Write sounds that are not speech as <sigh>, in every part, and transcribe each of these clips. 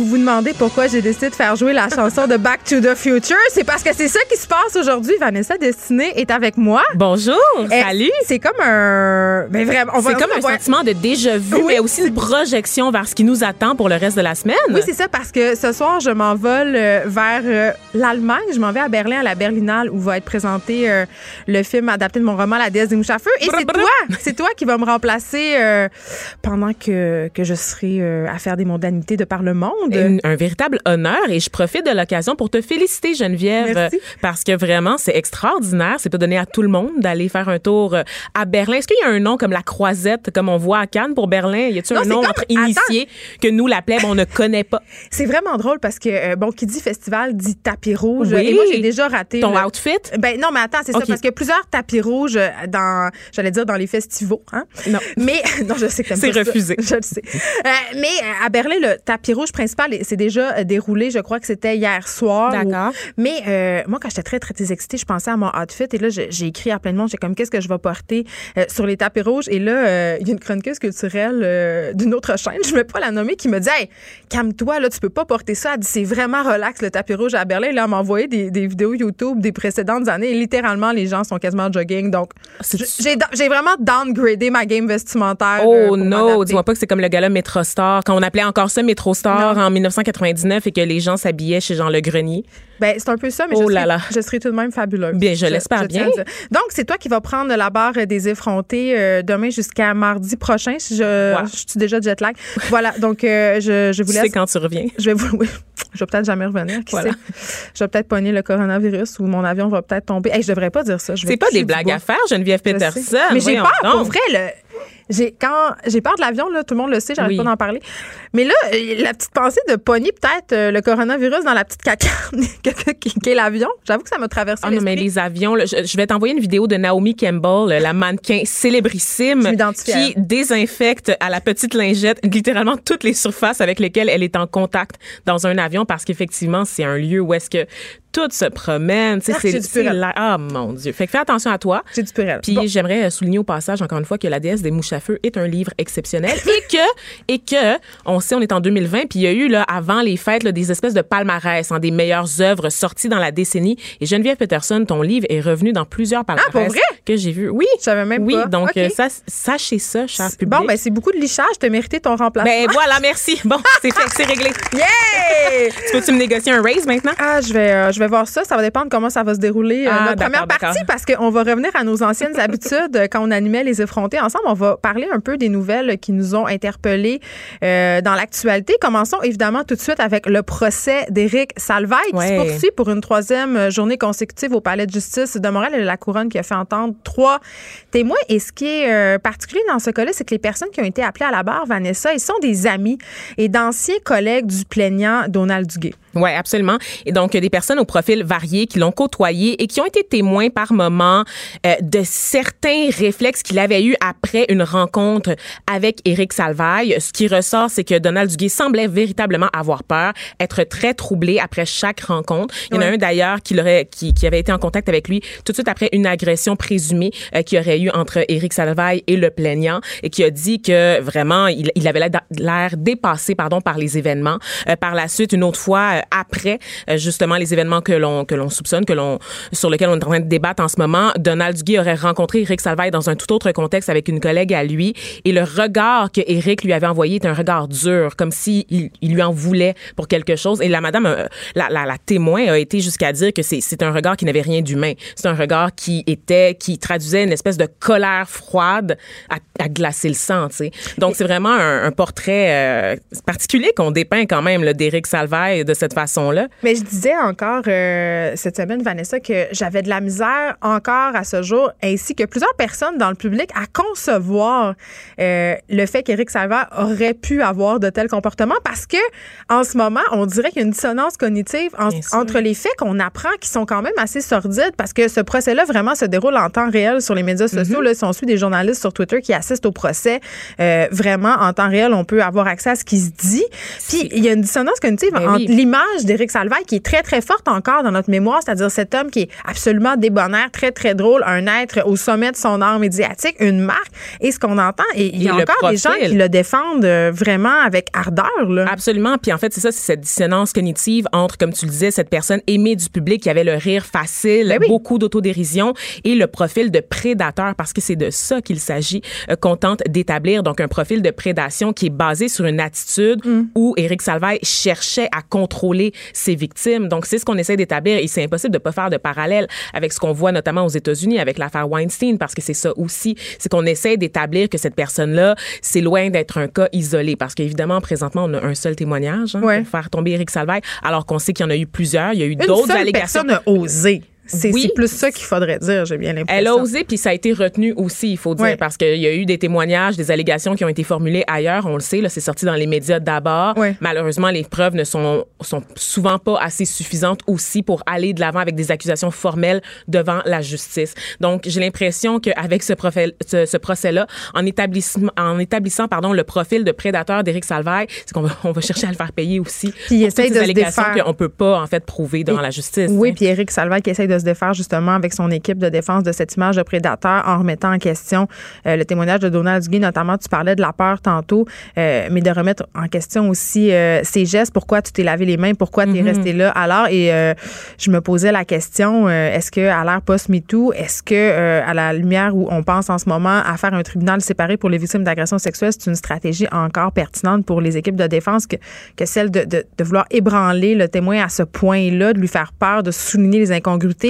Vous vous demandez pourquoi j'ai décidé de faire jouer la chanson de Back to the Future, c'est parce que c'est ça qui se passe aujourd'hui. Vanessa Destinée est avec moi. Bonjour, salut. C'est comme un. Mais vraiment, on va C'est comme un sentiment de déjà vu, Oui, mais aussi une projection vers ce qui nous attend pour le reste de la semaine. Oui, c'est ça, parce que ce soir, je m'envole euh, vers euh, l'Allemagne. Je m'en vais à Berlin, à la Berlinale, où va être présenté euh, le film adapté de mon roman La déesse des mouches à feu. Et c'est toi, c'est toi qui va me remplacer euh, pendant que, que je serai euh, à faire des mondanités de par le monde. Un, un véritable honneur et je profite de l'occasion pour te féliciter Geneviève Merci. parce que vraiment c'est extraordinaire, c'est pas donné à tout le monde d'aller faire un tour euh, à Berlin. Est-ce qu'il y a un nom comme la croisette comme on voit à Cannes pour Berlin? Y a-t-il un nom comme- entre initiés que nous la plèbe on ne connaît pas? <laughs> C'est vraiment drôle parce que, euh, bon, qui dit festival dit tapis rouge. Oui. Et moi, j'ai déjà raté. Ton le- outfit? Ben non, mais attends, c'est ça, parce a plusieurs tapis rouges euh, dans, j'allais dire dans les festivals, hein? Non. Mais, <laughs> non, je sais que C'est ça. refusé. Je le sais. Euh, mais à Berlin, le tapis rouge principal c'est déjà euh, déroulé. Je crois que c'était hier soir. D'accord. Ou- Mais euh, moi, quand j'étais très, très, très excitée, je pensais à mon outfit. Et là, j'ai écrit à plein de monde. J'ai comme, qu'est-ce que je vais porter euh, sur les tapis rouges? Et là, il y a une chroniqueuse culturelle d'une autre chaîne, <laughs> je ne vais pas la nommer, qui me dit, hey, calme-toi, là, tu peux pas porter ça. Elle dit, c'est vraiment relax, le tapis rouge à Berlin. Là, elle m'a envoyé des, des vidéos YouTube des précédentes années. Et littéralement, les gens sont quasiment en jogging. Donc, C'est- j'ai vraiment downgradé ma game vestimentaire. Oh non, dis-moi pas que c'est comme le gala Metrostar, quand on appelait encore ça Metrostar. En 1999 et que les gens s'habillaient chez Jean Le Grenier. Ben, c'est un peu ça, mais Oh je, là serai, là. je serai tout de même fabuleuse. Bien, je l'espère bien. Donc, c'est toi qui vas prendre la barre des effrontés euh, demain jusqu'à mardi prochain. Si je, suis déjà jet lag. <laughs> voilà, donc euh, je, je vous Tu laisse. sais quand tu reviens. Je vais vous. <laughs> oui, je vais peut-être jamais revenir. Qui Voilà. sait? Je vais peut-être pogner le coronavirus ou mon avion va peut-être tomber. Hey, je devrais pas dire ça. C'est pas des blagues à faire, Geneviève. Peterson. Mais j'ai peur, pour donc. vrai. Le, j'ai, quand, j'ai peur de l'avion, là, tout le monde le sait, j'arrête Oui. pas d'en parler. Mais là, euh, la petite pensée de pogner peut-être euh, le coronavirus dans la petite cacarne <laughs> qui qui est l'avion, j'avoue que ça m'a traversé Ah non, mais les avions, là, je, je vais t'envoyer une vidéo de Naomi Campbell, la mannequin célébrissime, qui désinfecte à la petite lingette littéralement toutes les surfaces avec lesquelles elle est en contact dans un avion parce qu'effectivement, c'est un lieu où est-ce que tout se promène. Ah, c'est- c'est la- Ah, mon Dieu. Fait que fais attention à toi. J'ai du. Puis Bon. j'aimerais euh, souligner au passage encore une fois que La déesse des mouches à feu est un livre exceptionnel et que et que on sait on est en 2020 puis il y a eu là avant les fêtes là, des espèces de palmarès hein, des meilleures œuvres sorties dans la décennie et Geneviève Peterson ton livre est revenu dans plusieurs palmarès Ah, pour vrai? que j'ai vu. Oui. Je savais même oui, pas. donc ça, sachez ça, cher public. Bon, ben c'est beaucoup de lichage. T'as mérité ton remplacement. Ben, voilà, merci. Bon, c'est fait, c'est réglé. <laughs> yeah! <laughs> Tu peux-tu me négocier un raise maintenant? Ah, je vais, euh, je vais voir ça. Ça va dépendre comment ça va se dérouler euh, Ah, notre première partie parce qu'on va revenir à nos anciennes <laughs> habitudes euh, quand on animait les effrontés ensemble. On va parler un peu des nouvelles qui nous ont interpellés euh, dans l'actualité. Commençons évidemment tout de suite avec le procès d'Éric Salvaille qui se poursuit pour une troisième journée consécutive au palais de justice de Montréal et la couronne qui a fait entendre trois témoins. Et ce qui est euh, particulier dans ce cas-là, c'est que les personnes qui ont été appelées à la barre, Vanessa, ils sont des amis et d'anciens collègues du plaignant Donald Duguay. Oui, absolument. Et donc, des personnes au profil varié qui l'ont côtoyé et qui ont été témoins par moment euh, de certains réflexes qu'il avait eu après une rencontre avec Éric Salvaille. Ce qui ressort, c'est que Donald Duguay semblait véritablement avoir peur, être très troublé après chaque rencontre. Il y en a Ouais. un d'ailleurs qui, l'aurait- qui, qui avait été en contact avec lui tout de suite après une agression présumée euh, qu'il y aurait eu entre Éric Salvaille et le plaignant et qui a dit que vraiment, il, il avait l'air dépassé pardon, par les événements. Euh, par la suite, une autre fois, après euh, justement les événements que l'on que l'on soupçonne, que l'on sur lesquels on est en train de débattre en ce moment, Donald Duguay aurait rencontré Éric Salvaille dans un tout autre contexte avec une collègue à lui et le regard que Éric lui avait envoyé était un regard dur, comme si il, il lui en voulait pour quelque chose. Et la madame, euh, la, la, la témoin a été jusqu'à dire que c'est c'est un regard qui n'avait rien d'humain. C'est un regard qui était, qui traduisait une espèce de colère froide à, à glacer le sang, tu sais. Donc c'est vraiment un, un portrait euh, particulier qu'on dépeint quand même d'Éric Salvaille, de cette cette façon-là. Mais je disais encore euh, cette semaine, Vanessa, que j'avais de la misère encore à ce jour, ainsi que plusieurs personnes dans le public, à concevoir euh, le fait qu'Éric Salva aurait pu avoir de tels comportements parce que en ce moment, on dirait qu'il y a une dissonance cognitive en- entre les faits qu'on apprend qui sont quand même assez sordides parce que ce procès-là vraiment se déroule en temps réel sur les médias sociaux. Là, si on suit des journalistes sur Twitter qui assistent au procès, euh, vraiment en temps réel, on peut avoir accès à ce qui se dit. Puis il y a une dissonance cognitive Ben entre oui. l'image d'Éric Salvaille qui est très très forte encore dans notre mémoire, c'est-à-dire cet homme qui est absolument débonnaire, très très drôle, un être au sommet de son art médiatique, une marque. Et ce qu'on entend, et il y a encore des gens qui le défendent euh, vraiment avec ardeur. Là. Absolument. Puis en fait, c'est ça, c'est cette dissonance cognitive entre, comme tu le disais, cette personne aimée du public qui avait le rire facile, Ben oui. beaucoup d'autodérision et le profil de prédateur, parce que c'est de ça qu'il s'agit euh, qu'on tente d'établir. Donc, un profil de prédation qui est basé sur une attitude Mm. où Éric Salvaille cherchait à contrôler ses victimes. Donc, c'est ce qu'on essaie d'établir et c'est impossible de pas faire de parallèle avec ce qu'on voit notamment aux États-Unis avec l'affaire Weinstein, parce que c'est ça aussi, c'est qu'on essaie d'établir que cette personne-là, c'est loin d'être un cas isolé, parce qu'évidemment, présentement, on a un seul témoignage hein, Ouais. pour faire tomber Éric Salvaille, alors qu'on sait qu'il y en a eu plusieurs. Il y a eu d'autres allégations. personne a osé. C'est Oui. plus ça qu'il faudrait dire, j'ai bien l'impression. Elle a osé, puis ça a été retenu aussi, il faut dire, parce qu'il y a eu des témoignages, des allégations qui ont été formulées ailleurs. On le sait, c'est sorti dans les médias d'abord. Malheureusement, les preuves ne sont, sont souvent pas assez suffisantes aussi pour aller de l'avant avec des accusations formelles devant la justice. Donc, j'ai l'impression qu'avec ce, ce, ce procès-là, en, établissement, en établissant pardon, le profil de prédateur d'Éric Salvaille, c'est qu'on va, on va chercher à le faire payer aussi. Puis il essaye de ces se allégations défaire. qu'on peut pas, en fait, prouver devant Et- la justice. Oui, hein. puis Éric Salvaille qui essaye de se défaire justement avec son équipe de défense de cette image de prédateur en remettant en question euh, le témoignage de Donald Duguay, notamment tu parlais de la peur tantôt, euh, mais de remettre en question aussi euh, ses gestes, pourquoi tu t'es lavé les mains, pourquoi tu es resté là? Alors, et je me posais la question, est-ce que à l'ère post-MeToo, est-ce que à la lumière où on pense en ce moment à faire un tribunal séparé pour les victimes d'agressions sexuelles, c'est une stratégie encore pertinente pour les équipes de défense que, que celle de, de, de vouloir ébranler le témoin à ce point-là, de lui faire peur, de souligner les incongruités?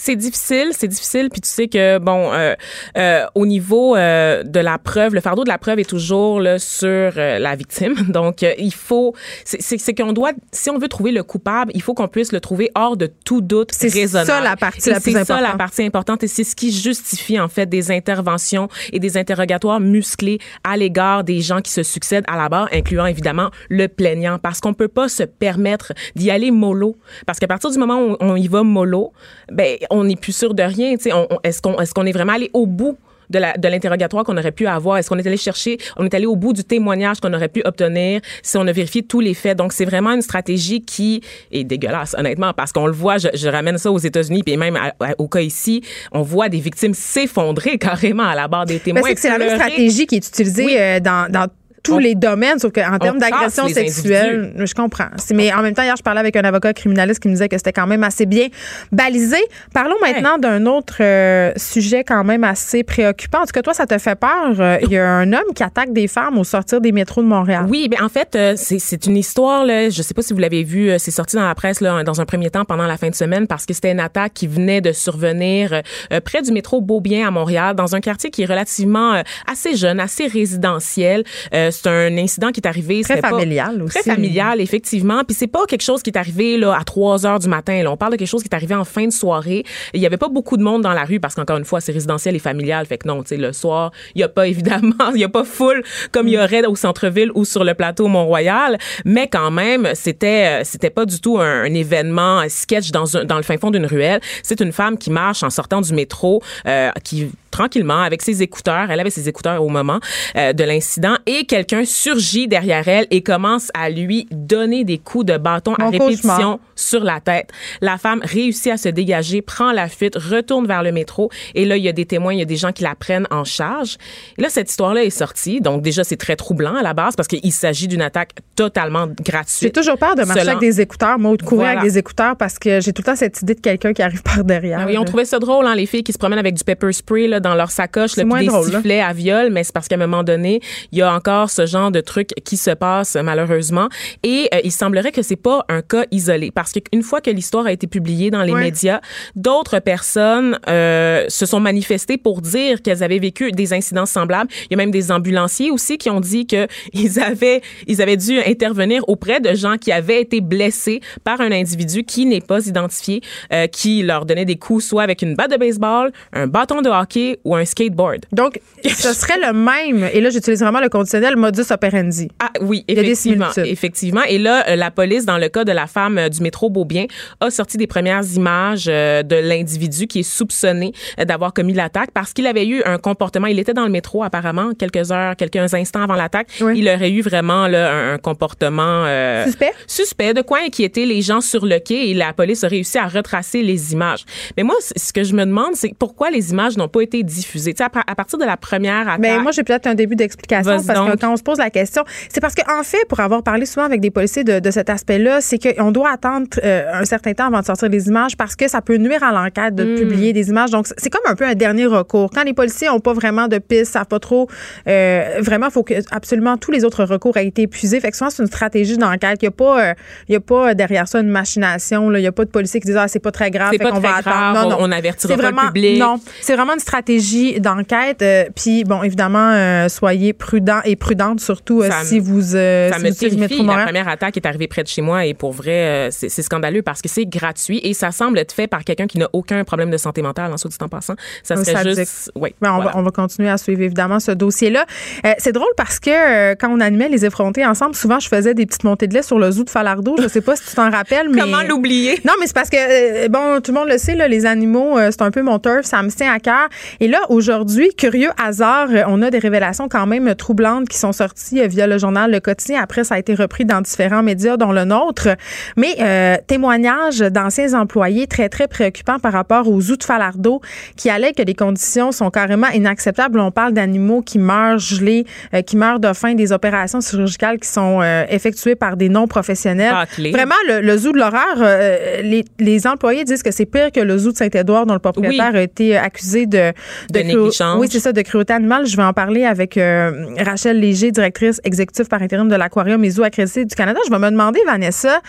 C'est difficile, c'est difficile. Puis tu sais que bon, euh, euh, au niveau euh, de la preuve, le fardeau de la preuve est toujours là, sur euh, la victime. <laughs> Donc euh, il faut, c'est c'est- c'est qu'on doit, si on veut trouver le coupable, il faut qu'on puisse le trouver hors de tout doute C'est raisonnable. ça la partie la plus C'est ça la importante. partie importante et c'est ce qui justifie en fait des interventions et des interrogatoires musclés à l'égard des gens qui se succèdent à la barre, incluant évidemment le plaignant, parce qu'on peut pas se permettre d'y aller mollo. Parce qu'à partir du moment où on y va mollo, ben on n'est plus sûr de rien. Tu sais, on- on- est-ce qu'on qu'on est vraiment allé au bout de l'interrogatoire qu'on aurait pu avoir? Est-ce qu'on est allé chercher, on est allé au bout du témoignage qu'on aurait pu obtenir si on a vérifié tous les faits? Donc, c'est vraiment une stratégie qui est dégueulasse, honnêtement, parce qu'on le voit, je, je ramène ça aux États-Unis, puis même à- à- au cas ici, on voit des victimes s'effondrer <laughs> carrément à la barre des témoins. Mais c'est la même stratégie qui est utilisée Oui. euh, dans, dans tous On- les domaines, sauf qu'en termes d'agression sexuelle, je comprends. Mais en même temps, hier, je parlais avec un avocat criminaliste qui me disait que c'était quand même assez bien balisé. Parlons maintenant d'un autre euh, sujet quand même assez préoccupant. En tout cas, toi, ça te fait peur. Euh, Il y a un homme qui attaque des femmes au sortir des métros de Montréal. Oui, ben en fait, euh, c'est une histoire. Là, je sais pas si vous l'avez vu, c'est sorti dans la presse là, dans un premier temps pendant la fin de semaine parce que c'était une attaque qui venait de survenir près du métro Beaubien à Montréal, dans un quartier qui est relativement assez jeune, assez résidentiel. Euh, c'est un incident qui est arrivé Très pas- familial aussi. Très familial, effectivement. Puis c'est pas quelque chose qui est arrivé là à 3 heures du matin. Là. On parle de quelque chose qui est arrivé en fin de soirée. Il y avait pas beaucoup de monde dans la rue parce qu'encore une fois, c'est résidentiel et familial. Fait que non, tu sais, le soir, il y a pas <laughs> évidemment, il y a pas foule comme il y aurait au centre-ville ou sur le plateau Mont-Royal. Mais quand même, c'était, euh, c'était pas du tout un, un événement un sketch dans, un, dans le fin fond d'une ruelle. C'est une femme qui marche en sortant du métro, euh, qui tranquillement avec ses écouteurs, elle avait ses écouteurs au moment euh, de l'incident et quelqu'un surgit derrière elle et commence à lui donner des coups de bâton à répétition cauchemar. sur la tête. La femme réussit à se dégager, prend la fuite, retourne vers le métro et là il y a des témoins, il y a des gens qui la prennent en charge. Et là cette histoire-là est sortie, donc déjà c'est très troublant à la base parce qu'il s'agit d'une attaque totalement gratuite. J'ai toujours peur de marcher Selon- avec des écouteurs, moi, ou de courir Voilà. avec des écouteurs parce que j'ai tout le temps cette idée de quelqu'un qui arrive par derrière. Ah oui, on trouvait ça drôle, hein, les filles qui se promènent avec du pepper spray là, dans leur sacoche puis des drôle, là. sifflets à viol, mais c'est parce qu'à un moment donné, il y a encore ce genre de truc qui se passe malheureusement. Et euh, il semblerait que c'est pas un cas isolé, parce qu'une fois que l'histoire a été publiée dans les Ouais. médias, d'autres personnes euh, se sont manifestées pour dire qu'elles avaient vécu des incidents semblables. Il y a même des ambulanciers aussi qui ont dit que <laughs> ils avaient ils avaient dû intervenir auprès de gens qui avaient été blessés par un individu qui n'est pas identifié, euh, qui leur donnait des coups soit avec une batte de baseball, un bâton de hockey ou un skateboard. Donc, <laughs> ce serait le même, et là, j'utilise vraiment le conditionnel modus operandi. Ah oui, y a des effectivement, effectivement. Et là, euh, la police, dans le cas de la femme euh, du métro Beaubien, a sorti des premières images euh, de l'individu qui est soupçonné d'avoir commis l'attaque parce qu'il avait eu un comportement. Il était dans le métro apparemment quelques heures, quelques instants avant l'attaque. Oui. Il aurait eu vraiment là, un, un comportement euh, Suspect? suspect, de quoi inquiéter les gens sur le quai et la police a réussi à retracer les images. Mais moi, ce que je me demande, c'est pourquoi les images n'ont pas été diffusées. Tu sais, à, par- à partir de la première attaque. Ben, moi, j'ai peut-être un début d'explication parce que quand on se pose la question, c'est parce qu'en fait, pour avoir parlé souvent avec des policiers de, de cet aspect-là, c'est qu'on doit attendre euh, un certain temps avant de sortir des images parce que ça peut nuire à l'enquête de Hmm. publier des images. Donc, c'est comme un peu un dernier recours. Quand les policiers n'ont pas vraiment de pistes, savent pas trop, euh, vraiment, il faut que absolument tous les autres recours aient été épuisés. Fait que souvent, c'est une stratégie d'enquête. Il n'y a pas, euh, il y a pas derrière ça une machination. là. Il n'y a pas de policiers qui disent, ah, c'est pas très grave. Fait pas qu'on très va grave, attendre. Non, on- non. on avertira C'est pas le vraiment, public. Non, c'est vraiment une stratégie d'enquête. euh, Puis, bon, évidemment, euh, soyez prudents et prudentes, surtout euh, Ça si me- vous, euh, Ça si me vous terrifie. La première attaque est arrivée près de chez moi et pour vrai, euh, c'est c'est scandaleux parce que c'est gratuit et ça semble être fait par quelqu'un qui n'a aucun problème de santé mentale, en soit dit en passant. Ça Un serait sadique. juste. Oui. Ben, on, voilà. va, on va continuer à suivre évidemment ce dossier-là. Euh, c'est drôle parce que euh, quand on animait les effrontés ensemble, souvent je faisais des petites montées de lait sur le zoo de Falardeau. Je sais pas si tu t'en rappelles, mais Comment l'oublier? Non, mais c'est parce que euh, bon, tout le monde le sait, là, les animaux, euh, c'est un peu mon turf, ça me tient à cœur. Et là, aujourd'hui, curieux hasard, euh, on a des révélations quand même troublantes qui sont sorties euh, via le journal Le Quotidien. Après, ça a été repris dans différents médias, dont le nôtre. Mais euh, témoignages d'anciens employés très très préoccupants par rapport aux zoo de Falardeau, qui allait que les conditions sont carrément inacceptables. On parle d'animaux qui meurent gelés, euh, qui meurent de faim, des opérations chirurgicales qui sont euh, effectuées par des non professionnels. Bâclé. Vraiment, le, le zoo de l'horreur, euh, les, les employés disent que c'est pire que le zoo de Saint-Édouard, dont le propriétaire Oui. a été accusé de, De cru-. Oui, c'est ça, de cruauté animale. Je vais en parler avec euh, Rachel Léger, directrice exécutive par intérim de l'Aquarium et Zoo accrédité du Canada. Je vais me demander, Vanessa,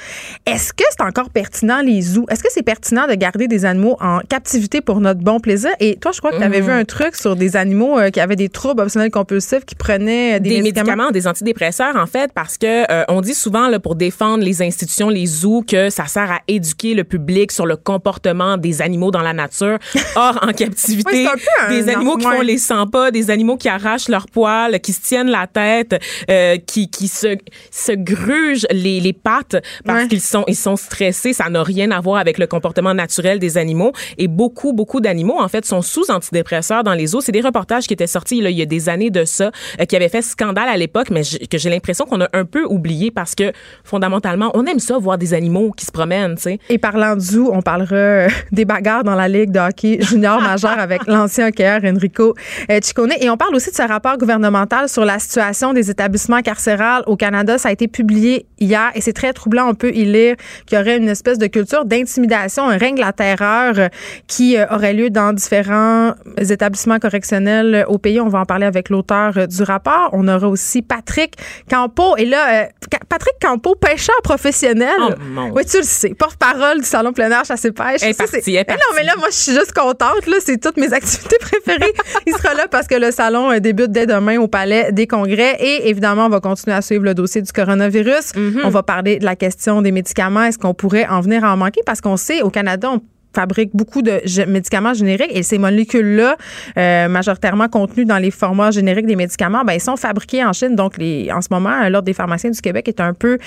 est-ce que c'est encore pertinent les zoos? Est-ce que c'est pertinent de garder des animaux en captivité pour notre bon plaisir? Et toi, je crois que tu Mm. avais vu un truc sur des animaux euh, qui avaient des troubles obsessionnels compulsifs, qui prenaient euh, des, des médicaments. des antidépresseurs en fait parce que euh, on dit souvent là pour défendre les institutions les zoos que ça sert à éduquer le public sur le comportement des animaux dans la nature or en <laughs> captivité Oui, un des animaux qui ouais. font les 100 pas des animaux qui arrachent leurs poils qui se tiennent la tête euh, qui qui se se grugent les, les pattes parce Ouais. qu'ils sont ils sont stressés ça n'a rien à voir avec le comportement naturel des animaux et beaucoup beaucoup d'animaux en fait sont sous antidépresseurs dans les zoos c'est des reportages qui étaient sortis là, il y a des années de ça euh, qui avaient fait scandale à l'époque mais que j'ai l'impression qu'on a un peu oublié parce que fondamentalement on aime ça voir des animaux qui se promènent tu sais Et parlant zoo, on parlera <laughs> des bagarres dans la Ligue de hockey junior majeur avec l'ancien <laughs> hockeyeur Enrico euh, Ciccone. Et on parle aussi de ce rapport gouvernemental sur la situation des établissements carcérales au Canada. Ça a été publié hier et c'est très troublant. On peut y lire qu'il y aurait une espèce de culture d'intimidation, un règne de la terreur euh, qui euh, aurait lieu dans différents établissements correctionnels au pays. On va en parler avec l'auteur du rapport. On aura aussi Patrick Campo. Et là, Patrick Campo, pêcheur professionnel. Oh, mon oui, tu le sais. Porte-parole du Salon plein air chasse et pêche. Elle est Ça, c'est- partie, elle est Mais non, mais là, moi, je suis juste contente. Là, c'est toutes mes activités préférées. Il sera là parce que le salon euh, débute dès demain au Palais des Congrès. Et évidemment, on va continuer à suivre le dossier du coronavirus. Mm-hmm. On va parler de la question des médicaments. Est-ce qu'on pourrait en venir à en manquer? Parce qu'on sait, au Canada, on fabrique beaucoup de médicaments génériques et ces molécules-là, euh, majoritairement contenues dans les formats génériques des médicaments, ben, ils sont fabriqués en Chine. Donc, les, en ce moment, euh, l'Ordre des pharmaciens du Québec est un peu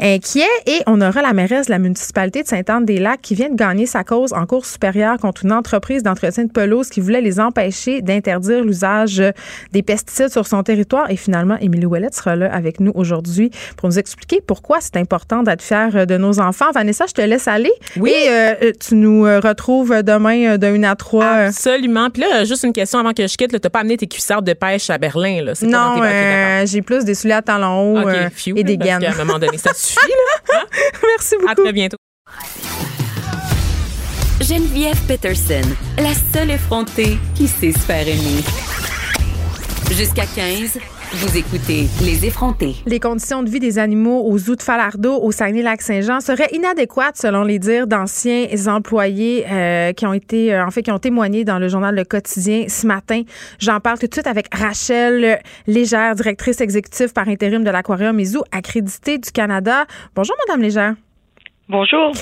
inquiet et on aura la mairesse de la municipalité de Sainte-Anne-des-Lacs qui vient de gagner sa cause en cours supérieure contre une entreprise d'entretien de pelouse qui voulait les empêcher d'interdire l'usage euh, des pesticides sur son territoire. Et finalement, Émilie Ouellette sera là avec nous aujourd'hui pour nous expliquer pourquoi c'est important d'être fier euh, de nos enfants. Vanessa, je te laisse aller. Oui. Et euh, tu nous euh, retrouves demain euh, de 1 à 3. euh, Absolument. Puis là, juste une question avant que je quitte. Tu n'as pas amené tes cuissardes de pêche à Berlin. Là? Non, euh, j'ai plus des souliers à talons hauts et des parce gaines. qu'à un moment donné, ça <laughs> suffit. Là. Merci À beaucoup. très bientôt. Geneviève Peterson, la seule effrontée qui sait se faire aimer. Jusqu'à 15, vous écoutez Les effrontés. Les conditions de vie des animaux aux zoos de Falardeau au Saguenay-Lac-Saint-Jean seraient inadéquates selon les dires d'anciens employés euh, qui ont été euh, en fait qui ont témoigné dans le journal Le Quotidien ce matin. J'en parle tout de suite avec Rachel Légère, directrice exécutive par intérim de l'Aquarium et Zoo accrédité du Canada. Bonjour madame Légère. Bonjour.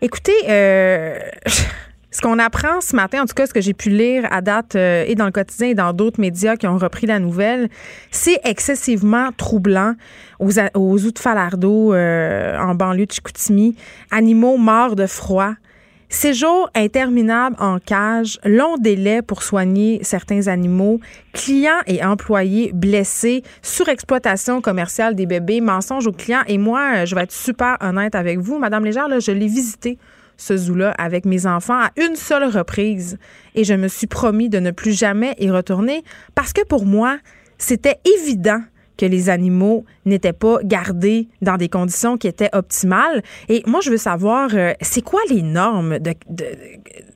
Écoutez, euh, <laughs> ce qu'on apprend ce matin, en tout cas ce que j'ai pu lire à date euh, et dans le quotidien et dans d'autres médias qui ont repris la nouvelle, c'est excessivement troublant aux, aux de Falardeau euh, en banlieue de Chicoutimi. Animaux morts de froid. Séjour interminable en cage, long délai pour soigner certains animaux, clients et employés blessés, surexploitation commerciale des bébés, mensonges aux clients. Et moi, je vais être super honnête avec vous, Madame Légère, là, je l'ai visité ce zoo-là avec mes enfants à une seule reprise et je me suis promis de ne plus jamais y retourner parce que pour moi, c'était évident que les animaux n'étaient pas gardés dans des conditions qui étaient optimales. Et moi, je veux savoir, euh, c'est quoi les normes?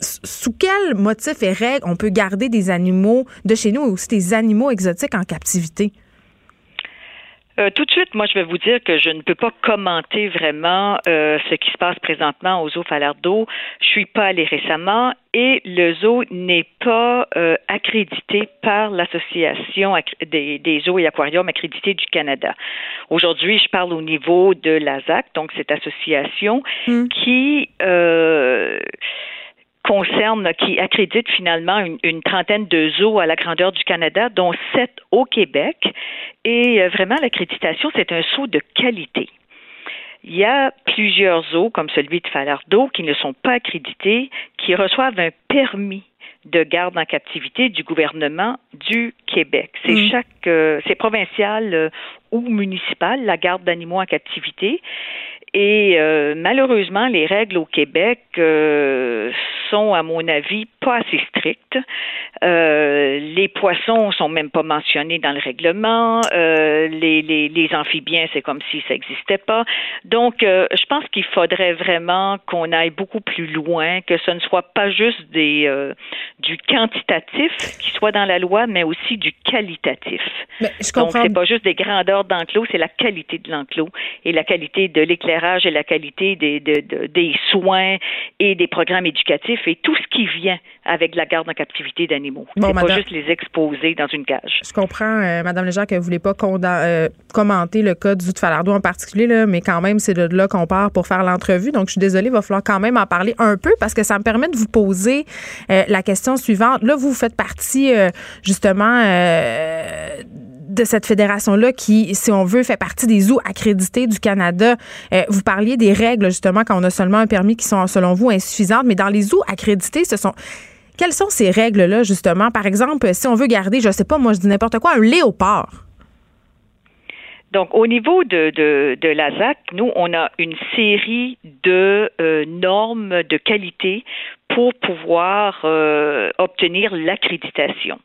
Sous quel motif et règles on peut garder des animaux de chez nous et aussi des animaux exotiques en captivité? Euh, tout de suite, moi, je vais vous dire que je ne peux pas commenter vraiment euh, ce qui se passe présentement au zoo Falardeau. Je suis pas allée récemment et le zoo n'est pas euh, accrédité par l'association des, des, zoos et aquariums accrédités du Canada. Aujourd'hui, je parle au niveau de l'ASAC, donc cette association hmm. qui concerne, qui accrédite finalement une, une, trentaine de zoos à la grandeur du Canada, dont sept au Québec. Et euh, vraiment, l'accréditation, c'est un saut de qualité. Il y a plusieurs zoos, comme celui de Falardeau, qui ne sont pas accrédités, qui reçoivent un permis de garde en captivité du gouvernement du Québec. C'est mm. chaque, euh, c'est provincial euh, ou municipal, la garde d'animaux en captivité. Et euh, malheureusement, les règles au Québec euh, sont, à mon avis, pas assez strictes. Euh, les poissons sont même pas mentionnés dans le règlement. Les, les, les, amphibiens, c'est comme si ça n'existait pas. Donc, je pense qu'il faudrait vraiment qu'on aille beaucoup plus loin, que ce ne soit pas juste des du quantitatif qui soit dans la loi, mais aussi du qualitatif. Mais je Donc, c'est pas juste des grandeurs d'enclos, c'est la qualité de l'enclos et la qualité de l'éclairage et la qualité des, des soins et des programmes éducatifs et tout ce qui vient avec la garde en captivité d'animaux. Bon, c'est pas juste les exposer dans une cage. Je comprends, euh, Madame Légère, que vous voulez pas euh, commenter le cas du Falardeau en particulier, là, mais quand même, c'est de là qu'on part pour faire l'entrevue. Donc, je suis désolée, il va falloir quand même en parler un peu parce que ça me permet de vous poser euh, la question suivante. Là, vous faites partie, justement, de cette fédération-là qui, si on veut, fait partie des zoos accrédités du Canada. Euh, vous parliez des règles, justement, quand on a seulement un permis qui sont, selon vous, insuffisantes, mais dans les zoos accrédités, ce sont... Quelles sont ces règles-là, justement? Par exemple, si on veut garder, je sais pas, moi, je dis n'importe quoi, un léopard. Donc, au niveau de, de, de l'ASAC, nous, on a une série de euh, normes de qualité pour pouvoir euh, obtenir l'accréditation.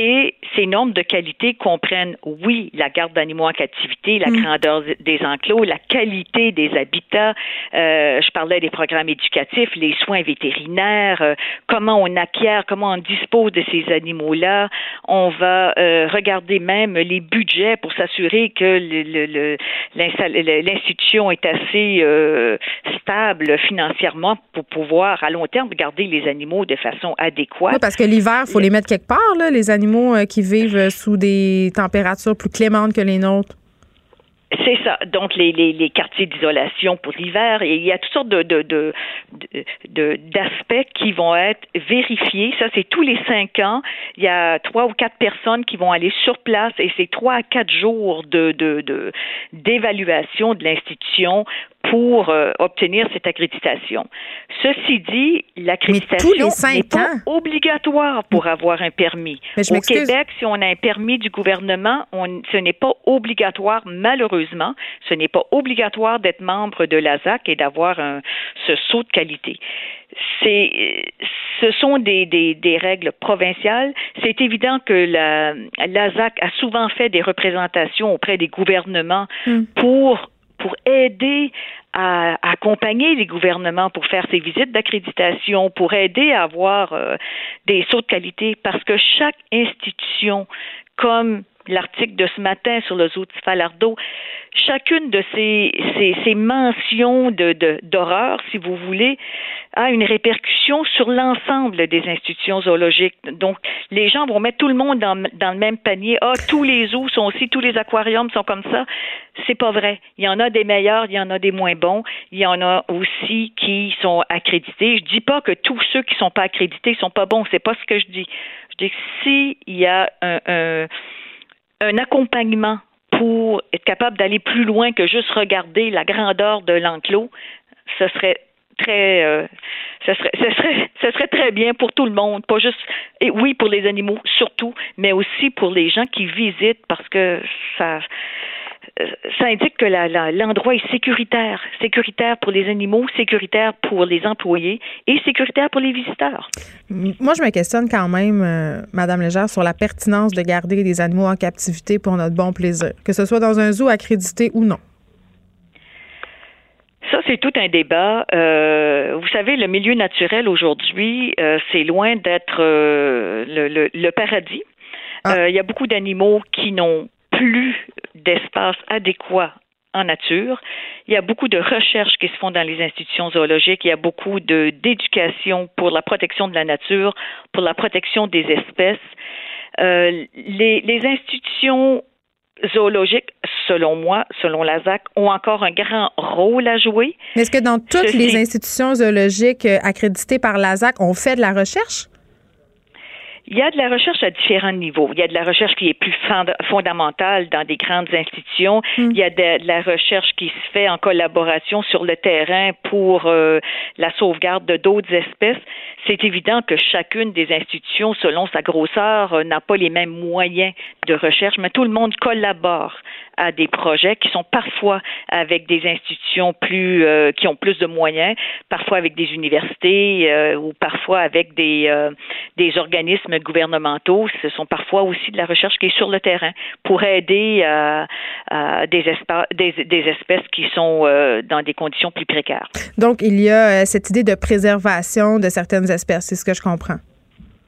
Et ces normes de qualité comprennent, oui, la garde d'animaux en captivité, la mm. grandeur des enclos, la qualité des habitats. Euh, je parlais des programmes éducatifs, les soins vétérinaires, euh, comment on acquiert, comment on dispose de ces animaux-là. On va euh, regarder même les budgets pour s'assurer que l'institution est assez stable financièrement pour pouvoir, à long terme, garder les animaux de façon adéquate. Oui, parce que l'hiver, il faut les mettre quelque part, là, les animaux euh, qui vivent sous des températures plus clémentes que les nôtres? C'est ça. Donc les, les, quartiers d'isolation pour l'hiver, il y a toutes sortes de, de, d'aspects qui vont être vérifiés. Ça, c'est tous les cinq ans. Il y a trois ou quatre personnes qui vont aller sur place et c'est trois à quatre jours de, de, d'évaluation de l'institution pour euh, obtenir cette accréditation. Ceci dit, l'accréditation n'est pas obligatoire pour avoir un permis. Au Québec, si on a un permis du gouvernement, on, ce n'est pas obligatoire, malheureusement, ce n'est pas obligatoire d'être membre de l'ASAC et d'avoir ce saut de qualité. C'est, ce sont des, des, des règles provinciales. C'est évident que la, l'ASAC a souvent fait des représentations auprès des gouvernements hmm. pour pour aider à, accompagner les gouvernements pour faire ces visites d'accréditation, pour aider à avoir euh, des sauts de qualité, parce que chaque institution, comme l'article de ce matin sur le zoo de Falardeau, chacune de ces, ces, mentions de, d'horreur, si vous voulez, a une répercussion sur l'ensemble des institutions zoologiques. Donc, les gens vont mettre tout le monde dans, dans le même panier. Ah, tous les zoos sont aussi, tous les aquariums sont comme ça. C'est pas vrai. Il y en a des meilleurs, il y en a des moins bons. Il y en a aussi qui sont accrédités. Je dis pas que tous ceux qui sont pas accrédités sont pas bons. C'est pas ce que je dis. Je dis que s'il y a un un accompagnement pour être capable d'aller plus loin que juste regarder la grandeur de l'enclos, ce serait très euh, ce serait <laughs> ce serait ce serait très bien pour tout le monde, pas juste et oui pour les animaux surtout, mais aussi pour les gens qui visitent parce que ça ça indique que l'endroit est sécuritaire, sécuritaire pour les animaux, sécuritaire pour les employés et sécuritaire pour les visiteurs. Moi, je me questionne quand même, euh, Madame Légère, sur la pertinence de garder des animaux en captivité pour notre bon plaisir, que ce soit dans un zoo accrédité ou non. Ça, c'est tout un débat. Euh, vous savez, le milieu naturel aujourd'hui, euh, c'est loin d'être le, paradis. Ah. Il y a beaucoup d'animaux qui n'ont plus d'espace adéquat en nature. Il y a beaucoup de recherches qui se font dans les institutions zoologiques. Il y a beaucoup d'éducation pour la protection de la nature, pour la protection des espèces. Euh, les, les, institutions zoologiques, selon moi, selon la ZAC, ont encore un grand rôle à jouer. Mais est-ce que dans toutes les institutions zoologiques euh, accréditées par la ZAC, on fait de la recherche? Il y a de la recherche à différents niveaux. Il y a de la recherche qui est plus fondamentale dans des grandes institutions. Hmm. Il y a de, la recherche qui se fait en collaboration sur le terrain pour euh, la sauvegarde de d'autres espèces. C'est évident que chacune des institutions, selon sa grosseur, euh, n'a pas les mêmes moyens de recherche, mais tout le monde collabore à des projets qui sont parfois avec des institutions plus euh, qui ont plus de moyens, parfois avec des universités euh, ou parfois avec des organismes gouvernementaux. Ce sont parfois aussi de la recherche qui est sur le terrain pour aider des, des, espèces qui sont dans des conditions plus précaires. Donc il y a cette idée de préservation de certaines espèces, c'est ce que je comprends.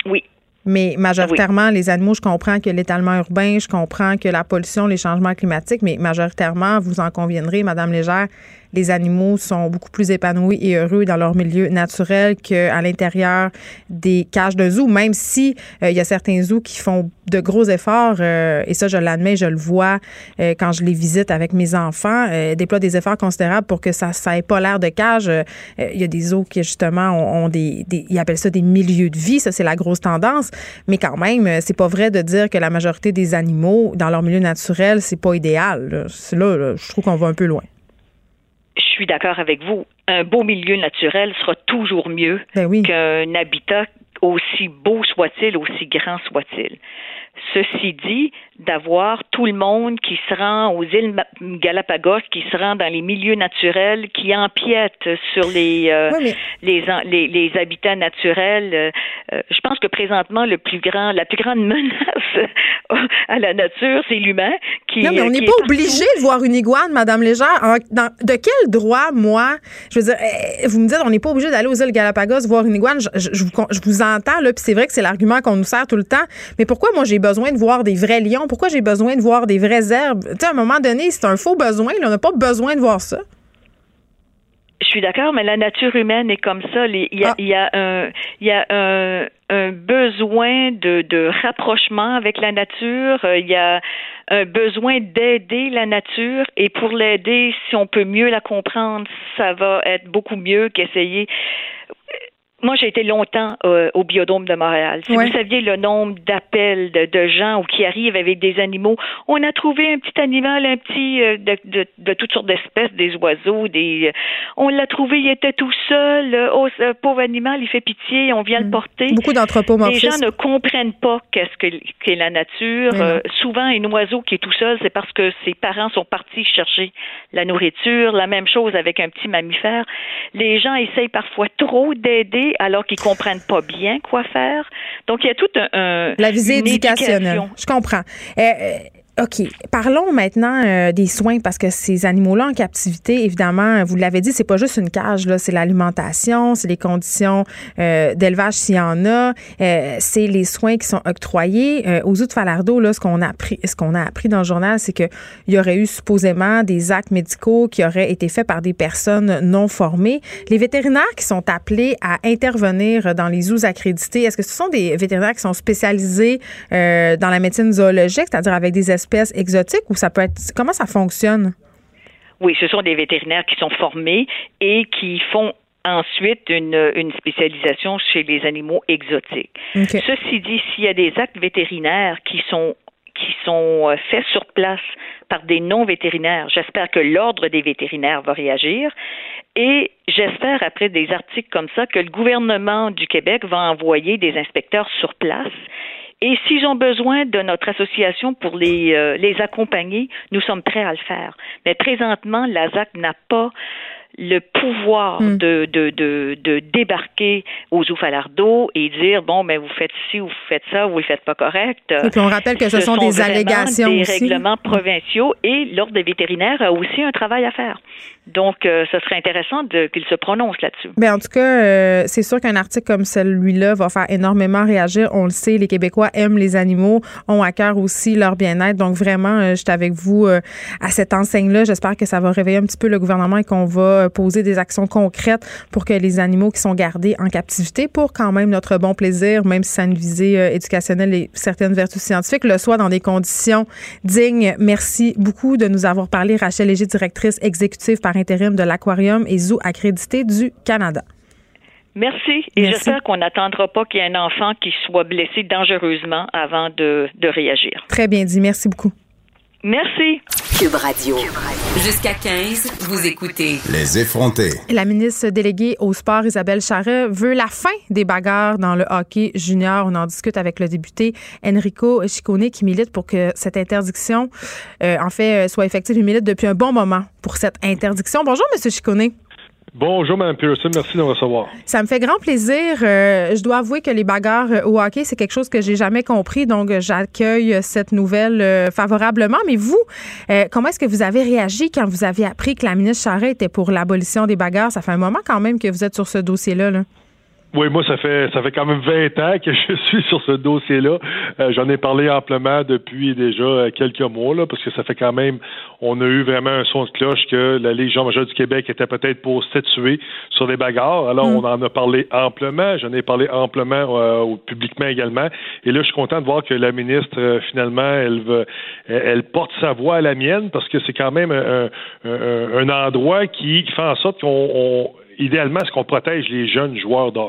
Oui, mais majoritairement, les animaux, je comprends que l'étalement urbain, je comprends que la pollution, les changements climatiques, mais majoritairement, vous en conviendrez, Madame Légère, les animaux sont beaucoup plus épanouis et heureux dans leur milieu naturel qu'à l'intérieur des cages de zoo, même si euh, il y a certains zoos qui font de gros efforts, euh, et ça, je l'admets, je le vois euh, quand je les visite avec mes enfants, déploient des efforts considérables pour que ça n'ait pas l'air de cage. Il y a des zoos qui, justement, ont, des, Ils appellent ça des milieux de vie. Ça, c'est la grosse tendance. Mais quand même, c'est pas vrai de dire que la majorité des animaux, dans leur milieu naturel, c'est pas idéal. Là, là je trouve qu'on va un peu loin suis d'accord avec vous. Un beau milieu naturel sera toujours mieux ben qu'un habitat aussi beau soit-il, aussi grand soit-il. Ceci dit, d'avoir tout le monde qui se rend aux îles Galapagos, qui se rend dans les milieux naturels, qui empiète sur les, euh, les, les, habitats naturels. Euh, euh, je pense que présentement, le plus grand, la plus grande <laughs> menace à la nature, c'est l'humain. Qui, non, mais on n'est pas obligé de voir une iguane, Madame Légère. de quel droit, moi, je veux dire, eh, vous me dites, on n'est pas obligé d'aller aux îles Galapagos voir une iguane. Je, vous, je vous entends, là, puis c'est vrai que c'est l'argument qu'on nous sert tout le temps. Mais pourquoi, moi, j'ai besoin de voir des vrais lions? Pourquoi j'ai besoin de voir des vraies herbes? Tu sais, à un moment donné, c'est un faux besoin. on n'a pas besoin de voir ça. Je suis d'accord, mais la nature humaine est comme ça. Il y a, y a, un, y a un, un besoin de, de, rapprochement avec la nature. Il y a un besoin d'aider la nature. Et pour l'aider, si on peut mieux la comprendre, ça va être beaucoup mieux qu'essayer moi, j'ai été longtemps euh, au biodôme de Montréal. Si vous saviez le nombre d'appels de, de, gens ou qui arrivent avec des animaux, on a trouvé un petit animal, un petit euh, de, de, de, toutes sortes d'espèces, des oiseaux, des. Euh, on l'a trouvé, il était tout seul. oh, ce pauvre animal, il fait pitié, on vient le mm. porter. Beaucoup d'anthropomorphisme. Les gens ne comprennent pas qu'est-ce que qu'est la nature. souvent, un oiseau qui est tout seul, c'est parce que ses parents sont partis chercher la nourriture. La même chose avec un petit mammifère. Les gens essayent parfois trop d'aider alors qu'ils comprennent pas bien quoi faire. Donc il y a tout un, la visée éducationnelle. Je comprends. Euh, euh, OK. Parlons maintenant euh, des soins parce que ces animaux-là en captivité, évidemment, vous l'avez dit, c'est pas juste une cage, là, c'est l'alimentation, c'est les conditions euh, d'élevage s'il y en a, euh, c'est les soins qui sont octroyés. aux Zoo de Falardeau, là, ce qu'on a appris, ce qu'on a appris dans le journal, c'est qu'il y aurait eu supposément des actes médicaux qui auraient été faits par des personnes non formées. Les vétérinaires qui sont appelés à intervenir dans les zoos accrédités, est-ce que ce sont des vétérinaires qui sont spécialisés dans la médecine zoologique, c'est-à-dire avec des espèces exotiques ou ça peut être comment ça fonctionne? Oui, ce sont des vétérinaires qui sont formés et qui font ensuite une, spécialisation chez les animaux exotiques. Ceci dit, s'il y a des actes vétérinaires qui sont qui sont euh, faits sur place par des non-vétérinaires. J'espère que l'Ordre des vétérinaires va réagir et j'espère, après des articles comme ça, que le gouvernement du Québec va envoyer des inspecteurs sur place et s'ils ont besoin de notre association pour les, euh, les accompagner, nous sommes prêts à le faire. Mais présentement, l'ASAC n'a pas le pouvoir hmm. de, de, de, de, débarquer aux Oufalardo et dire bon ben vous faites ci ou vous faites ça ou vous le faites pas correct. Et puis on rappelle que ce, sont, des allégations des règlements provinciaux et l'ordre des vétérinaires a aussi un travail à faire. Donc, euh, ce serait intéressant qu'il se prononce là-dessus. Bien, en tout cas, euh, c'est sûr qu'un article comme celui-là va faire énormément réagir. On le sait, les Québécois aiment les animaux, ont à cœur aussi leur bien-être. Donc, vraiment, euh, je avec vous à cette enseigne-là. J'espère que ça va réveiller un petit peu le gouvernement et qu'on va poser des actions concrètes pour que les animaux qui sont gardés en captivité, pour quand même notre bon plaisir, même si ça a une visée éducationnelle et certaines vertus scientifiques, le soient dans des conditions dignes. Merci beaucoup de nous avoir parlé. Rachel Léger, directrice exécutive par intérim de l'Aquarium et Zoo accrédité du Canada. Merci. Et j'espère qu'on n'attendra pas qu'il y ait un enfant qui soit blessé dangereusement avant de, de réagir. Très bien dit. Merci beaucoup. Merci. Cube Radio. Jusqu'à 15, vous écoutez. Les effrontés. La ministre déléguée au sport, Isabelle Charret, veut la fin des bagarres dans le hockey junior. On en discute avec le député Enrico Ciccone qui milite pour que cette interdiction, euh, en fait, soit effective. Il milite depuis un bon moment pour cette interdiction. Bonjour, Monsieur Ciccone. Bonjour, Mme Pearson. Merci de me recevoir. Ça me fait grand plaisir. Euh, je dois avouer que les bagarres euh, au hockey, c'est quelque chose que j'ai jamais compris. Donc, j'accueille cette nouvelle euh, favorablement. Mais vous, comment est-ce que vous avez réagi quand vous avez appris que la ministre Charret était pour l'abolition des bagarres? Ça fait un moment quand même que vous êtes sur ce dossier-là. là. Oui, moi, ça fait ça fait quand même 20 ans que je suis sur ce dossier-là. Euh, j'en ai parlé amplement depuis déjà euh, quelques mois, là, parce que ça fait quand même, on a eu vraiment un son de cloche que la Légion majeure du Québec était peut-être pour statuer sur des bagarres. Alors, mm. on en a parlé amplement. J'en ai parlé amplement euh, publiquement également. Et là, je suis content de voir que la ministre, finalement, elle veut, elle porte sa voix à la mienne, parce que c'est quand même un, un, un endroit qui fait en sorte qu'on idéalement, est-ce qu'on protège les jeunes joueurs de?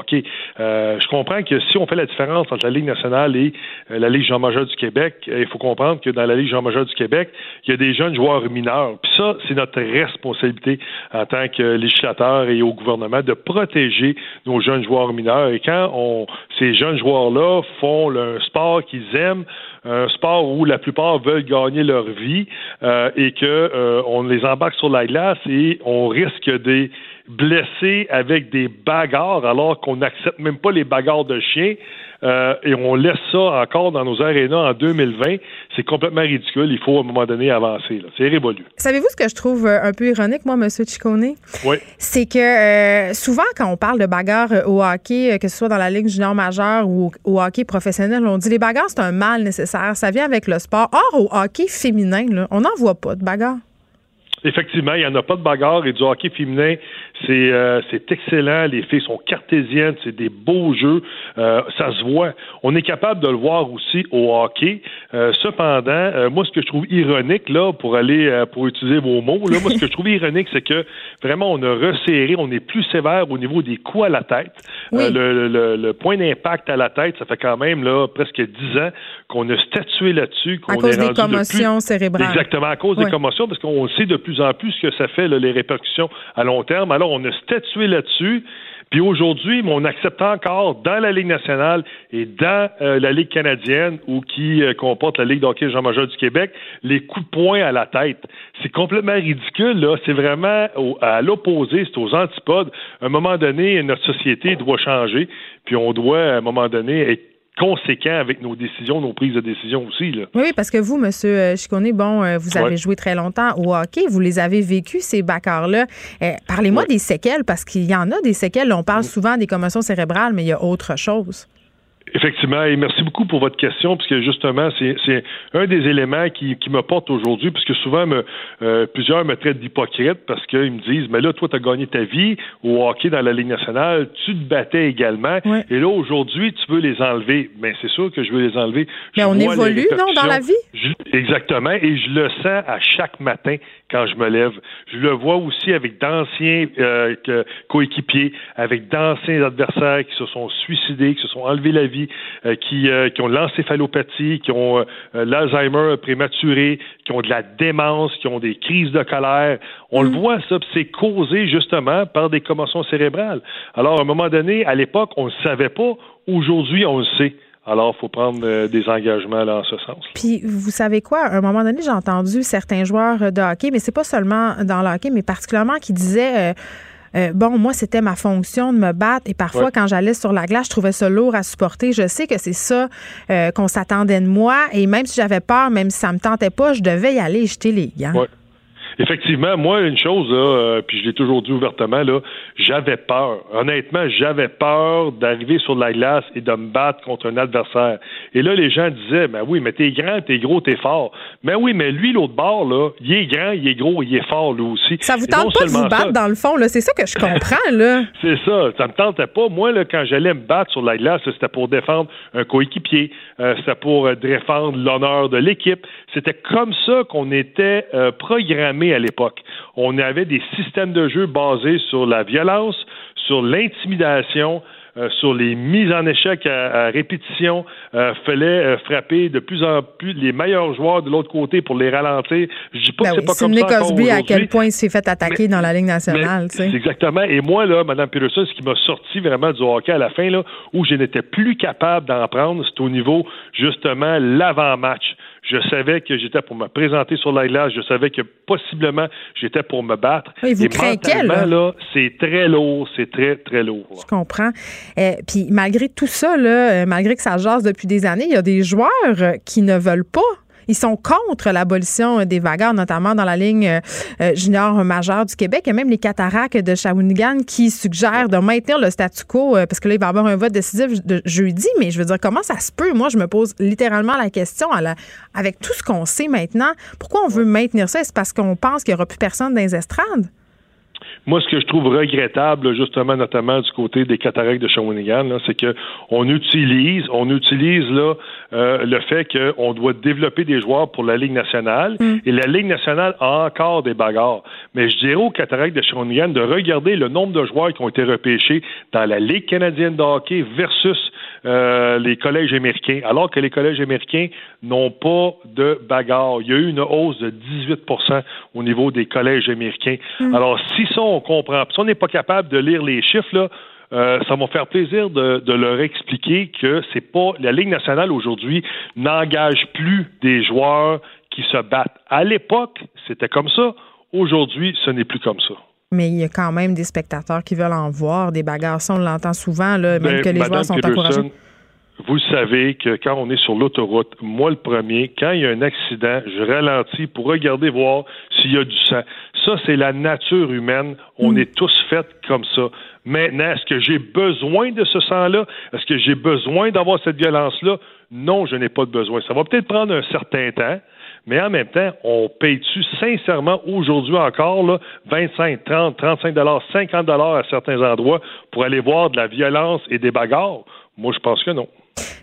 Euh, je comprends que si on fait la différence entre la Ligue nationale et euh, la Ligue jean-major du Québec, euh, il faut comprendre que dans la Ligue jean-major du Québec, il y a des jeunes joueurs mineurs. Puis ça, c'est notre responsabilité en tant que législateur et au gouvernement de protéger nos jeunes joueurs mineurs. Et quand on, ces jeunes joueurs-là font le, un sport qu'ils aiment, un sport où la plupart veulent gagner leur vie et que on les embarque sur la glace et on risque des blessés avec des bagarres alors qu'on n'accepte même pas les bagarres de chiens euh, et on laisse ça encore dans nos arénas en 2020. C'est complètement ridicule. Il faut à un moment donné avancer. C'est révolu. Savez-vous ce que je trouve euh, un peu ironique, moi, M. Ciccone? Oui. C'est que euh, souvent, quand on parle de bagarres au hockey, que ce soit dans la Ligue junior majeure ou au hockey professionnel, on dit les bagarres, c'est un mal nécessaire. Ça vient avec le sport. Or, au hockey féminin, on n'en voit pas de bagarres. Effectivement, il n'y en a pas de bagarre et du hockey féminin, c'est euh, c'est excellent. Les filles sont cartésiennes, c'est des beaux jeux. Euh, ça se voit. On est capable de le voir aussi au hockey. Euh, cependant, moi, ce que je trouve ironique, là, pour aller pour utiliser vos mots, là, moi, ce que je trouve <laughs> ironique, c'est que vraiment, on a resserré, on est plus sévère au niveau des coups à la tête. Le, le, le, point d'impact à la tête, ça fait quand même là presque dix ans qu'on a statué là-dessus. À cause des commotions cérébrales. Exactement, à cause des commotions, parce qu'on sait de plus en plus que ça fait, les répercussions à long terme. Alors, on a statué là-dessus. Puis aujourd'hui, on accepte encore dans la Ligue nationale et dans euh, la Ligue canadienne ou qui euh, comporte la Ligue d'hockey Jean-Major du Québec, les coups de poing à la tête. C'est complètement ridicule, là. C'est vraiment à l'opposé, c'est aux antipodes. À un moment donné, notre société doit changer, puis on doit, à un moment donné, être conséquent avec nos décisions, nos prises de décision aussi. Là. Oui, parce que vous, M. Chicone, bon, euh, vous avez joué très longtemps au hockey, vous les avez vécus, ces bacards-là. Euh, parlez-moi des séquelles, parce qu'il y en a des séquelles. On parle souvent des commotions cérébrales, mais il y a autre chose. Effectivement, et merci beaucoup pour votre question, puisque justement, c'est un des éléments qui, qui me porte aujourd'hui, puisque souvent, me, euh, plusieurs me traitent d'hypocrite parce qu'ils me disent, mais là, toi, tu as gagné ta vie au hockey dans la Ligue nationale, tu te battais également, et là, aujourd'hui, tu veux les enlever. Mais c'est sûr que je veux les enlever. Mais on évolue, non, dans la vie? exactement, et je le sens à chaque matin quand je me lève. Je le vois aussi avec d'anciens euh, coéquipiers, avec d'anciens adversaires qui se sont suicidés, qui se sont enlevés la vie, euh, qui, euh, qui ont l'encéphalopathie, qui ont l'Alzheimer prématuré, qui ont de la démence, qui ont des crises de colère. On le mm. voit, ça, c'est causé justement par des commotions cérébrales. Alors, à un moment donné, à l'époque, on ne le savait pas. Aujourd'hui, on le sait. Alors, il faut prendre euh, des engagements là, en ce sens. Puis, vous savez quoi? À un moment donné, j'ai entendu certains joueurs de hockey, mais c'est pas seulement dans le hockey, mais particulièrement qui disaient. Euh, euh, bon, moi, c'était ma fonction de me battre et parfois, quand j'allais sur la glace, je trouvais ça lourd à supporter. Je sais que c'est ça qu'on s'attendait de moi et même si j'avais peur, même si ça me tentait pas, je devais y aller jeter les gants. Effectivement, moi, une chose, là, euh, puis je l'ai toujours dit ouvertement, là, j'avais peur. Honnêtement, j'avais peur d'arriver sur la glace et de me battre contre un adversaire. Et là, les gens disaient, ben oui, mais t'es grand, t'es gros, t'es fort. Mais oui, mais lui, l'autre bord, là, il est grand, il est gros, il est fort, lui aussi. Ça vous tente pas de vous battre, dans le fond, là? C'est ça que je comprends, là. <laughs> C'est ça. Ça me tentait pas. Moi, là, quand j'allais me battre sur la glace, c'était pour défendre un coéquipier. Euh, c'était pour euh, défendre l'honneur de l'équipe. C'était comme ça qu'on était programmé à l'époque. On avait des systèmes de jeu basés sur la violence, sur l'intimidation, euh, sur les mises en échec à, répétition, euh, fallait euh, frapper de plus en plus les meilleurs joueurs de l'autre côté pour les ralentir. Je dis pas que ben c'est pas comme ça Cosby à quel point il s'est fait attaquer dans la Ligue nationale. Exactement. Et moi, là, Mme Peterson, ce qui m'a sorti vraiment du hockey à la fin, là, où je n'étais plus capable d'en prendre, c'est au niveau, justement, l'avant-match. Je savais que j'étais pour me présenter sur la glace. Je savais que possiblement j'étais pour me battre. Oui, vous Et là, c'est très lourd, c'est très, très lourd. Je comprends. Euh, puis malgré tout ça, là, euh, malgré que ça jase depuis des années, il y a des joueurs euh, qui ne veulent pas ils sont contre l'abolition des vagards, notamment dans la ligne euh, euh, junior majeure du Québec. et même les cataractes de Shawinigan qui suggèrent de maintenir le statu quo euh, parce que là, il va y avoir un vote décisif de jeudi. Mais je veux dire, comment ça se peut? Moi, je me pose littéralement la question avec tout ce qu'on sait maintenant. Pourquoi on veut maintenir ça? Est-ce parce qu'on pense qu'il n'y aura plus personne dans les estrades? Moi, ce que je trouve regrettable, justement, notamment du côté des cataractes de Shawinigan, c'est que on utilise, on utilise là euh, le fait qu'on doit développer des joueurs pour la Ligue nationale mm. et la Ligue nationale a encore des bagarres. Mais je dirais aux cataractes de Shawinigan de regarder le nombre de joueurs qui ont été repêchés dans la Ligue canadienne de hockey versus euh, les collèges américains, alors que les collèges américains n'ont pas de bagarre. Il y a eu une hausse de 18% au niveau des collèges américains. Mm. Alors, si ça, on comprend. Si on n'est pas capable de lire les chiffres, là, euh, ça va faire plaisir de, leur expliquer que c'est pas la Ligue nationale aujourd'hui n'engage plus des joueurs qui se battent. À l'époque, c'était comme ça. Aujourd'hui, ce n'est plus comme ça. Mais il y a quand même des spectateurs qui veulent en voir, des bagarres. on l'entend souvent, là, même que les joueurs sont encouragés vous savez que quand on est sur l'autoroute, moi le premier, quand il y a un accident, je ralentis pour regarder voir s'il y a du sang. Ça, c'est la nature humaine. On mm. est tous faits comme ça. Maintenant, est-ce que j'ai besoin de ce sang-là? Est-ce que j'ai besoin d'avoir cette violence-là? Non, je n'ai pas de besoin. Ça va peut-être prendre un certain temps, mais en même temps, on paye-tu sincèrement aujourd'hui encore là, 25, 30, 35 dollars, 50 dollars à certains endroits pour aller voir de la violence et des bagarres? Moi, je pense que non.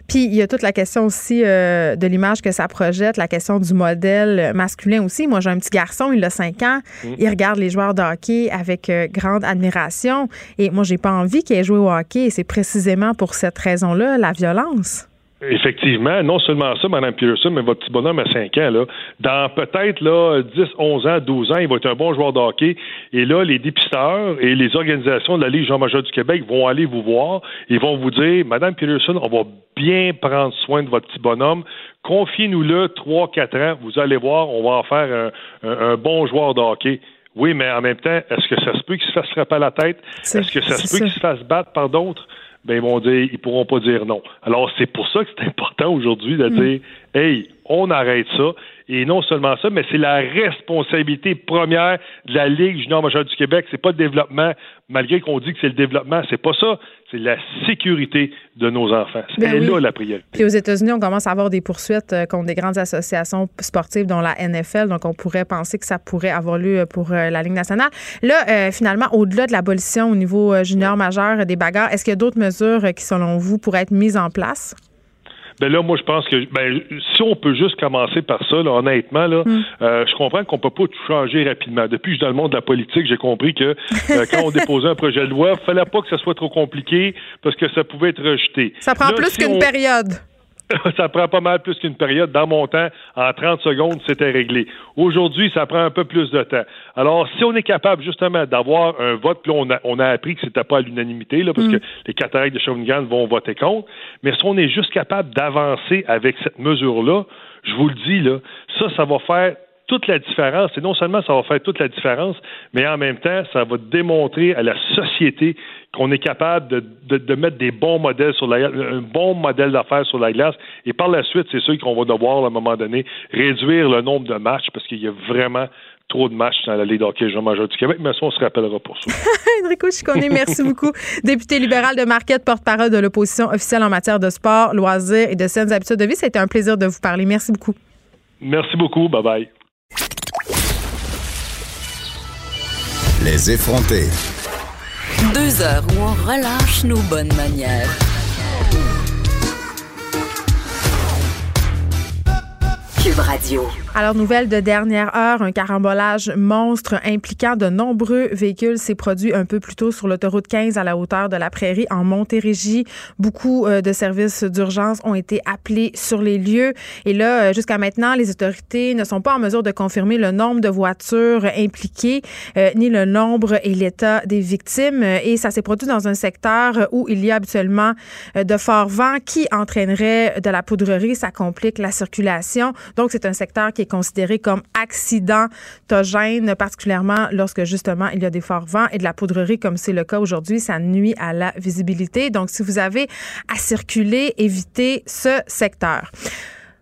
Puis il y a toute la question aussi euh, de l'image que ça projette, la question du modèle masculin aussi. Moi, j'ai un petit garçon, il a 5 ans, mm. il regarde les joueurs de hockey avec euh, grande admiration. Et moi, j'ai pas envie qu'il ait joué au hockey. Et c'est précisément pour cette raison-là, la violence. Effectivement, non seulement ça, Mme Peterson, mais votre petit bonhomme à 5 ans, là, dans peut-être là, 10, 11 ans, 12 ans, il va être un bon joueur de hockey. Et là, les dépisteurs et les organisations de la Ligue Jean-Major du Québec vont aller vous voir et vont vous dire, Mme Peterson, on va bien prendre soin de votre petit bonhomme. Confiez-nous-le 3, 4 ans. Vous allez voir, on va en faire un, bon joueur de hockey. Oui, mais en même temps, est-ce que ça se peut qu'il se fasse frapper à la tête? Est-ce que ça se peut qu'il se fasse battre par d'autres? Ben ils vont dire, ils pourront pas dire non. Alors c'est pour ça que c'est important aujourd'hui de mm. dire, hey, on arrête ça. Et non seulement ça, mais c'est la responsabilité première de la Ligue junior majeure du Québec. C'est pas le développement, malgré qu'on dit que c'est le développement, c'est pas ça. C'est la sécurité de nos enfants. C'est ben là la priorité. Puis aux États-Unis, on commence à avoir des poursuites euh, contre des grandes associations sportives, dont la NFL. Donc, on pourrait penser que ça pourrait avoir lieu pour euh, la Ligue nationale. Là, euh, finalement, au-delà de l'abolition au niveau junior majeur des bagarres, est-ce qu'il y a d'autres mesures qui, selon vous, pourraient être mises en place? Ben là, moi, je pense que ben, si on peut juste commencer par ça, là, honnêtement, là, hmm. euh, je comprends qu'on peut pas tout changer rapidement. Depuis que je suis dans le monde de la politique, j'ai compris que <laughs> euh, quand on déposait un projet de loi, il fallait pas que ça soit trop compliqué parce que ça pouvait être rejeté. Ça prend plus qu'une période. <laughs> ça prend pas mal plus qu'une période. Dans mon temps, en 30 secondes, c'était réglé. Aujourd'hui, ça prend un peu plus de temps. Alors, si on est capable justement d'avoir un vote, puis on a, on a appris que c'était pas à l'unanimité, là, parce mm. que les cataractes de Shawinigan vont voter contre, mais si on est juste capable d'avancer avec cette mesure-là, je vous le dis, là, ça, ça va faire toute la différence. Et non seulement ça va faire toute la différence, mais en même temps, ça va démontrer à la société qu'on est capable de, de, mettre des bons modèles sur la un bon modèle d'affaires sur la glace. Et par la suite, c'est sûr qu'on va devoir, à un moment donné, réduire le nombre de matchs parce qu'il y a vraiment trop de matchs dans la Ligue d'hockey jean du Québec, mais ça, on se rappellera pour ça. <laughs> Enrico Chiconé, merci beaucoup. Député libéral de Marquette, porte-parole de l'opposition officielle en matière de sport, loisirs et de saines habitudes de vie. C'était un plaisir de vous parler. Merci beaucoup. Merci beaucoup. Bye-bye. Les effronter. Deux heures où on relâche nos bonnes manières. Cube Radio. Alors, nouvelle de dernière heure, un carambolage monstre impliquant de nombreux véhicules s'est produit un peu plus tôt sur l'autoroute 15 à la hauteur de la Prairie en Montérégie. Beaucoup euh, de services d'urgence ont été appelés sur les lieux. Et là, euh, jusqu'à maintenant, les autorités ne sont pas en mesure de confirmer le nombre de voitures impliquées, euh, ni le nombre et l'état des victimes. Et ça s'est produit dans un secteur où il y a habituellement de forts vents qui entraîneraient de la poudrerie. Ça complique la circulation. Donc, c'est un secteur qui est considéré comme accidentogène, particulièrement lorsque justement il y a des forts vents et de la poudrerie, comme c'est le cas aujourd'hui. Ça nuit à la visibilité. Donc, si vous avez à circuler, évitez ce secteur.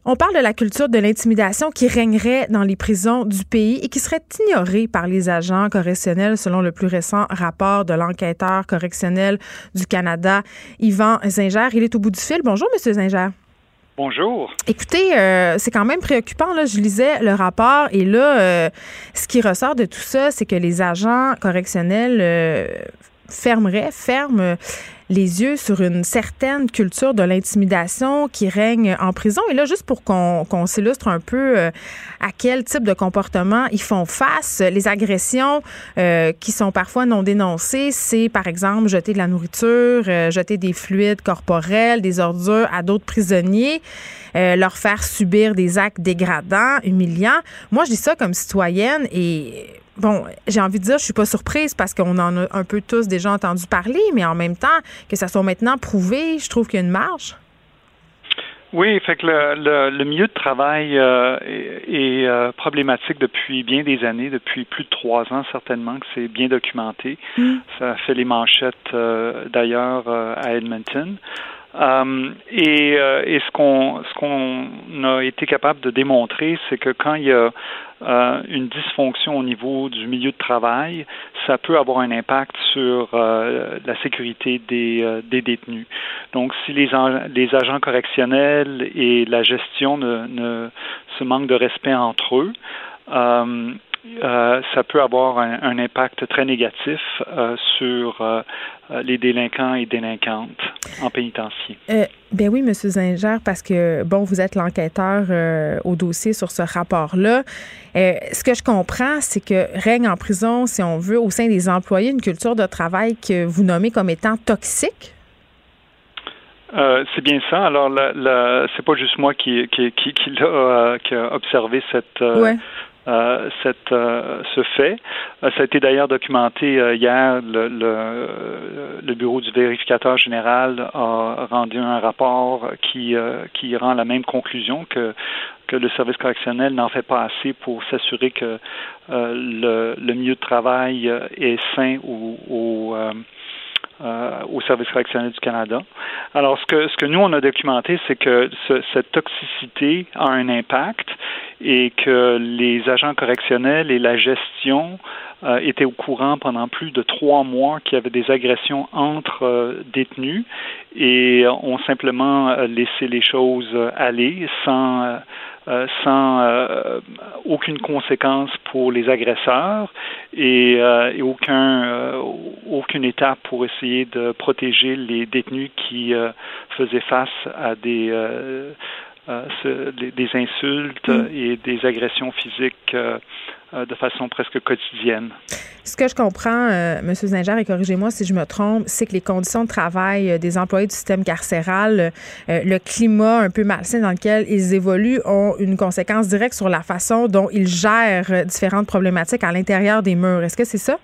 On parle de la culture de l'intimidation qui régnerait dans les prisons du pays et qui serait ignorée par les agents correctionnels selon le plus récent rapport de l'enquêteur correctionnel du Canada, Yvan Zinger. Il est au bout du fil. Bonjour, Monsieur Zinger. Bonjour. Écoutez, euh, c'est quand même préoccupant. Là. Je lisais le rapport et là, euh, ce qui ressort de tout ça, c'est que les agents correctionnels euh, fermeraient, ferment les yeux sur une certaine culture de l'intimidation qui règne en prison. Et là, juste pour qu'on s'illustre un peu euh, à quel type de comportement ils font face, les agressions euh, qui sont parfois non dénoncées, c'est par exemple jeter de la nourriture, euh, jeter des fluides corporels, des ordures à d'autres prisonniers, leur faire subir des actes dégradants, humiliants. Moi, je dis ça comme citoyenne et bon, j'ai envie de dire, je suis pas surprise parce qu'on en a un peu tous déjà entendu parler, mais en même temps, que ça soit maintenant prouvé, je trouve qu'il y a une marge. Oui, fait que le, le, milieu de travail euh, est, euh, problématique depuis bien des années, depuis plus de trois ans certainement que c'est bien documenté. Mm. Ça fait les manchettes euh, d'ailleurs à Edmonton. Et, et ce qu'on ce qu'on a été capable de démontrer, c'est que quand il y a euh, une dysfonction au niveau du milieu de travail, ça peut avoir un impact sur euh, la sécurité des, euh, des, détenus. Donc, si les, les agents correctionnels et la gestion ne, ne se manquent de respect entre eux, euh, ça peut avoir un, impact très négatif euh, sur euh, les délinquants et délinquantes en pénitencier. ben oui, Monsieur Zinger, parce que bon, vous êtes l'enquêteur au dossier sur ce rapport-là. ce que je comprends, c'est que règne en prison, si on veut, au sein des employés, une culture de travail que vous nommez comme étant toxique? c'est bien ça. Alors, c'est pas juste moi qui, qui, qui, qui, a, qui a observé cette, euh, euh, ce fait. Euh, ça a été d'ailleurs documenté hier. Le, bureau du vérificateur général a rendu un rapport qui, qui rend la même conclusion que que le service correctionnel n'en fait pas assez pour s'assurer que le, milieu de travail est sain au service correctionnel du Canada. Alors, ce que, ce que nous, on a documenté, c'est que cette toxicité a un impact et que les agents correctionnels et la gestion euh, étaient au courant pendant plus de trois mois qu'il y avait des agressions entre euh, détenus et ont simplement laissé les choses aller sans euh, sans euh, aucune conséquence pour les agresseurs et, euh, et aucun, aucune étape pour essayer de protéger les détenus qui faisaient face à des des insultes mm. et des agressions physiques euh, de façon presque quotidienne. Ce que je comprends, euh, M. Zinger, et corrigez-moi si je me trompe, c'est que les conditions de travail euh, des employés du système carcéral, le climat un peu malsain dans lequel ils évoluent ont une conséquence directe sur la façon dont ils gèrent différentes problématiques à l'intérieur des murs. Est-ce que c'est ça?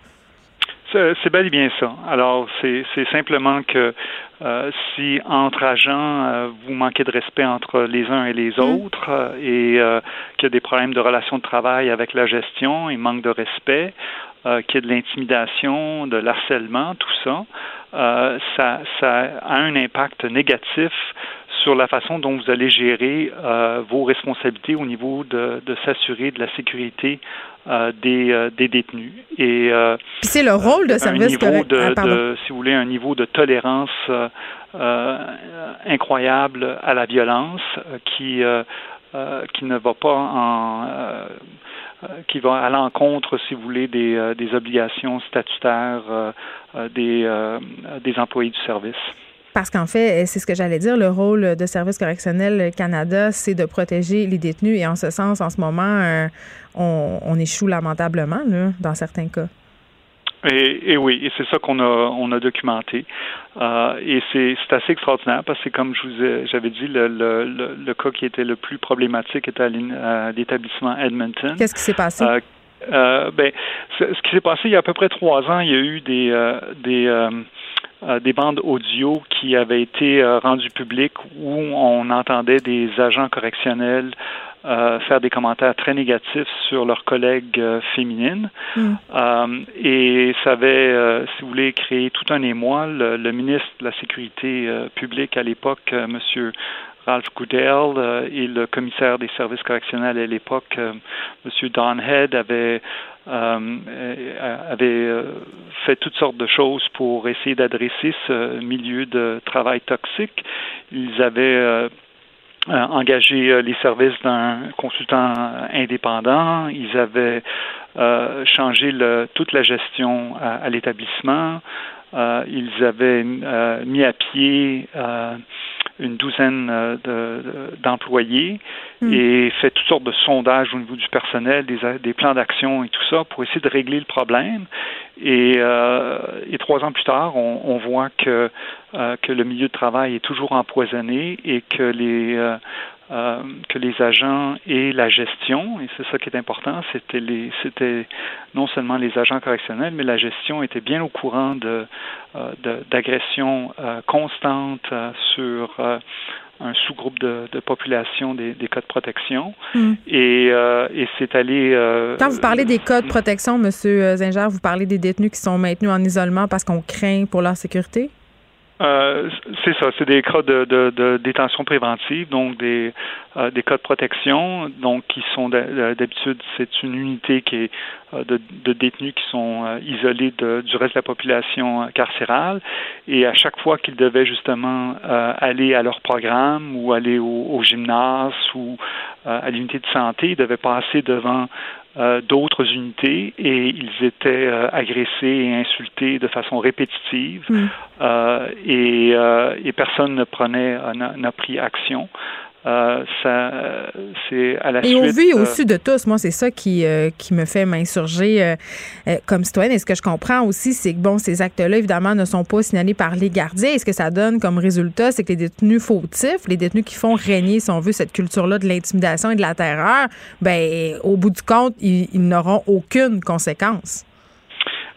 C'est bel et bien ça. Alors, c'est simplement que euh, si entre agents, euh, vous manquez de respect entre les uns et les mm. autres euh, et qu'il y a des problèmes de relations de travail avec la gestion, il manque de respect, qu'il y a de l'intimidation, de l'harcèlement, tout ça, ça, ça a un impact négatif sur la façon dont vous allez gérer euh, vos responsabilités au niveau de, de s'assurer de la sécurité euh, des, euh, des, détenus. Et c'est le rôle de service niveau de, ah, de, si vous voulez, un niveau de tolérance incroyable à la violence qui qui ne va pas en qui va à l'encontre, si vous voulez, des, des obligations statutaires des, des employés du service. Parce qu'en fait, c'est ce que j'allais dire, le rôle de Service correctionnel Canada, c'est de protéger les détenus. Et en ce sens, en ce moment, euh, on, échoue lamentablement là, dans certains cas. Et, oui, et c'est ça qu'on a on a documenté. Euh, et c'est assez extraordinaire parce que comme je vous j'avais dit, le, le, le, cas qui était le plus problématique était à l'établissement Edmonton. Qu'est-ce qui s'est passé? Euh, ben, ce, ce qui s'est passé il y a à peu près trois ans, il y a eu des des euh, des bandes audio qui avaient été euh, rendues publiques où on entendait des agents correctionnels euh, faire des commentaires très négatifs sur leurs collègues féminines. Mm. et ça avait, si vous voulez, créé tout un émoi. Le, ministre de la Sécurité publique à l'époque, Monsieur Ralph Goodell et le commissaire des services correctionnels à l'époque, M. Don Head, euh, avait euh, fait toutes sortes de choses pour essayer d'adresser ce milieu de travail toxique. Ils avaient euh, engagé les services d'un consultant indépendant. Ils avaient changé toute la gestion à, l'établissement. ils avaient mis à pied une douzaine euh, d'employés hmm. et fait toutes sortes de sondages au niveau du personnel, des, des plans d'action et tout ça pour essayer de régler le problème. Et, euh, et trois ans plus tard, on, on voit que, euh, que le milieu de travail est toujours empoisonné et que les euh, que les agents et la gestion, et c'est ça qui est important, c'était les c'était non seulement les agents correctionnels, mais la gestion était bien au courant de euh, d'agressions euh, constantes sur un sous-groupe de, de, population des, des, cas de protection. Hmm. Et, et c'est allé. Quand vous parlez des cas de protection, M. Zinger, vous parlez des détenus qui sont maintenus en isolement parce qu'on craint pour leur sécurité? Euh, c'est ça, c'est des cas de, de, de, détention préventive, donc des, euh, des cas de protection, donc qui sont d'habitude, c'est une unité qui est euh, de, de, détenus qui sont isolés du reste de la population carcérale, et à chaque fois qu'ils devaient justement aller à leur programme ou aller au, au gymnase ou à l'unité de santé, ils devaient passer devant euh, d'autres unités et ils étaient euh, agressés et insultés de façon répétitive mm. euh, et, et, personne ne prenait n'a pris action. Euh, ça, c'est à la et au vu et au su de tous, moi, c'est ça qui, euh, qui me fait m'insurger euh, comme citoyenne. Et ce que je comprends aussi, c'est que, bon, ces actes-là, évidemment, ne sont pas signalés par les gardiens. Et ce que ça donne comme résultat, c'est que les détenus fautifs, les détenus qui font régner, si on veut, cette culture-là de l'intimidation et de la terreur, ben, au bout du compte, ils n'auront aucune conséquence.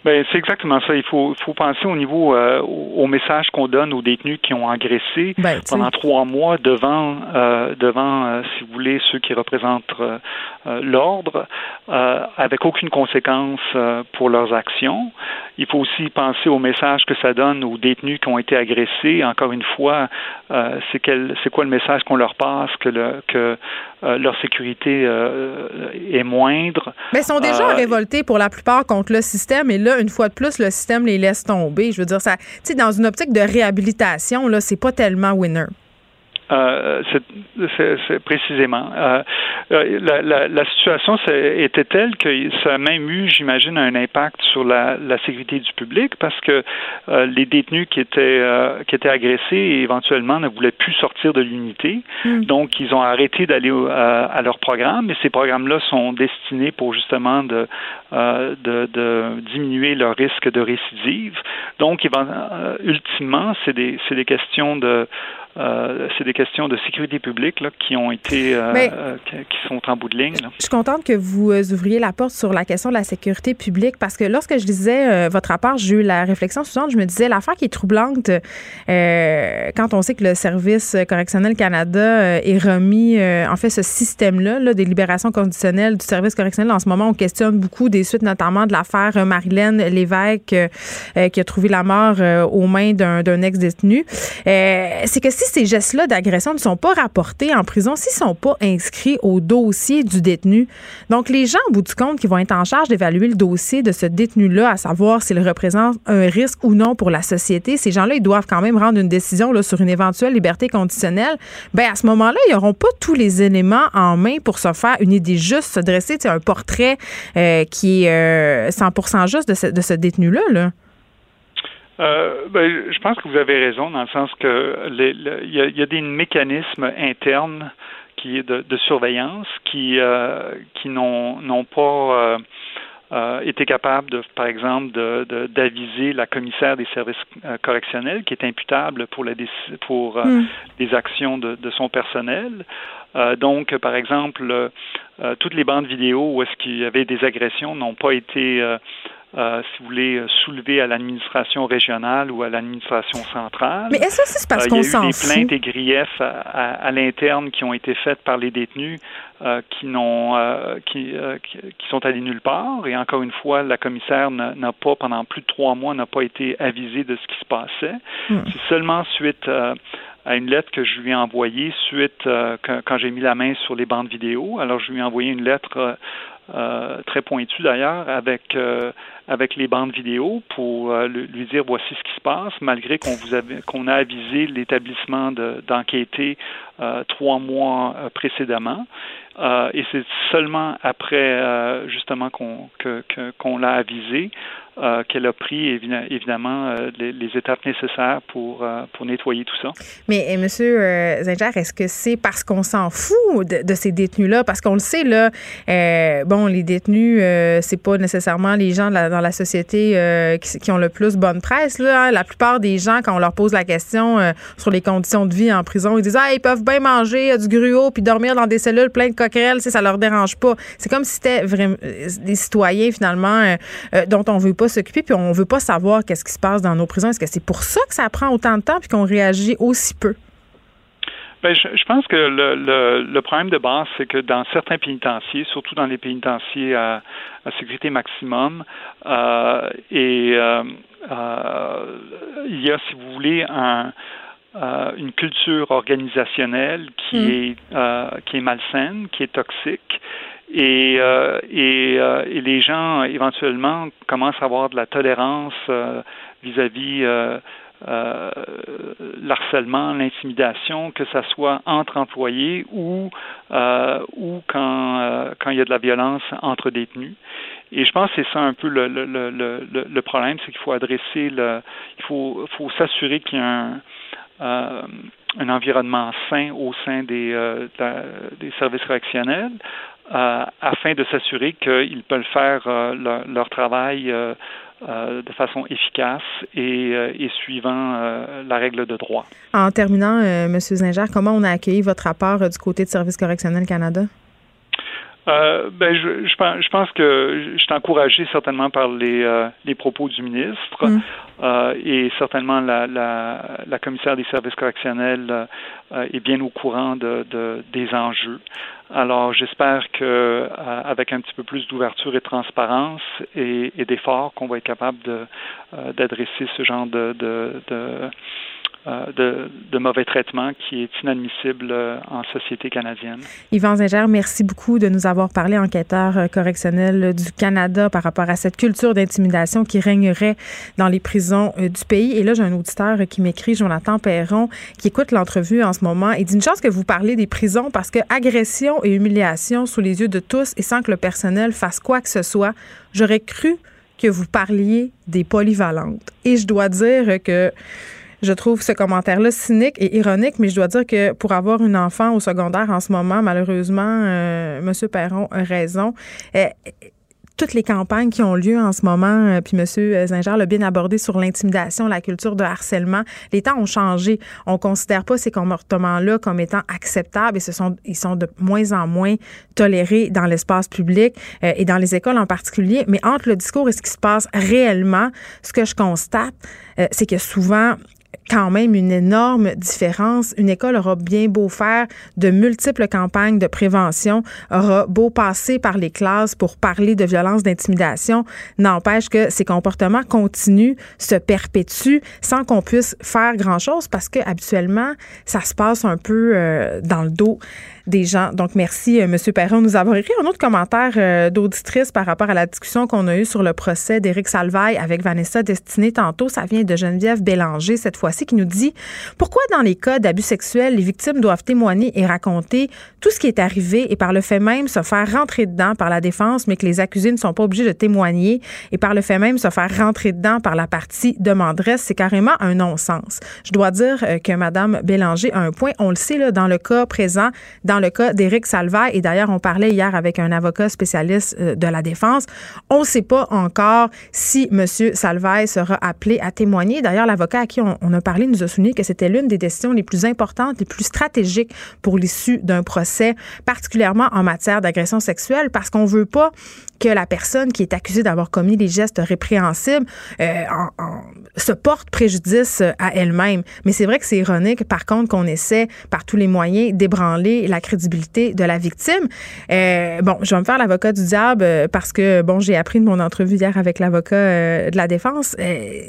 Ben, c'est exactement ça. Il faut, faut penser au niveau euh, au message qu'on donne aux détenus qui ont agressé ben, pendant trois mois devant euh, devant, euh, si vous voulez, ceux qui représentent l'ordre, avec aucune conséquence pour leurs actions. Il faut aussi penser au message que ça donne aux détenus qui ont été agressés. Encore une fois, c'est quel c'est quoi le message qu'on leur passe que le que leur sécurité est moindre. Mais ils sont déjà révoltés pour la plupart contre le système et là une fois de plus, le système les laisse tomber. Je veux dire, ça, dans une optique de réhabilitation, là, c'est pas tellement winner. Euh, c'est précisément. Euh, euh, la, la, la, situation était telle que ça a même eu, j'imagine, un impact sur la, la, sécurité du public parce que euh, les détenus qui étaient qui étaient agressés éventuellement ne voulaient plus sortir de l'unité, hmm. donc ils ont arrêté d'aller à leur programme. Et ces programmes-là sont destinés pour justement de, de, de diminuer leur risque de récidive. Donc, ultimement, c'est des c'est des questions de euh, c'est des questions de sécurité publique là, qui ont été euh, euh, qui sont en bout de ligne. Je suis contente que vous ouvriez la porte sur la question de la sécurité publique parce que lorsque je lisais votre rapport, j'ai eu la réflexion suivante. Je me disais l'affaire qui est troublante quand on sait que le service correctionnel Canada est remis en fait ce système-là là, des libérations conditionnelles du service correctionnel. En ce moment, on questionne beaucoup des suites, notamment de l'affaire Marilène Lévesque qui a trouvé la mort aux mains d'un ex-détenu. c'est que si ces gestes-là d'agression ne sont pas rapportés en prison, s'ils ne sont pas inscrits au dossier du détenu, donc les gens, au bout du compte, qui vont être en charge d'évaluer le dossier de ce détenu-là, à savoir s'il représente un risque ou non pour la société, ces gens-là, ils doivent quand même rendre une décision sur une éventuelle liberté conditionnelle. Ben à ce moment-là, ils n'auront pas tous les éléments en main pour se faire une idée juste, se dresser un portrait euh, qui est 100% euh, juste de ce, détenu-là. Là. Euh, ben, je pense que vous avez raison dans le sens que il y, a, des mécanismes internes qui de, de surveillance qui euh, qui n'ont pas euh, été capables de, par exemple, d'aviser de, la commissaire des services correctionnels qui est imputable pour, la, pour hmm. des actions de, de son personnel. donc, par exemple, toutes les bandes vidéo où est-ce qu'il y avait des agressions n'ont pas été euh, si vous voulez, euh, soulever à l'administration régionale ou à l'administration centrale. Mais est-ce que c'est parce qu'on s'en? Il y a eu des plaintes et griefs à, à, l'interne qui ont été faites par les détenus euh, qui n'ont euh, qui, qui, sont allés nulle part. Et encore une fois, la commissaire n'a pas, pendant plus de trois mois, n'a pas été avisée de ce qui se passait. Hmm. C'est seulement suite à une lettre que je lui ai envoyée suite quand, quand j'ai mis la main sur les bandes vidéo. Alors je lui ai envoyé une lettre euh, très pointu d'ailleurs, avec euh, avec les bandes vidéo pour euh, lui dire voici ce qui se passe, malgré qu'on vous qu'on a avisé l'établissement d'enquêter trois mois précédemment. Et c'est seulement après justement qu'on l'a avisé euh, qu'elle a pris évidemment euh, les, étapes nécessaires pour, euh, pour nettoyer tout ça. Mais M. Zinger, est-ce que c'est parce qu'on s'en fout de, ces détenus-là? Parce qu'on le sait, là, bon, les détenus, c'est pas nécessairement les gens dans la société qui, ont le plus bonne presse. Là, hein. La plupart des gens, quand on leur pose la question sur les conditions de vie en prison, ils disent Ah, ils peuvent bien manger du gruau puis dormir dans des cellules pleines de ça leur dérange pas. C'est comme si c'était vraiment des citoyens, finalement, dont on veut pas s'occuper, puis on veut pas savoir qu'est-ce qui se passe dans nos prisons. Est-ce que c'est pour ça que ça prend autant de temps puis qu'on réagit aussi peu? Bien, je, pense que le, problème de base, c'est que dans certains pénitenciers, surtout dans les pénitenciers à, sécurité maximum, euh, et euh, euh, il y a, si vous voulez, une culture organisationnelle qui hmm. est qui est malsaine, qui est toxique et, euh, et, euh, et, les gens éventuellement commencent à avoir de la tolérance euh, vis-à-vis euh, l'harcèlement, l'intimidation, que ce soit entre employés ou, ou quand, quand il y a de la violence entre détenus. Et je pense que c'est ça un peu le, le, le, le problème, c'est qu'il faut adresser le, il faut, faut s'assurer qu'il y a un, un environnement sain au sein des, des services correctionnels. Euh, afin de s'assurer qu'ils peuvent faire euh, leur, travail euh, de façon efficace et, suivant la règle de droit. En terminant, M. Zinger, comment on a accueilli votre rapport du côté de Service correctionnel Canada? Euh, ben, je, je, pense, je pense que je suis encouragé certainement par les, euh, les propos du ministre mm. euh, et certainement la, la, la, commissaire des services correctionnels euh, est bien au courant de, de des enjeux. Alors, j'espère que avec un petit peu plus d'ouverture et de transparence et, et d'efforts, qu'on va être capable de d'adresser ce genre de, de, de euh, de, de, mauvais traitement qui est inadmissible euh, en société canadienne. Yvan Zinger, merci beaucoup de nous avoir parlé, enquêteur euh, correctionnel du Canada, par rapport à cette culture d'intimidation qui régnerait dans les prisons du pays. Et là, j'ai un auditeur qui m'écrit, Jonathan Perron, qui écoute l'entrevue en ce moment et dit une chance que vous parlez des prisons parce que agression et humiliation sous les yeux de tous et sans que le personnel fasse quoi que ce soit, j'aurais cru que vous parliez des polyvalentes. Et je dois dire que je trouve ce commentaire-là cynique et ironique, mais je dois dire que pour avoir une enfant au secondaire en ce moment, malheureusement, euh, M. Perron a raison. Euh, toutes les campagnes qui ont lieu en ce moment, euh, puis M. Zinger l'a bien abordé sur l'intimidation, la culture de harcèlement, les temps ont changé. On considère pas ces comportements-là comme étant acceptables et ce sont, ils sont de moins en moins tolérés dans l'espace public et dans les écoles en particulier. Mais entre le discours et ce qui se passe réellement, ce que je constate, c'est que souvent, quand même une énorme différence. Une école aura bien beau faire de multiples campagnes de prévention, aura beau passer par les classes pour parler de violence, d'intimidation, n'empêche que ces comportements continuent, se perpétuent sans qu'on puisse faire grand-chose parce que habituellement, ça se passe un peu euh, dans le dos des gens. Donc, merci, euh, M. Perron, nous avoir écrit un autre commentaire euh, d'auditrice par rapport à la discussion qu'on a eue sur le procès d'Éric Salvaille avec Vanessa Destiné tantôt. Ça vient de Geneviève Bélanger, cette fois-ci, qui nous dit pourquoi, dans les cas d'abus sexuels, les victimes doivent témoigner et raconter tout ce qui est arrivé et par le fait même se faire rentrer dedans par la défense, mais que les accusés ne sont pas obligés de témoigner et par le fait même se faire rentrer dedans par la partie demanderesse. C'est carrément un non-sens. Je dois dire euh, que Mme Bélanger a un point. On le sait, là, dans le cas présent, dans dans le cas d'Éric Salvaire. Et d'ailleurs, on parlait hier avec un avocat spécialiste euh, de la défense. On ne sait pas encore si M. Salvaire sera appelé à témoigner. D'ailleurs, l'avocat à qui on, a parlé nous a souligné que c'était l'une des décisions les plus importantes, les plus stratégiques pour l'issue d'un procès, particulièrement en matière d'agression sexuelle, parce qu'on veut pas que la personne qui est accusée d'avoir commis des gestes répréhensibles euh, se porte préjudice à elle-même. Mais c'est vrai que c'est ironique, par contre, qu'on essaie par tous les moyens d'ébranler la crédibilité de la victime. Euh, bon, je vais me faire l'avocat du diable euh, parce que, bon, j'ai appris de mon entrevue hier avec l'avocat de la défense.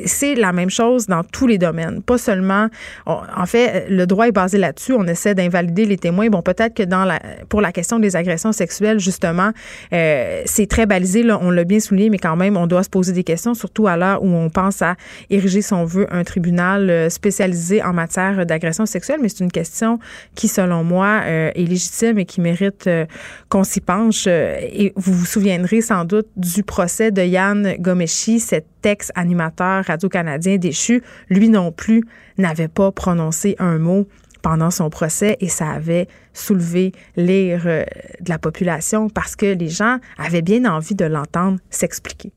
c'est la même chose dans tous les domaines. Pas seulement, en fait, le droit est basé là-dessus. On essaie d'invalider les témoins. Bon, peut-être que dans la, pour la question des agressions sexuelles, justement, c'est très balisé, on l'a bien souligné, mais quand même, on doit se poser des questions, surtout à l'heure où on pense à ériger, si on veut, un tribunal euh, spécialisé en matière d'agression sexuelle. Mais c'est une question qui, selon moi, euh, est légitime et qui mérite euh, qu'on s'y penche. Et vous vous souviendrez sans doute du procès de Yann Gomeshi, cet ex-animateur radio-canadien déchu. Lui non plus n'avait pas prononcé un mot pendant son procès et ça avait soulevé l'ire euh, de la population parce que les gens avaient bien envie de l'entendre s'expliquer.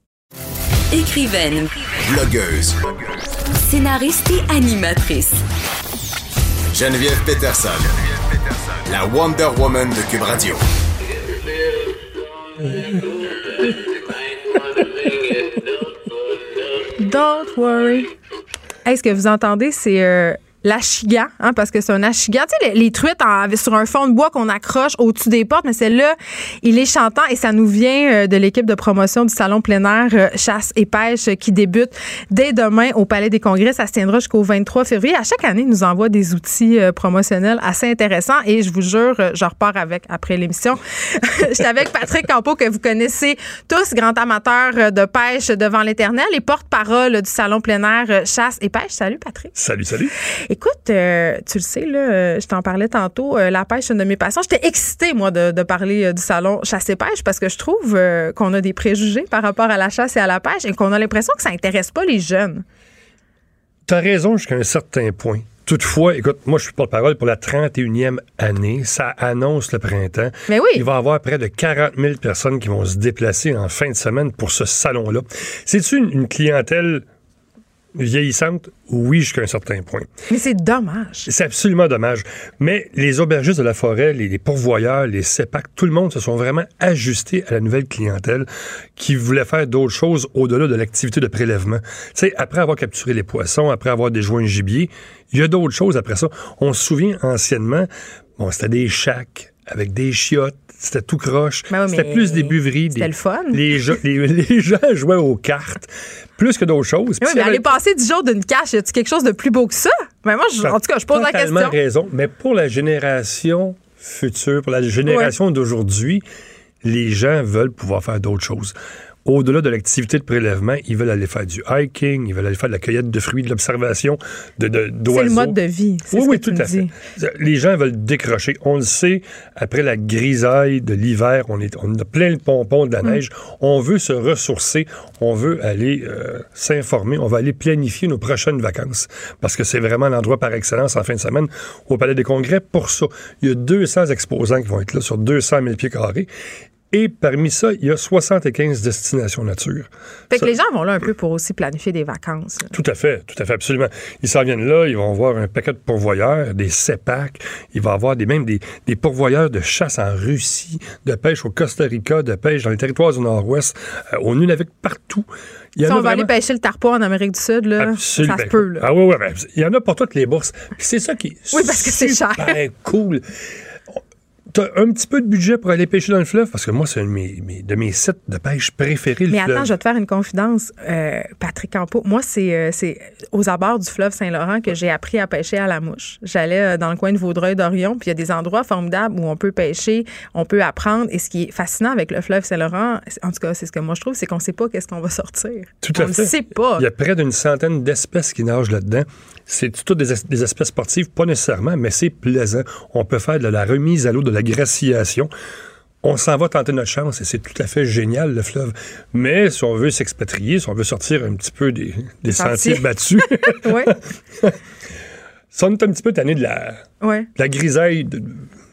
Écrivaine, blogueuse, scénariste et animatrice. Geneviève Peterson, la Wonder Woman de Cube Radio. Don't worry. Est-ce que vous entendez? C'est euh, l'achigan, hein, parce que c'est un achigan. Tu sais, les, truites sur un fond de bois qu'on accroche au-dessus des portes, mais celle-là, il est chantant et ça nous vient euh, de l'équipe de promotion du Salon plein euh, Chasse et Pêche euh, qui débute dès demain au Palais des Congrès. Ça se tiendra jusqu'au 23 février. À chaque année, ils nous envoie des outils promotionnels assez intéressants et je vous jure, je repars avec après l'émission. <laughs> J'étais avec Patrick Campo, que vous connaissez tous, grand amateur de pêche devant l'éternel et porte-parole du Salon plein Chasse et Pêche. Salut, Patrick. Salut, salut. Écoute, euh, tu le sais, là, euh, je t'en parlais tantôt, euh, la pêche, c'est une de mes passions. J'étais excitée, moi, de, parler du salon chasse et pêche parce que je trouve qu'on a des préjugés par rapport à la chasse et à la pêche et qu'on a l'impression que ça intéresse pas les jeunes. Tu as raison jusqu'à un certain point. Toutefois, écoute, moi, je suis porte-parole pour la 31e année. Ça annonce le printemps. Mais oui. Il va y avoir près de 40 000 personnes qui vont se déplacer en fin de semaine pour ce salon-là. C'est-tu une clientèle Vieillissante, oui, jusqu'à un certain point. Mais c'est dommage. C'est absolument dommage. Mais les aubergistes de la forêt, les, les pourvoyeurs, les CEPAC, tout le monde se sont vraiment ajustés à la nouvelle clientèle qui voulait faire d'autres choses au-delà de l'activité de prélèvement. Tu sais, après avoir capturé les poissons, après avoir déjoué un gibier, il y a d'autres choses après ça. On se souvient anciennement, bon, c'était des chacs avec des chiottes, c'était tout croche. Ben oui, c'était mais plus des buveries. c'était le fun. <laughs> Les, gens- les- les gens jouaient aux cartes, plus que d'autres choses. Oui, Puis mais avait- aller passer 10 jours d'une cache, y a-tu quelque chose de plus beau que ça? Ben moi, je- en tout cas, je pose la totalement question. raison. Mais pour la génération future, pour la génération d'aujourd'hui, les gens veulent pouvoir faire d'autres choses. Au-delà de l'activité de prélèvement, ils veulent aller faire du hiking, ils veulent aller faire de la cueillette de fruits, de l'observation de, de, d'oiseaux. C'est le mode de vie. C'est Oui, ce oui, que tout à fait. Les gens veulent décrocher. On le sait, après la grisaille de l'hiver, on, est, on a plein le pompon de la Mm. neige. On veut se ressourcer, on veut aller euh, s'informer, on va aller planifier nos prochaines vacances. Parce que c'est vraiment l'endroit par excellence en fin de semaine au Palais des Congrès pour ça. Il y a 200 exposants qui vont être là sur 200 000 pieds carrés. Et parmi ça, il y a 75 destinations nature. Fait que les gens vont là un peu pour aussi planifier des vacances. là. tout à fait, tout à fait, absolument. Ils s'en viennent là, ils vont voir un paquet de pourvoyeurs, des CEPAC, il va y avoir des, même des, des pourvoyeurs de chasse en Russie, de pêche au Costa Rica, de pêche dans les territoires du Nord-Ouest, euh, au Nunavik, partout. Il y Si en on a va aller pêcher le tarpon en Amérique du Sud, là, Absolument. ça se peut. Là. Ah oui, oui, ben, il y en a pour toutes les bourses. Puis c'est ça qui est Oui, parce que c'est cher. super cool. T'as un petit peu de budget pour aller pêcher dans le fleuve, parce que moi, c'est un de mes, mes- de mes sites de pêche préférés, le Mais fleuve. attends, je vais te faire une confidence. Euh, Patrick Campo, moi, c'est euh, c'est aux abords du fleuve Saint-Laurent que j'ai appris à pêcher à la mouche. J'allais euh, dans le coin de Vaudreuil-Dorion, puis il y a des endroits formidables où on peut pêcher, on peut apprendre. Et ce qui est fascinant avec le fleuve Saint-Laurent, en tout cas, c'est ce que moi je trouve, c'est qu'on sait pas qu'est-ce qu'on va sortir. Tout on à fait. ne sait pas. Il y a près d'une centaine d'espèces qui nagent là-dedans. C'est toutes des, es- des espèces sportives, pas nécessairement, mais c'est plaisant. On peut faire de la remise à l'eau, de la graciation. On s'en va tenter notre chance et c'est tout à fait génial, le fleuve. Mais si on veut s'expatrier, si on veut sortir un petit peu des, des Sentiers. sentiers battus, <laughs> Oui, <laughs> si on est un petit peu tanné de la, de la grisaille de-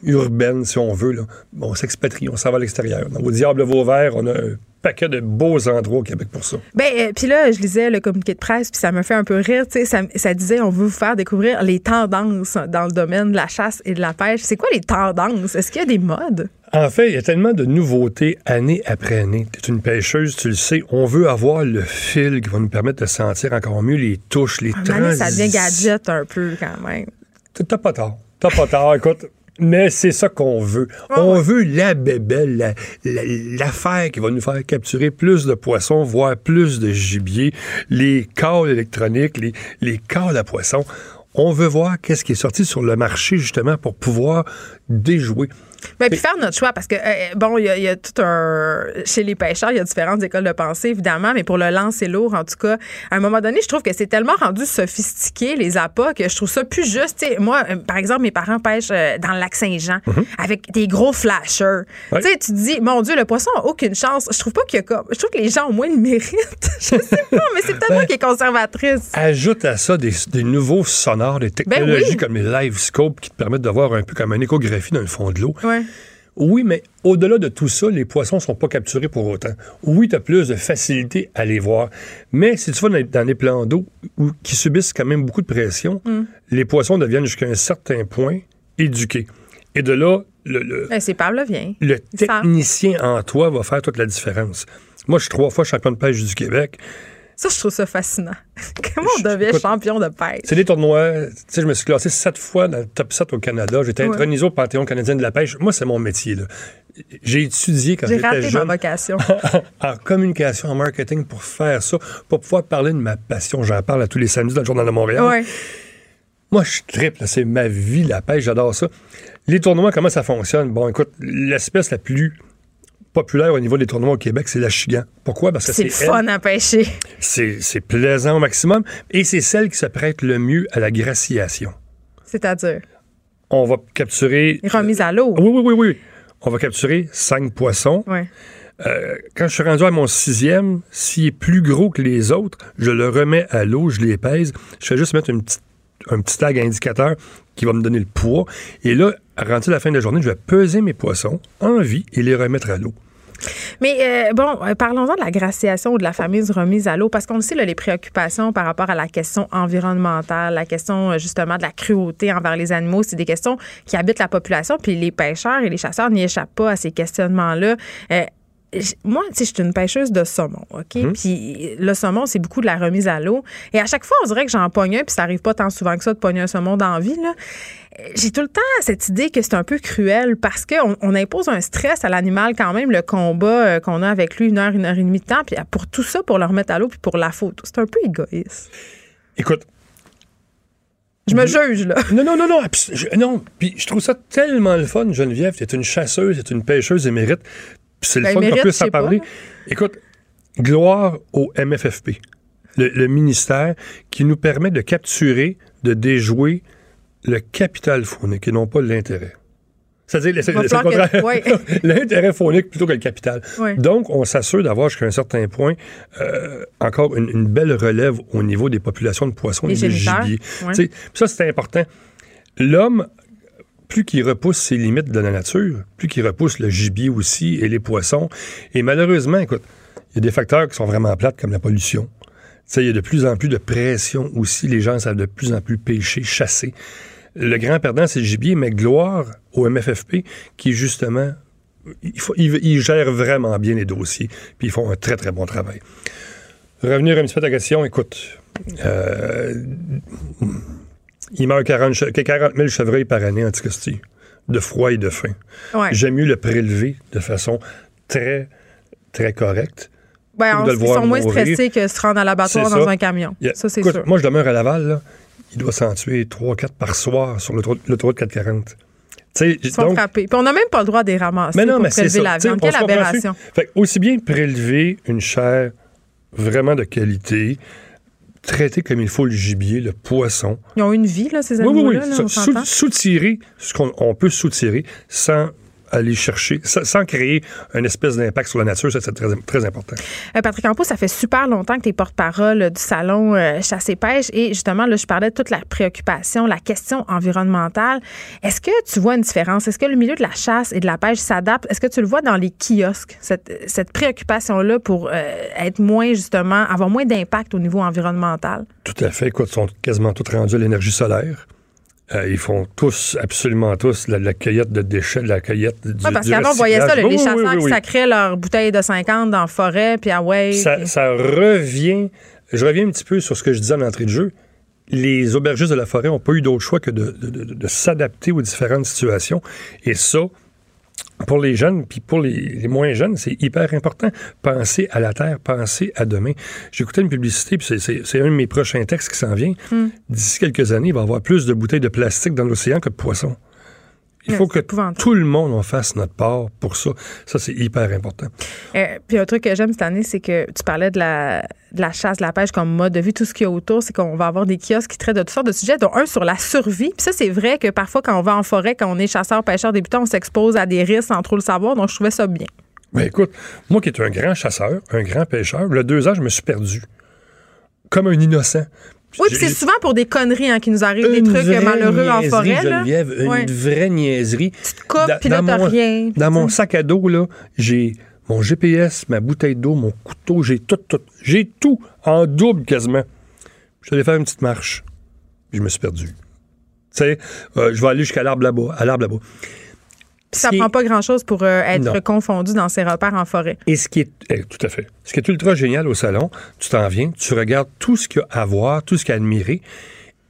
urbaine, si on veut, là, on s'expatrie, on s'en va à l'extérieur. Au Diable Vauvert, on a un paquet de beaux endroits au Québec pour ça. Ben, euh, puis là, je lisais le communiqué de presse, puis ça me fait un peu rire. Tu sais, ça, ça disait, on veut vous faire découvrir les tendances dans le domaine de la chasse et de la pêche. C'est quoi les tendances? Est-ce qu'il y a des modes? En fait, il y a tellement de nouveautés année après année. Tu es une pêcheuse, tu le sais. On veut avoir le fil qui va nous permettre de sentir encore mieux les touches, les donné, ça devient transitions. gadget un peu quand même. T'as pas tard. T'as pas tard, écoute. Mais c'est ça qu'on veut. Ah On veut la bébelle, la- la- l'affaire qui va nous faire capturer plus de poissons, voire plus de gibier, les cales électroniques, les, les cales à poissons. On veut voir qu'est-ce qui est sorti sur le marché justement pour pouvoir déjouer. Ben, puis faire notre choix, parce que, euh, bon, il y, a- il y a tout un. Chez les pêcheurs, il y a différentes écoles de pensée, évidemment, mais pour le lancer lourd, en tout cas, à un moment donné, je trouve que c'est tellement rendu sophistiqué, les appâts, que je trouve ça plus juste. Moi, euh, par exemple, mes parents pêchent euh, dans le lac Saint-Jean avec des gros flashers. Tu sais, tu te dis, mon Dieu, le poisson a aucune chance. Je trouve pas qu'il y a comme. Je trouve que les gens, au moins, le méritent. <laughs> je sais pas, mais c'est peut-être moi qui est conservatrice. Ajoute à ça des, des nouveaux sonores, des technologies Ben oui. comme les live scopes qui te permettent de voir un peu comme une échographie dans le fond de l'eau. Ouais. Oui, mais au-delà de tout ça, les poissons sont pas capturés pour autant. Oui, tu as plus de facilité à les voir. Mais si tu vas dans les, plans d'eau qui subissent quand même beaucoup de pression, Mm. les poissons deviennent jusqu'à un certain point éduqués. Et de là, le, le- Ben, pavlovien. le technicien en toi va faire toute la différence. Moi, je suis trois fois champion de pêche du Québec. Ça, je trouve ça fascinant. <laughs> Comment on devient Écoute, champion de pêche? C'est des tournois. Tu sais, je me suis classé sept fois dans le top 7 au Canada. J'ai été Ouais. intronisé au Panthéon canadien de la pêche. Moi, c'est mon métier. là. J'ai étudié quand J'ai j'étais raté ma jeune vocation. <laughs> en communication, en marketing pour faire ça, pour pouvoir parler de ma passion. J'en parle à tous les samedis dans le Journal de Montréal. ouais. Moi, je triple. C'est ma vie, la pêche. J'adore ça. Les tournois, comment ça fonctionne? Bon, écoute, l'espèce la plus populaire au niveau des tournois au Québec, c'est la chigan. Pourquoi? Parce que C'est fun à pêcher. C'est plaisant au maximum et c'est celle qui se prête le mieux à la graciation. C'est-à-dire, On va capturer. remise à l'eau. Oui, oui, oui, oui. On va capturer cinq poissons. Euh, quand je suis rendu à mon sixième, s'il est plus gros que les autres, je le remets à l'eau, je les pèse. Je fais juste mettre une petite- un petit tag indicateur qui va me donner le poids. Et là, rendu à la fin de la journée, je vais peser mes poissons en vie et les remettre à l'eau. Mais euh, bon, euh, parlons-en de la graciation ou de la fameuse remise à l'eau, parce qu'on sait, les préoccupations par rapport à la question environnementale, la question euh, justement de la cruauté envers les animaux, c'est des questions qui habitent la population, puis les pêcheurs et les chasseurs n'y échappent pas à ces questionnements-là. Moi, tu sais, je suis une pêcheuse de saumon, OK? Puis le saumon, c'est beaucoup de la remise à l'eau. Et à chaque fois, on dirait que j'en pogne un, puis ça arrive pas tant souvent que ça de pogner un saumon dans la vie, là. J'ai tout le temps cette idée que c'est un peu cruel parce qu'on on impose un stress à l'animal quand même, le combat euh, qu'on a avec lui une heure, une heure et demie de temps, puis pour tout ça, pour le remettre à l'eau, puis pour la faute. C'est un peu égoïste. Écoute, Je me juge, là. Non, non, non, non. je- non. Puis je trouve ça tellement le fun, Geneviève. Tu es une chasseuse, tu es une pêcheuse émérite. C'est le Ben, fun qu'on puisse en pas, parler. Écoute, gloire au MFFP, le, le ministère qui nous permet de capturer, de déjouer le capital faunique et non pas l'intérêt. C'est-à-dire, c'est le contraire. ouais. <laughs> L'intérêt faunique plutôt que le capital. Ouais. Donc, on s'assure d'avoir jusqu'à un certain point euh, encore une, une belle relève au niveau des populations de poissons et de gibier. ouais. Ça, c'est important. L'homme, plus qu'il repousse ses limites de la nature, plus qu'il repousse le gibier aussi et les poissons. Et malheureusement, écoute, il y a des facteurs qui sont vraiment plates comme la pollution. Il y a de plus en plus de pression aussi. Les gens savent de plus en plus pêcher, chasser. Le grand perdant, c'est le gibier, mais gloire au MFFP qui, justement, il, vraiment bien les dossiers, puis ils font un très, très bon travail. Revenir un petit peu à ta question, écoute, euh, il meurt 40, che- 40 000 chevreuils par année en Anticosti, de froid et de faim. Ouais. J'aime mieux le prélever de façon très, très correcte. Ben, on- le ils sont moins mourir. stressés que se rendre à l'abattoir dans ça. un camion. Ça, c'est sûr. Moi, je demeure à Laval, là, il doit s'en tuer 3-4 par soir sur l'autoroute l'autoroute 440. Tu sais, Ils sont donc- frappés. Puis on n'a même pas le droit de les ramasser mais non, pour mais prélever la viande. Quelle aberration. Fait aussi bien prélever une chair vraiment de qualité, traiter comme il faut le gibier, le poisson. Ils ont une vie, là, ces Oui, oui, oui. animaux-là. là, on s'entend? Soutirer ce qu'on on peut soutirer sans aller chercher, sans, créer un espèce d'impact sur la nature, ça c'est très, très important. Euh, Patrick Campos, ça fait super longtemps que tu es porte-parole euh, du salon euh, Chasse et Pêche et justement, là, je parlais de toute la préoccupation, la question environnementale. Est-ce que tu vois une différence? Est-ce que le milieu de la chasse et de la pêche s'adapte? Est-ce que tu le vois dans les kiosques, cette, cette préoccupation-là pour euh, être moins, justement, avoir moins d'impact au niveau environnemental? Tout à fait. Écoute, ils sont quasiment tous rendus à l'énergie solaire. Euh, ils font tous, absolument tous, la, la cueillette de déchets, la cueillette du Oui, parce qu'avant, on voyait ça, là, les Oui, oui, chasseurs oui, qui sacraient leurs bouteilles de 50 dans la forêt, puis ah ouais. Ça, puis- ça revient. Je reviens un petit peu sur ce que je disais en entrée de jeu. Les aubergistes de la forêt n'ont pas eu d'autre choix que de, de- de- de s'adapter aux différentes situations. Et ça, pour les jeunes, puis pour les, les moins jeunes, c'est hyper important. Penser à la terre, penser à demain. J'écoutais une publicité, puis c'est un de mes prochains textes qui s'en vient. Hmm. D'ici quelques années, il va y avoir plus de bouteilles de plastique dans l'océan que de poissons. Il faut que tout le monde en fasse notre part pour ça. Ça, c'est hyper important. Euh, puis un truc que j'aime cette année, c'est que tu parlais de la, de la chasse, de la pêche comme mode de vie. Tout ce qu'il y a autour, c'est qu'on va avoir des kiosques qui traitent de toutes sortes de sujets, dont un sur la survie. Puis ça, c'est vrai que parfois, quand on va en forêt, quand on est chasseur, pêcheur débutant, on s'expose à des risques sans trop le savoir. Donc, je trouvais ça bien. Ben écoute, moi qui est un grand chasseur, un grand pêcheur, le deux ans, je me suis perdu. Comme un innocent. Oui, puis c'est souvent pour des conneries hein, qui nous arrivent, des trucs vraie malheureux en forêt. Là. Une Ouais. vraie niaiserie. Tu te coupes, puis là, t'as rien. Dans mon sac à dos, là, j'ai mon GPS, ma bouteille d'eau, mon couteau, j'ai tout, tout. J'ai tout en double quasiment. Je suis allé faire une petite marche. Puis je me suis perdu. Tu sais, euh, je vais aller jusqu'à l'arbre là-bas, à l'arbre là-bas. Puis ça prend pas grand-chose pour euh, être Non. confondu dans ses repères en forêt. Et ce qui est eh, tout à fait. Ce qui est ultra génial au salon, tu t'en viens, tu regardes tout ce qu'il y a à voir, tout ce qu'il y a à admirer,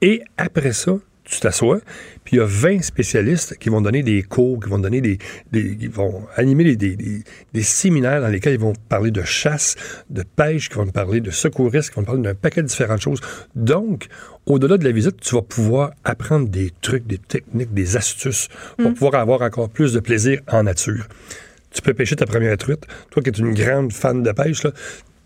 et après ça, tu t'assois, puis il y a 20 spécialistes qui vont donner des cours, qui vont donner des, des qui vont animer des, des- des- des séminaires dans lesquels ils vont parler de chasse, de pêche, qui vont parler de secourisme, qui vont parler d'un paquet de différentes choses. Donc, au-delà de la visite, tu vas pouvoir apprendre des trucs, des techniques, des astuces pour pouvoir avoir encore plus de plaisir en nature tu peux pêcher ta première truite. Toi qui es une grande fan de pêche, là,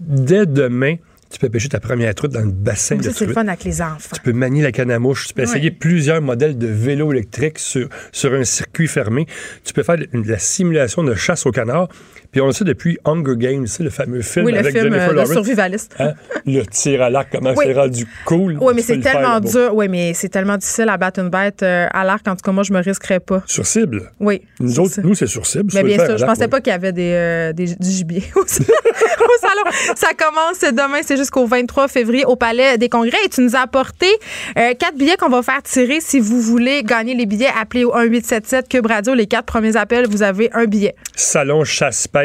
dès demain, Tu peux pêcher ta première truite dans le bassin de c'est le fun avec les enfants. Tu peux manier la canne à mouche. Tu peux essayer plusieurs modèles de vélos électriques sur, sur un circuit fermé. Tu peux faire de la simulation de chasse au canard. Puis on le sait depuis Hunger Games, c'est le fameux film Oui, le avec film Jennifer euh, Lawrence. survivaliste. Hein? Le tir à l'arc, comment Oui. c'est rendu cool. Oui, mais c'est le faire tellement dur. Oui, mais c'est tellement difficile à battre une bête euh, à l'arc. En tout cas, moi, je me risquerais pas. Sur cible? Oui. Nous c'est autres, nous, c'est sur cible. Mais le bien sûr, je pensais oui. pas qu'il y avait des, euh, des- du gibier <laughs> <laughs> au salon. Ça commence demain, c'est jusqu'au 23 février au Palais des Congrès. Et tu nous as apporté euh, quatre billets qu'on va faire tirer. Si vous voulez gagner les billets, appelez au 1877 Cube Radio. Les quatre premiers appels, vous avez un billet. Salon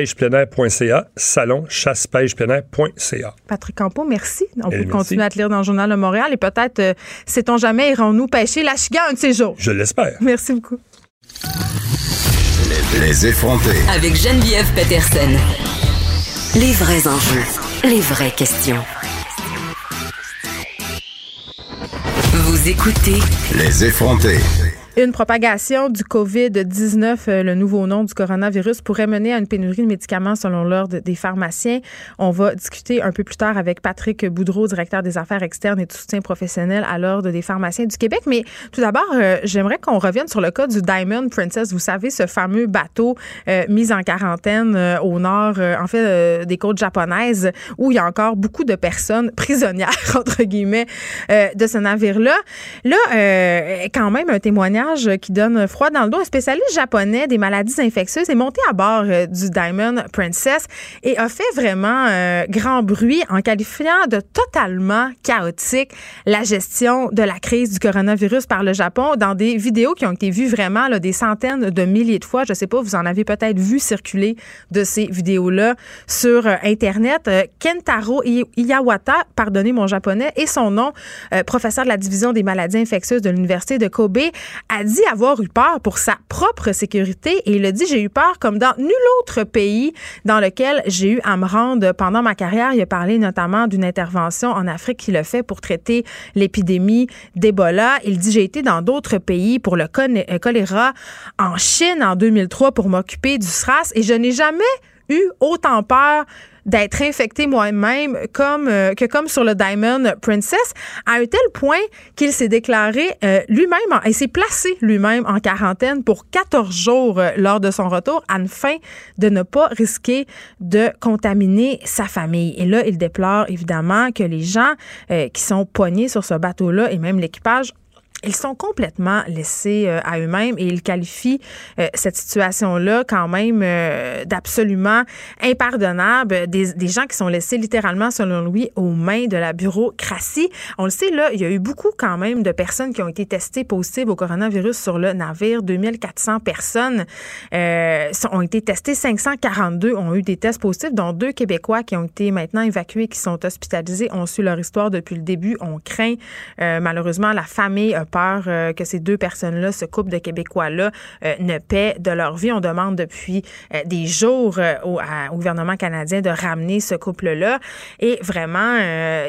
chasse-pêche-plein-air.ca. Salon chasse-pêche-plein-air.ca. Patrick Campo, merci. On peut merci. continuer à te lire dans le Journal de Montréal et peut-être, euh, sait-on jamais, irons-nous pêcher la chiga un de ces jours? Je l'espère. Merci beaucoup. Les effrontés. Avec Geneviève Peterson. Les vrais enjeux, les vraies questions. Vous écoutez Les effrontés. Une propagation du COVID-19, euh, le nouveau nom du coronavirus, pourrait mener à une pénurie de médicaments selon l'ordre des pharmaciens. On va discuter un peu plus tard avec Patrick Boudreau, directeur des affaires externes et du soutien professionnel à l'ordre des pharmaciens du Québec. Mais tout d'abord, euh, j'aimerais qu'on revienne sur le cas du Diamond Princess. Vous savez, ce fameux bateau euh, mis en quarantaine au nord, en fait, des côtes japonaises, où il y a encore beaucoup de personnes prisonnières, <laughs> entre guillemets, de ce navire-là. Là, euh, quand même, un témoignage qui donne froid dans le dos. Un spécialiste japonais des maladies infectieuses est monté à bord euh, du Diamond Princess et a fait vraiment euh, grand bruit en qualifiant de totalement chaotique la gestion de la crise du coronavirus par le Japon dans des vidéos qui ont été vues vraiment des centaines de milliers de fois. Je sais pas, vous en avez peut-être vu circuler de ces vidéos-là sur euh, Internet. Euh, Kentaro I- Iyawata, pardonnez mon japonais, et son nom, professeur de la division des maladies infectieuses de l'Université de Kobe, a dit avoir eu peur pour sa propre sécurité et il a dit j'ai eu peur comme dans nul autre pays dans lequel j'ai eu à me rendre pendant ma carrière. Il a parlé notamment d'une intervention en Afrique qu'il a fait pour traiter l'épidémie d'Ebola. Il dit j'ai été dans d'autres pays pour le euh, choléra, en Chine en 2003 pour m'occuper du SRAS et je n'ai jamais eu autant peur d'être infecté moi-même comme euh, que comme sur le Diamond Princess à un tel point qu'il s'est déclaré euh, lui-même et s'est placé lui-même en quarantaine pour 14 jours euh, lors de son retour afin de ne pas risquer de contaminer sa famille. Et là, il déplore évidemment que les gens qui sont poignés sur ce bateau-là et même l'équipage ils sont complètement laissés euh, à eux-mêmes et il qualifie euh, cette situation-là quand même euh, d'absolument impardonnable. Des, des gens qui sont laissés littéralement, selon lui, aux mains de la bureaucratie. On le sait, là, il y a eu beaucoup quand même de personnes qui ont été testées positives au coronavirus sur le navire. 2400 personnes euh, ont été testées. 542 ont eu des tests positifs, dont deux Québécois qui ont été maintenant évacués, qui sont hospitalisés, ont su leur histoire depuis le début. On craint malheureusement la famille peur euh, que ces deux personnes-là, ce couple de Québécois-là, euh, ne paient de leur vie. On demande depuis euh, des jours au, gouvernement canadien de ramener ce couple-là. Et vraiment,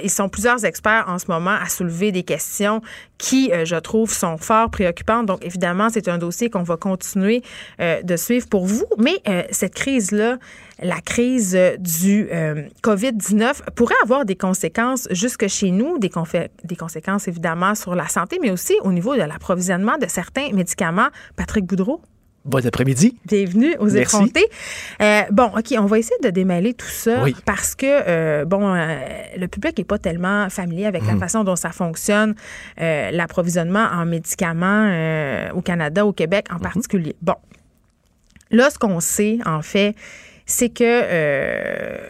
ils sont plusieurs experts en ce moment à soulever des questions qui, je trouve, sont fort préoccupantes. Donc, évidemment, c'est un dossier qu'on va continuer de suivre pour vous. Mais cette crise-là, la crise euh, du euh, COVID-19 pourrait avoir des conséquences jusque chez nous, des, conséquences évidemment sur la santé, mais aussi au niveau de l'approvisionnement de certains médicaments. Patrick Boudreau, Bon après-midi. bienvenue aux Merci. effrontés. Euh, bon, OK, on va essayer de démêler tout ça Oui. parce que, euh, bon, euh, le public n'est pas tellement familier avec la façon dont ça fonctionne, l'approvisionnement en médicaments au Canada, au Québec en particulier. Bon, là, ce qu'on sait, en fait, c'est que euh,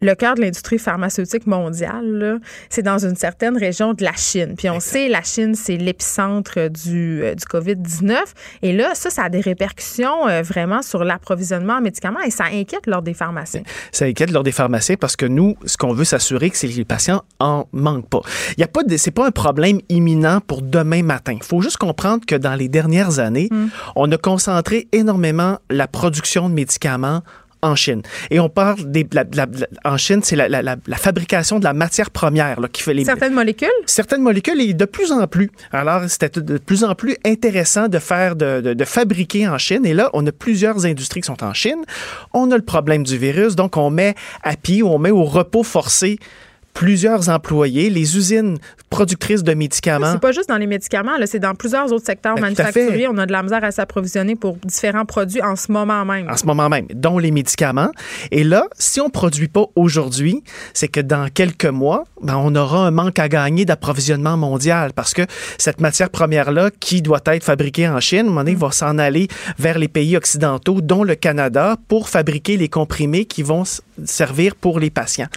le cœur de l'industrie pharmaceutique mondiale, c'est dans une certaine région de la Chine. Puis on sait, la Chine, c'est l'épicentre du, euh, du COVID-19. Et là, ça, ça a des répercussions euh, vraiment sur l'approvisionnement en médicaments et ça inquiète lors des pharmaciens. Ça inquiète lors des pharmaciens parce que nous, ce qu'on veut s'assurer, c'est que les patients en manquent pas. Il y a pas de, c'est pas un problème imminent pour demain matin. Il faut juste comprendre que dans les dernières années, on a concentré énormément la production de médicaments en Chine. Et on parle des, la- la- la- en Chine, c'est la, fabrication de la matière première là, qui fait les, Certaines molécules, certaines molécules et de plus en plus. Alors, c'était de plus en plus intéressant de faire, de, de- de fabriquer en Chine. Et là, on a plusieurs industries qui sont en Chine. On a le problème du virus, donc on met à pied, on met au repos forcé plusieurs employés, les usines productrices de médicaments. C'est pas juste dans les médicaments, c'est dans plusieurs autres secteurs Ben, manufacturiers. On a de la misère à s'approvisionner pour différents produits en ce moment même. en ce moment même, dont les médicaments. Et là, si on produit pas aujourd'hui, c'est que dans quelques mois, ben, on aura un manque à gagner d'approvisionnement mondial parce que cette matière première-là, qui doit être fabriquée en Chine, à un moment donné, va s'en aller vers les pays occidentaux, dont le Canada, pour fabriquer les comprimés qui vont servir pour les patients.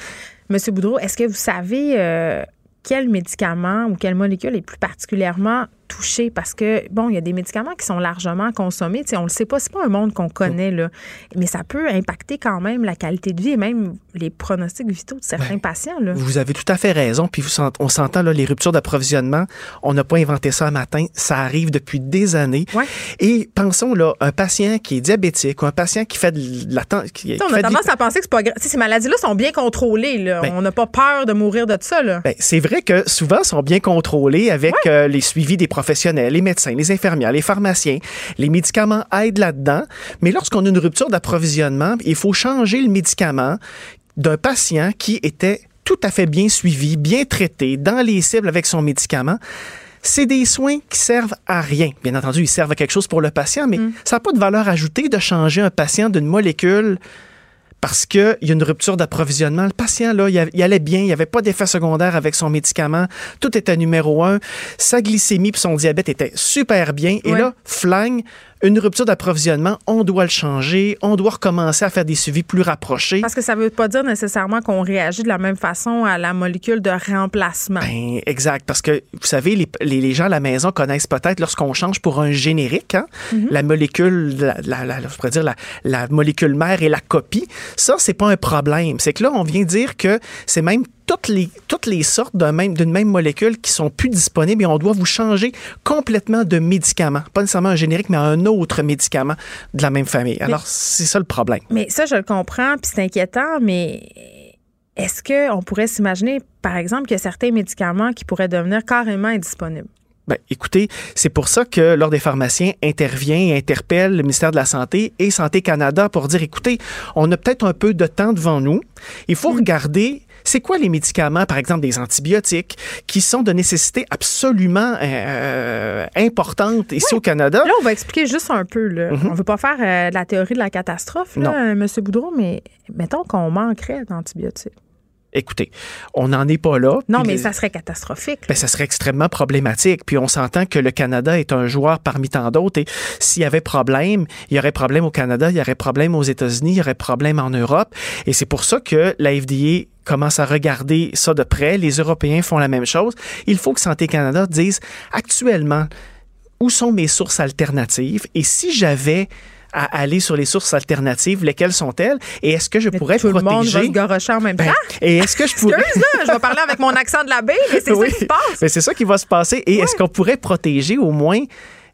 Monsieur Boudreau, est-ce que vous savez euh, quel médicament ou quelle molécule est plus particulièrement touché? Parce que, bon, il y a des médicaments qui sont largement consommés. Tu sais, on le sait pas, c'est pas un monde qu'on connaît, là. Mais ça peut impacter quand même la qualité de vie et même les pronostics vitaux de certains patients, là. Vous avez tout à fait raison. Puis vous on s'entend, là, les ruptures d'approvisionnement, on n'a pas inventé ça un matin. Ça arrive depuis des années. Ouais. Et pensons, là, un patient qui est diabétique ou un patient qui fait de la... Qui, on a tendance à penser que c'est pas grave. Ces maladies-là sont bien contrôlées, là. Ben- on n'a pas peur de mourir de ça, là. Ben, c'est vrai que souvent sont bien contrôlés avec euh, les suivis des professionnels, les médecins, les infirmières, les pharmaciens. Les médicaments aident là-dedans. Mais lorsqu'on a une rupture d'approvisionnement, il faut changer le médicament d'un patient qui était tout à fait bien suivi, bien traité, dans les cibles avec son médicament. C'est des soins qui servent à rien. Bien entendu, ils servent à quelque chose pour le patient, mais ça n'a pas de valeur ajoutée de changer un patient d'une molécule parce qu'il y a une rupture d'approvisionnement. Le patient, là, il, allait bien, il n'y avait pas d'effet secondaire avec son médicament, tout était numéro un, sa glycémie et son diabète étaient super bien. Et Ouais. là, flang, une rupture d'approvisionnement, on doit le changer, on doit recommencer à faire des suivis plus rapprochés. Parce que ça veut pas dire nécessairement qu'on réagit de la même façon à la molécule de remplacement. Ben, exact, parce que vous savez, les, les- les gens à la maison connaissent peut-être lorsqu'on change pour un générique, hein, la molécule, la, la- la- je pourrais dire la, la molécule mère et la copie. Ça, c'est pas un problème. C'est que là, on vient dire que c'est même toutes les, toutes les sortes d'un même, d'une même molécule qui sont plus disponibles et on doit vous changer complètement de médicament. Pas nécessairement un générique, mais un autre médicament de la même famille. Alors, c'est ça le problème. Mais ça, je le comprends, puis c'est inquiétant, mais est-ce qu'on pourrait s'imaginer, par exemple, qu'il y a certains médicaments qui pourraient devenir carrément indisponibles? Ben, écoutez, c'est pour ça que l'Ordre des pharmaciens intervient et interpelle le ministère de la Santé et Santé Canada pour dire, écoutez, on a peut-être un peu de temps devant nous. Il faut regarder, c'est quoi les médicaments, par exemple des antibiotiques, qui sont de nécessité absolument euh, importante ici au Canada? Là, on va expliquer juste un peu. Là. Mhm. On veut pas faire euh, la théorie de la catastrophe, là, euh, M. Boudreau, mais mettons qu'on manquerait d'antibiotiques. Écoutez, on n'en est pas là. Non, mais ça serait catastrophique. Ben, ça serait extrêmement problématique. Puis on s'entend que le Canada est un joueur parmi tant d'autres. Et s'il y avait problème, il y aurait problème au Canada, il y aurait problème aux États-Unis, il y aurait problème en Europe. Et c'est pour ça que la FDA commence à regarder ça de près. Les Européens font la même chose. Il faut que Santé Canada dise actuellement où sont mes sources alternatives et si j'avais à aller sur les sources alternatives, lesquelles sont-elles et est-ce que je Mais pourrais tout le monde va se garocher en même Ben, temps. et est-ce que je pourrais là, je vais parler avec mon accent de la baie, mais c'est <laughs> Oui. ça qui se passe. Ben, c'est ça qui va se passer. Et est-ce qu'on pourrait protéger au moins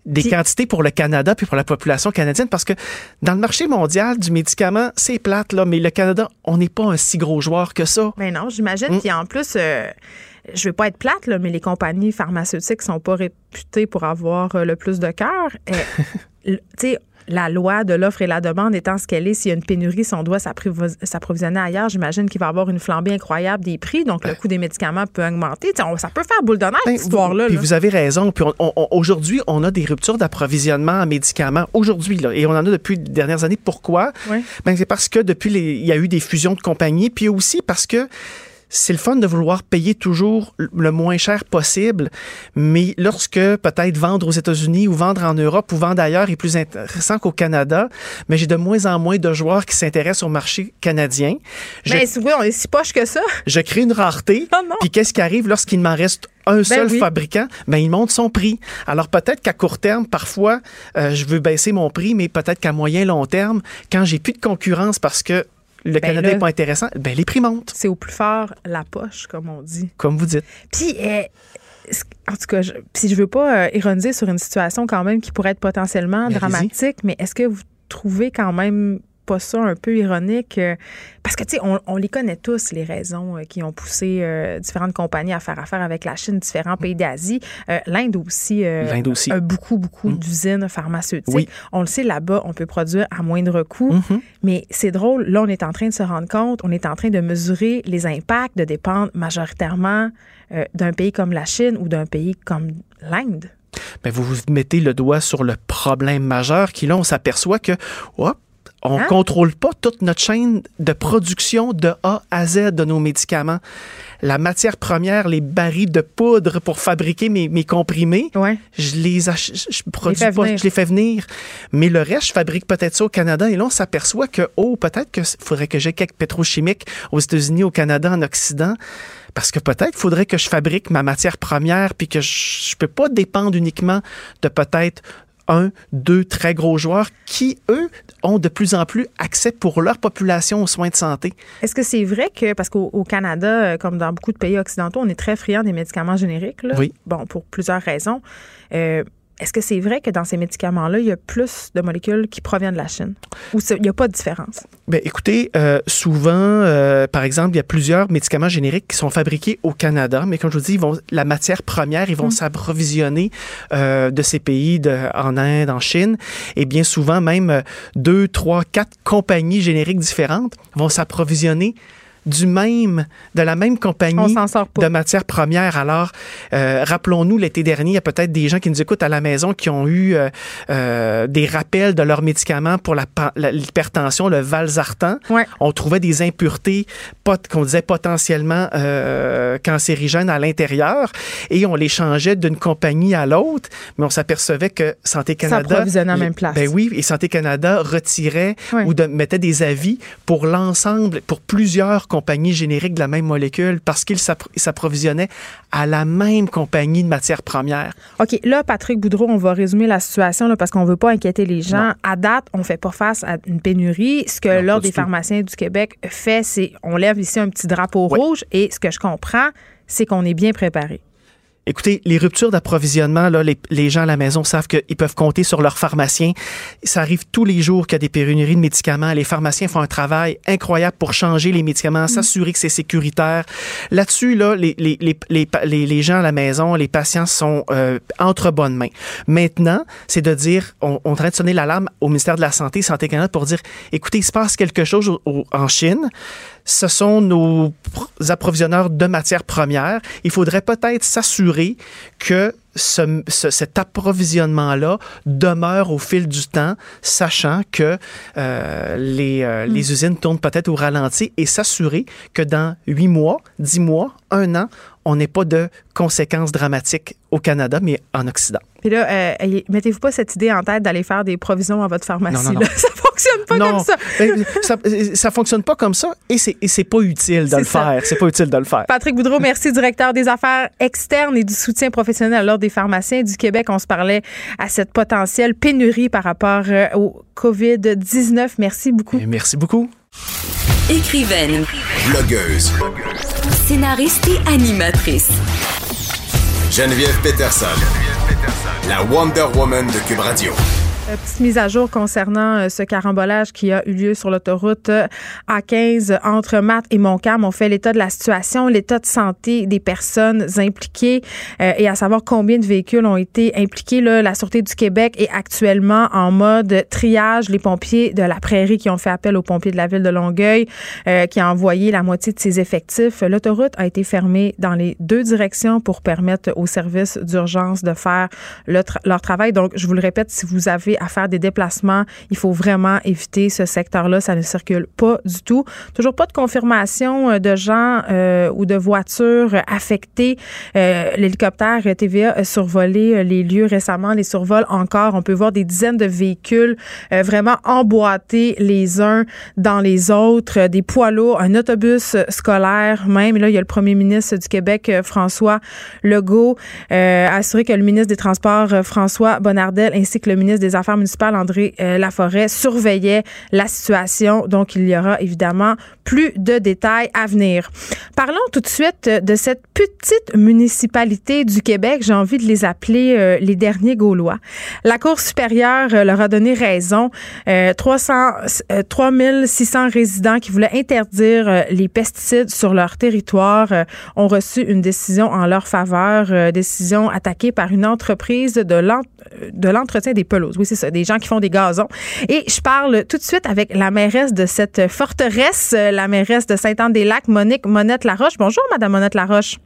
des quantités pour le Canada puis pour la population canadienne? Parce que dans le marché mondial du médicament, c'est plate, là, mais le Canada, on n'est pas un si gros joueur que ça. Ben non, j'imagine. Mm. Puis en plus, euh, je vais pas être plate, là, mais les compagnies pharmaceutiques sont pas réputées pour avoir euh, le plus de cœur. Euh, <laughs> la loi de l'offre et la demande étant ce qu'elle est, s'il y a une pénurie, si on doit s'approvis- s'approvisionner ailleurs, j'imagine qu'il va y avoir une flambée incroyable des prix, donc le coût des médicaments peut augmenter. On- ça peut faire boule de neige, Ben, cette histoire-là. Puis là. vous avez raison. Puis aujourd'hui, on a des ruptures d'approvisionnement en médicaments. Aujourd'hui, là, et on en a depuis les dernières années. Pourquoi? Ben, c'est parce que depuis, les- il y a eu des fusions de compagnies, puis aussi parce que c'est le fun de vouloir payer toujours le moins cher possible, mais lorsque peut-être vendre aux États-Unis ou vendre en Europe ou vendre ailleurs est plus intéressant qu'au Canada, mais j'ai de moins en moins de joueurs qui s'intéressent au marché canadien. Je, Mais c'est- oui, on est si poche que ça. <laughs> je crée une rareté, Oh puis qu'est-ce qui arrive lorsqu'il m'en reste un seul oui. fabricant? Ben, il monte son prix. Alors peut-être qu'à court terme, parfois, euh, je veux baisser mon prix, mais peut-être qu'à moyen long terme, quand j'ai plus de concurrence parce que le Canada là- n'est pas intéressant, ben les prix montent, C'est au plus fort la poche, comme on dit. comme vous dites. Puis, euh, en tout cas, je, puis je veux pas euh, ironiser sur une situation quand même qui pourrait être potentiellement Mais dramatique, mais est-ce que vous trouvez quand même pas ça un peu ironique? Euh, parce que, tu sais, on, les connaît tous, les raisons euh, qui ont poussé différentes compagnies à faire affaire avec la Chine, différents pays d'Asie. L'Inde aussi, aussi, a beaucoup, beaucoup mm. d'usines pharmaceutiques. On le sait, là-bas, on peut produire à moindre coût. Mm-hmm. Mais c'est drôle, là, on est en train de se rendre compte, on est en train de mesurer les impacts de dépendre majoritairement d'un pays comme la Chine ou d'un pays comme l'Inde. Ben, vous vous mettez le doigt sur le problème majeur qui, là, on s'aperçoit que, hop, on ne hein? contrôle pas toute notre chaîne de production de A à Z de nos médicaments. La matière première, les barils de poudre pour fabriquer mes, mes comprimés, je les je produis pas, je les fais venir. Mais le reste, je fabrique peut-être ça au Canada. Et là, on s'aperçoit que, oh, peut-être qu'il faudrait que j'ai quelques pétrochimiques aux États-Unis, au Canada, en Occident. Parce que peut-être faudrait que je fabrique ma matière première puis que je ne peux pas dépendre uniquement de peut-être un, deux très gros joueurs qui, eux, ont de plus en plus accès pour leur population aux soins de santé. Est-ce que c'est vrai que, parce qu'au Canada, euh, comme dans beaucoup de pays occidentaux, on est très friand des médicaments génériques, là? oui. bon, pour plusieurs raisons. Euh, est-ce que c'est vrai que dans ces médicaments-là, il y a plus de molécules qui proviennent de la Chine? Ou il n'y a pas de différence? Bien, écoutez, euh, souvent, euh, par exemple, il y a plusieurs médicaments génériques qui sont fabriqués au Canada, mais comme je vous dis, ils vont, la matière première, ils vont mm. s'approvisionner euh, de ces pays, de, en Inde, en Chine, et bien souvent, même deux, trois, quatre compagnies génériques différentes vont s'approvisionner du même, de la même compagnie de matières premières. Alors, euh, rappelons-nous, l'été dernier, il y a peut-être des gens qui nous écoutent à la maison qui ont eu euh, euh, des rappels de leurs médicaments pour l'hypertension, le valsartan. On trouvait des impuretés qu'on disait potentiellement cancérigènes à l'intérieur et on les changeait d'une compagnie à l'autre, mais on s'apercevait que Santé Canada... Ça en même place. Ben oui, et Santé Canada retirait ou de, mettait des avis pour l'ensemble, pour plusieurs compagnie générique de la même molécule parce qu'ils s'approvisionnaient à la même compagnie de matières premières. OK, là, Patrick Boudreau, on va résumer la situation là, parce qu'on ne veut pas inquiéter les gens. À date, on ne fait pas face à une pénurie. Ce que l'Ordre des pharmaciens du Québec fait, c'est on lève ici un petit drapeau rouge et ce que je comprends, c'est qu'on est bien préparé. Écoutez, les ruptures d'approvisionnement, là, les, gens à la maison savent qu'ils peuvent compter sur leurs pharmaciens. Ça arrive tous les jours qu'il y a des pénuries de médicaments. Les pharmaciens font un travail incroyable pour changer les médicaments, mm. s'assurer que c'est sécuritaire. Là-dessus, là, les, les, les, les, gens à la maison, les patients sont euh, entre bonnes mains. Maintenant, c'est de dire, on, on train de sonner l'alarme au ministère de la Santé, Santé Canada, pour dire, écoutez, il se passe quelque chose en Chine ce sont nos approvisionneurs de matières premières. Il faudrait peut-être s'assurer que cet approvisionnement-là demeure au fil du temps, sachant que euh, les, euh, mm. les usines tournent peut-être au ralenti et s'assurer que dans huit mois, dix mois, un an, on n'ait pas de conséquences dramatiques au Canada, mais en Occident. Puis là, euh, mettez-vous pas cette idée en tête d'aller faire des provisions à votre pharmacie. Non, non, non. <laughs> Ça fonctionne pas comme ça. Ça. ça. fonctionne pas comme ça et c'est, c'est pas utile de le faire. C'est pas utile de le faire. Patrick Boudreau, merci, directeur des affaires externes et du soutien professionnel à l'Ordre des pharmaciens du Québec. On se parlait à cette potentielle pénurie par rapport euh, au COVID-19. Merci beaucoup. merci beaucoup. Écrivaine. Blogueuse. Scénariste et animatrice. Geneviève Peterson. La Wonder Woman de Cube Radio. Euh, petite mise à jour concernant euh, ce carambolage qui a eu lieu sur l'autoroute euh, A15 entre Matt et Montcalm. On fait l'état de la situation, l'état de santé des personnes impliquées et à savoir combien de véhicules ont été impliqués. Là, la Sûreté du Québec est actuellement en mode triage. Les pompiers de la Prairie qui ont fait appel aux pompiers de la ville de Longueuil, qui a envoyé la moitié de ses effectifs. L'autoroute a été fermée dans les deux directions pour permettre aux services d'urgence de faire leur travail. Donc, je vous le répète, si vous avez à faire des déplacements, il faut vraiment éviter ce secteur-là. Ça ne circule pas du tout. Toujours pas de confirmation euh, de gens euh, ou de voitures affectées. Euh, l'hélicoptère TVA a survolé les lieux récemment, les survols encore. On peut voir des dizaines de véhicules vraiment emboîtés les uns dans les autres, des poids lourds, un autobus scolaire même. là, il y a le premier ministre du Québec, François Legault, assuré que le ministre des Transports, François Bonnardel, ainsi que le ministre des Affaires affaires municipales, André Laforêt, surveillait la situation. Donc, il y aura évidemment plus de détails à venir. Parlons tout de suite de cette petite municipalité du Québec. J'ai envie de les appeler les derniers Gaulois. La Cour supérieure leur a donné raison. 300, 3600 résidents qui voulaient interdire les pesticides sur leur territoire ont reçu une décision en leur faveur, décision attaquée par une entreprise de l'entretien des pelouses. Oui, c'est des gens qui font des gazons. Et je parle tout de suite avec la mairesse de cette forteresse, la mairesse de Sainte-Anne-des-Lacs, Monique Monette-Laroche. Bonjour, Madame Monette-Laroche.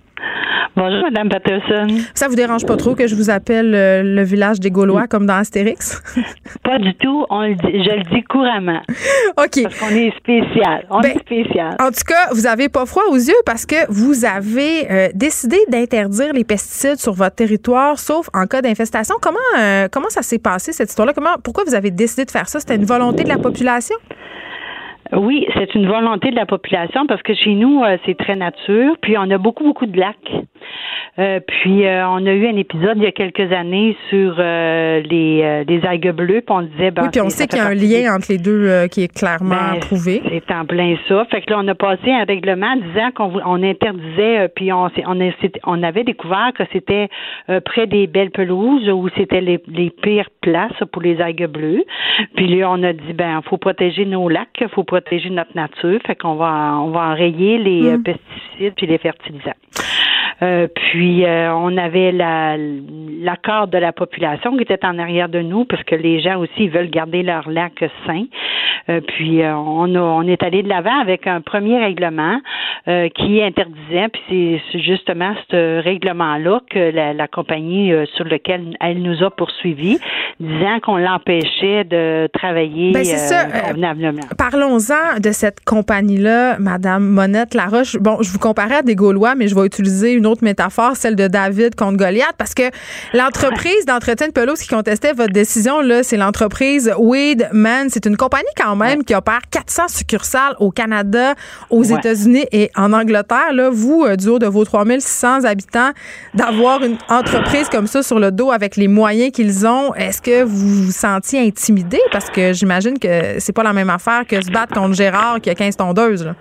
Bonjour, Mme Patterson. Ça vous dérange pas trop que je vous appelle euh, le village des Gaulois comme dans Astérix? <laughs> pas du tout. On le dit, je le dis couramment. <laughs> OK. Parce qu'on est spécial. On est ben, spécial. En tout cas, vous avez pas froid aux yeux parce que vous avez euh, décidé d'interdire les pesticides sur votre territoire, sauf en cas d'infestation. Comment, euh, comment ça s'est passé, cette histoire-là? Comment, pourquoi vous avez décidé de faire ça? C'était une volonté de la population? Oui, c'est une volonté de la population parce que chez nous, euh, c'est très nature. Puis on a beaucoup, beaucoup de lacs. Euh, puis euh, on a eu un épisode il y a quelques années sur les, les algues bleues. Puis on disait, ben, oui, puis on sait qu'il y a un lien entre les deux qui est clairement ben, prouvé. C'est en plein ça. Fait que là, on a passé un règlement disant qu'on on interdisait, puis on, on, on avait découvert que c'était près des belles pelouses où c'était les, les pires places pour les algues bleues. Puis là, on a dit, ben, faut protéger nos lacs, faut protéger notre nature. Fait qu'on va, on va enrayer les euh, mm. pesticides puis les fertilisants. Euh, puis euh, on avait la, l'accord de la population qui était en arrière de nous parce que les gens aussi veulent garder leur lac sain. Euh, puis on, a, on est allé de l'avant avec un premier règlement qui interdisait, puis c'est justement ce règlement-là que la, la compagnie sur lequel elle nous a poursuivis, disant qu'on l'empêchait de travailler ben, convenablement. Parlons-en de cette compagnie-là, Madame Monette Laroche. Bon, je vous comparais à des Gaulois, mais je vais utiliser une autre métaphore, celle de David contre Goliath, parce que l'entreprise d'entretien de pelouse qui contestait votre décision, là, c'est l'entreprise Weedman. C'est une compagnie quand même qui opère 400 succursales au Canada, aux États-Unis et en Angleterre. Là, vous, euh, du haut de vos 3600 habitants, d'avoir une entreprise comme ça sur le dos avec les moyens qu'ils ont, est-ce que vous vous sentiez intimidé? Parce que j'imagine que c'est pas la même affaire que se battre contre Gérard qui a 15 tondeuses. Là.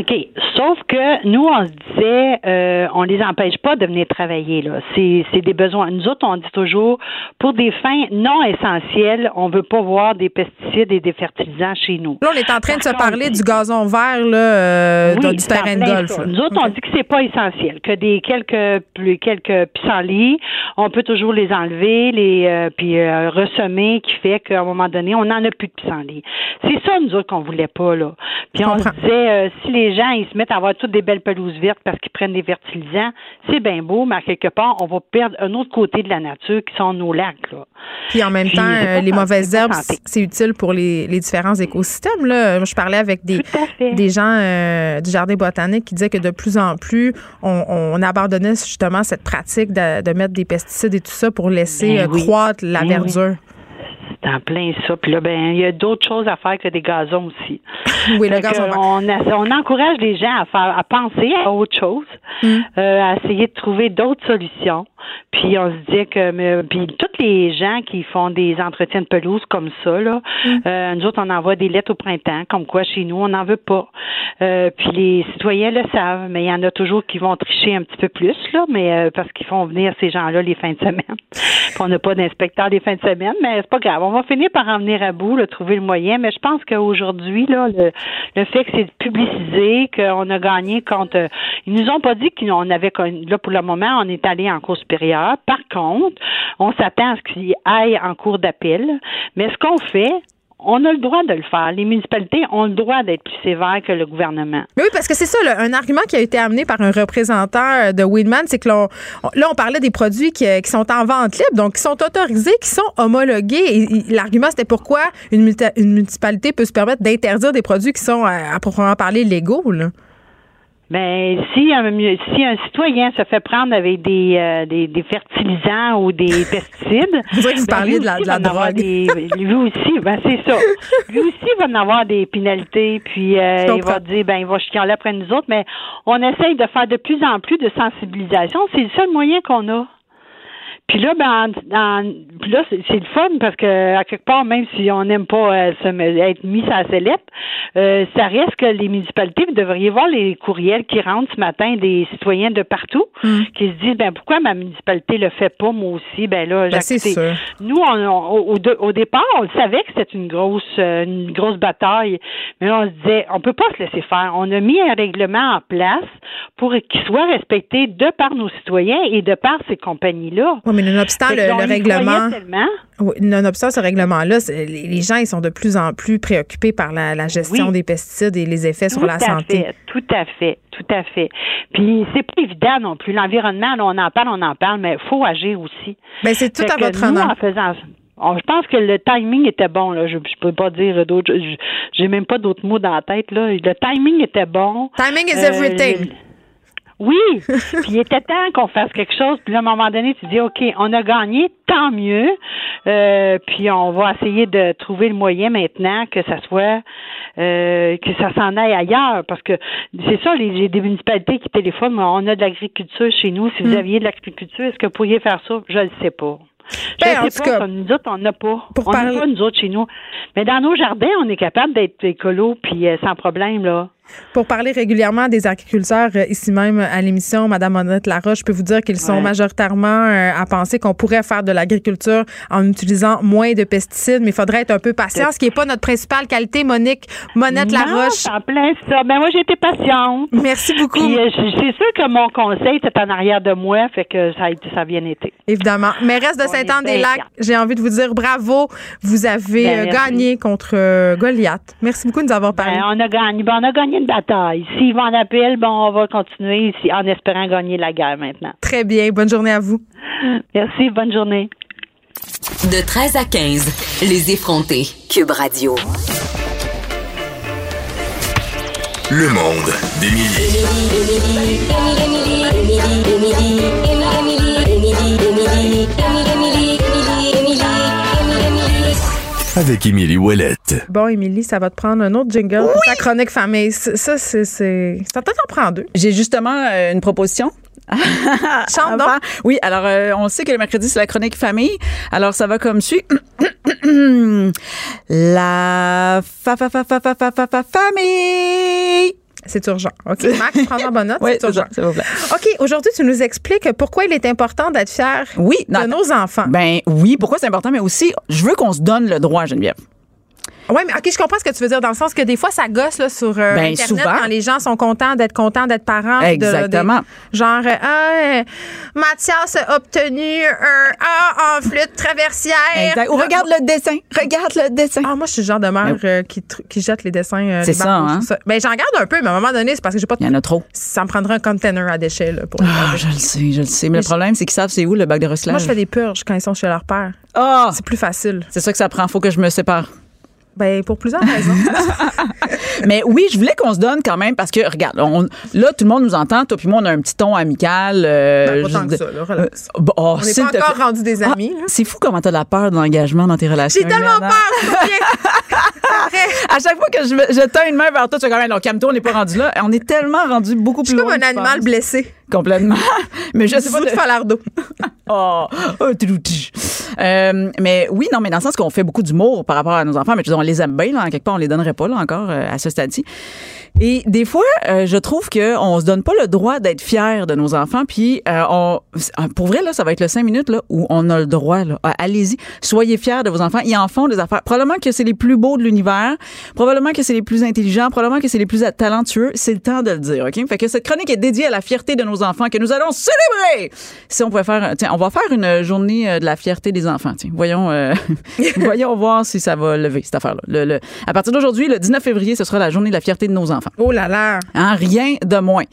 OK. Sauf que nous, on se disait, euh, on les empêche pas de venir travailler. Là. C'est, c'est des besoins. Nous autres, on dit toujours, pour des fins non essentielles, on veut pas voir des pesticides et des fertilisants chez nous. Là, on est en train de se parler du gazon vert là, euh, du terrain de golf. Nous autres, on dit que c'est pas essentiel, que des quelques plus quelques pissenlits, on peut toujours les enlever, les euh, puis euh, ressemer, qui fait qu'à un moment donné, on n'en a plus de pissenlits. C'est ça, nous autres, qu'on voulait pas là. Puis on se disait, si les les gens, ils se mettent à avoir toutes des belles pelouses vertes parce qu'ils prennent des fertilisants. C'est bien beau, mais à quelque part, on va perdre un autre côté de la nature qui sont nos lacs. Puis en même temps, euh, les mauvaises herbes, c'est utile pour les, différents écosystèmes. Là. Je parlais avec des, des gens euh, du jardin botanique qui disaient que de plus en plus, on, abandonnait justement cette pratique de, mettre des pesticides et tout ça pour laisser ben euh, croître la ben verdure en plein ça. Puis là, ben, il y a d'autres choses à faire que des gazons aussi. <laughs> Oui, le gazon. On, on, encourage les gens à faire, à penser à autre chose, mm. euh, à essayer de trouver d'autres solutions. Puis on se dit que puis tous les gens qui font des entretiens de pelouse comme ça, là, mm. euh, nous autres, on envoie des lettres au printemps, comme quoi chez nous, on n'en veut pas. Euh, puis les citoyens le savent, mais il y en a toujours qui vont tricher un petit peu plus, là, mais euh, parce qu'ils font venir ces gens-là les fins de semaine. puis on n'a pas d'inspecteur les fins de semaine, mais c'est pas grave. On va finir par en venir à bout, là, trouver le moyen. Mais je pense qu'aujourd'hui, là, le, le fait que c'est publicisé, qu'on a gagné contre. Ils nous ont pas dit qu'on avait là pour le moment, on est allé en cours par contre, on s'attend à ce qu'il aille en cours d'appel. Mais ce qu'on fait, on a le droit de le faire. Les municipalités ont le droit d'être plus sévères que le gouvernement. oui, parce que c'est ça, un argument qui a été amené par un représentant de Weedman, c'est que là on, parlait des produits qui, sont en vente libre, donc qui sont autorisés, qui sont homologués. l'argument, c'était pourquoi une, municipalité peut se permettre d'interdire des produits qui sont, à, proprement parler, légaux. Ben, si un, si un citoyen se fait prendre avec des, euh, des, des, fertilisants ou des <laughs> pesticides. Vous vous ben, parliez de la, de la drogue. lui aussi, ben, c'est ça. Lui aussi va en avoir des pénalités, puis euh, il va dire, ben, il va chialer après nous autres, mais on essaye de faire de plus en plus de sensibilisation. C'est le seul moyen qu'on a. Puis là, ben, en, puis là, c'est le fun parce que à quelque part, même si on n'aime pas euh, se, être mis à la sellette, euh, ça reste que les municipalités, vous devriez voir les courriels qui rentrent ce matin des citoyens de partout Mm. qui se disent ben pourquoi ma municipalité le fait pas moi aussi? Ben là Ben, c'est sûr. nous on, on- au, départ on le savait que c'était une grosse euh, une grosse bataille mais là, on se disait on peut pas se laisser faire on a mis un règlement en place pour qu'il soit respecté de par nos citoyens et de par ces compagnies là mais nonobstant le, le règlement. Nonobstant ce règlement-là, les, gens ils sont de plus en plus préoccupés par la, la gestion Oui. des pesticides et les effets sur Tout la à santé. Fait, tout à fait, tout à fait. Puis c'est pas évident non plus. L'environnement, on en parle, on en parle, mais il faut agir aussi. Ben, c'est tout Fait à votre nous, honneur. en faisant on- je pense que le timing était bon. Là. Je ne peux pas dire d'autres. je- J'ai même pas d'autres mots dans la tête. Là. Le timing était bon. Timing is Euh, everything. Oui, <laughs> puis il était temps qu'on fasse quelque chose. Puis là, à un moment donné, tu dis, OK, on a gagné, tant mieux. Euh, puis on va essayer de trouver le moyen maintenant que ça soit, euh, que ça s'en aille ailleurs. Parce que c'est ça, les, des municipalités qui téléphonent, on a de l'agriculture chez nous. Si vous Hmm. aviez de l'agriculture, est-ce que vous pourriez faire ça? Je ne sais pas. Je Ben, en ne tout sais pas, cas, ça, nous autres, on n'a pas. pour on n'a parler- pas, nous autres, chez nous. Mais dans nos jardins, on est capable d'être écolo, puis euh, sans problème, là. Pour parler régulièrement des agriculteurs, euh, ici même à l'émission, Madame Honnête Laroche, je peux vous dire qu'ils sont Ouais. majoritairement euh, à penser qu'on pourrait faire de l'agriculture en utilisant moins de pesticides, mais il faudrait être un peu patient, ce qui n'est pas notre principale qualité, Monique Monette Laroche. en plein ça. Ben moi, j'ai été patiente. Merci beaucoup. Euh, c'est sûr que mon conseil était en arrière de moi, fait que ça ça a bien été. Évidemment. Mairesse de Saint-Anne-des-Lacs, j'ai envie de vous dire bravo. Vous avez Ben, gagné contre Goliath. Merci beaucoup de nous avoir parlé. Ben, on a gagné. Ben, on a gagné bataille. S'ils vont en appel, bon, on va continuer ici en espérant gagner la guerre maintenant. Très bien. Bonne journée à vous. Merci, bonne journée. De 13 à 15, les effrontés. Cube Radio. Le monde d'Émilie. Avec Émilie Ouellette. Bon, Émilie, ça va te prendre un autre jingle pour ta chronique famille. Ça, ça, c'est. c'est- Ça peut t'en prendre deux. J'ai justement euh, une proposition. <laughs> Chante donc. Oui, alors euh, on sait que le mercredi c'est la chronique famille. Alors ça va comme suit. <clears throat> la fa fa fa fa fa fa fa fa famille. C'est urgent. OK, Max, prends en bonne note. <laughs> Oui, c'est urgent. ça, s'il vous plaît. OK, aujourd'hui, tu nous expliques pourquoi il est important d'être fier Oui, de non, nos enfants. Ben oui, pourquoi c'est important, mais aussi je veux qu'on se donne le droit, Geneviève. Oui, mais OK, je comprends ce que tu veux dire dans le sens que des fois, ça gosse là, sur euh, Ben, Internet souvent. quand les gens sont contents d'être contents d'être parents. de- Exactement. de- genre, euh, Mathias a obtenu un A en flûte traversière. Exact. Ou regarde le dessin, regarde le dessin. Ah, moi, je suis le genre de mère euh, qui, qui jette les dessins. euh, C'est ça, hein? ça. Ben, j'en garde un peu, mais à un moment donné, c'est parce que j'ai pas. Il y en a trop. Ça me prendrait un container à déchets là, pour Ah, je le sais, je le sais. Mais le problème, c'est qu'ils savent c'est où le bac de recyclage. Moi, je fais des purges quand ils sont chez leur père. Ah! C'est plus facile. C'est ça que ça prend. Faut que je me sépare. Ben, pour plusieurs raisons. <laughs> Mais oui, je voulais qu'on se donne quand même parce que, regarde, on- là, tout le monde nous entend. Toi puis moi, on a un petit ton amical. euh, Ben, pas je tant que dis- ça, là, relax. Euh, oh, On n'est pas encore rendu des Ah, amis. c'est fou comment t'as la peur de l'engagement dans tes relations. J'ai tellement peur. <laughs> À chaque fois que je, je tends une main vers toi, tu fais quand même, non, calme-toi, on n'est pas rendu là. On est tellement rendu beaucoup Je plus suis comme un tu animal blessé. Complètement. <laughs> Mais je sais pas. Sous de falardeau. <laughs> Oh, oh. Euh, mais oui, non, mais dans le sens qu'on fait beaucoup d'humour par rapport à nos enfants, mais je veux dire, on les aime bien, là, en quelque part, on les donnerait pas, là, encore, euh, à ce stade-ci. Et des fois, euh, je trouve qu'on se donne pas le droit d'être fier de nos enfants, puis euh, on, pour vrai, là, ça va être le cinq minutes, là, où on a le droit, là. Ah, Allez-y, soyez fiers de vos enfants. Ils en font des affaires. Probablement que c'est les plus beaux de l'univers, probablement que c'est les plus intelligents, probablement que c'est les plus talentueux. C'est le temps de le dire, OK? Fait que cette chronique est dédiée à la fierté de nos enfants que nous allons célébrer. Si on pouvait faire, tiens, on va faire une journée euh, de la fierté des enfants. Tiens, voyons, euh, <laughs> voyons voir si ça va lever cette affaire-là. Le, le- à partir d'aujourd'hui, le 19 février, ce sera la journée de la fierté de nos enfants. Oh là là. Hein, rien de moins.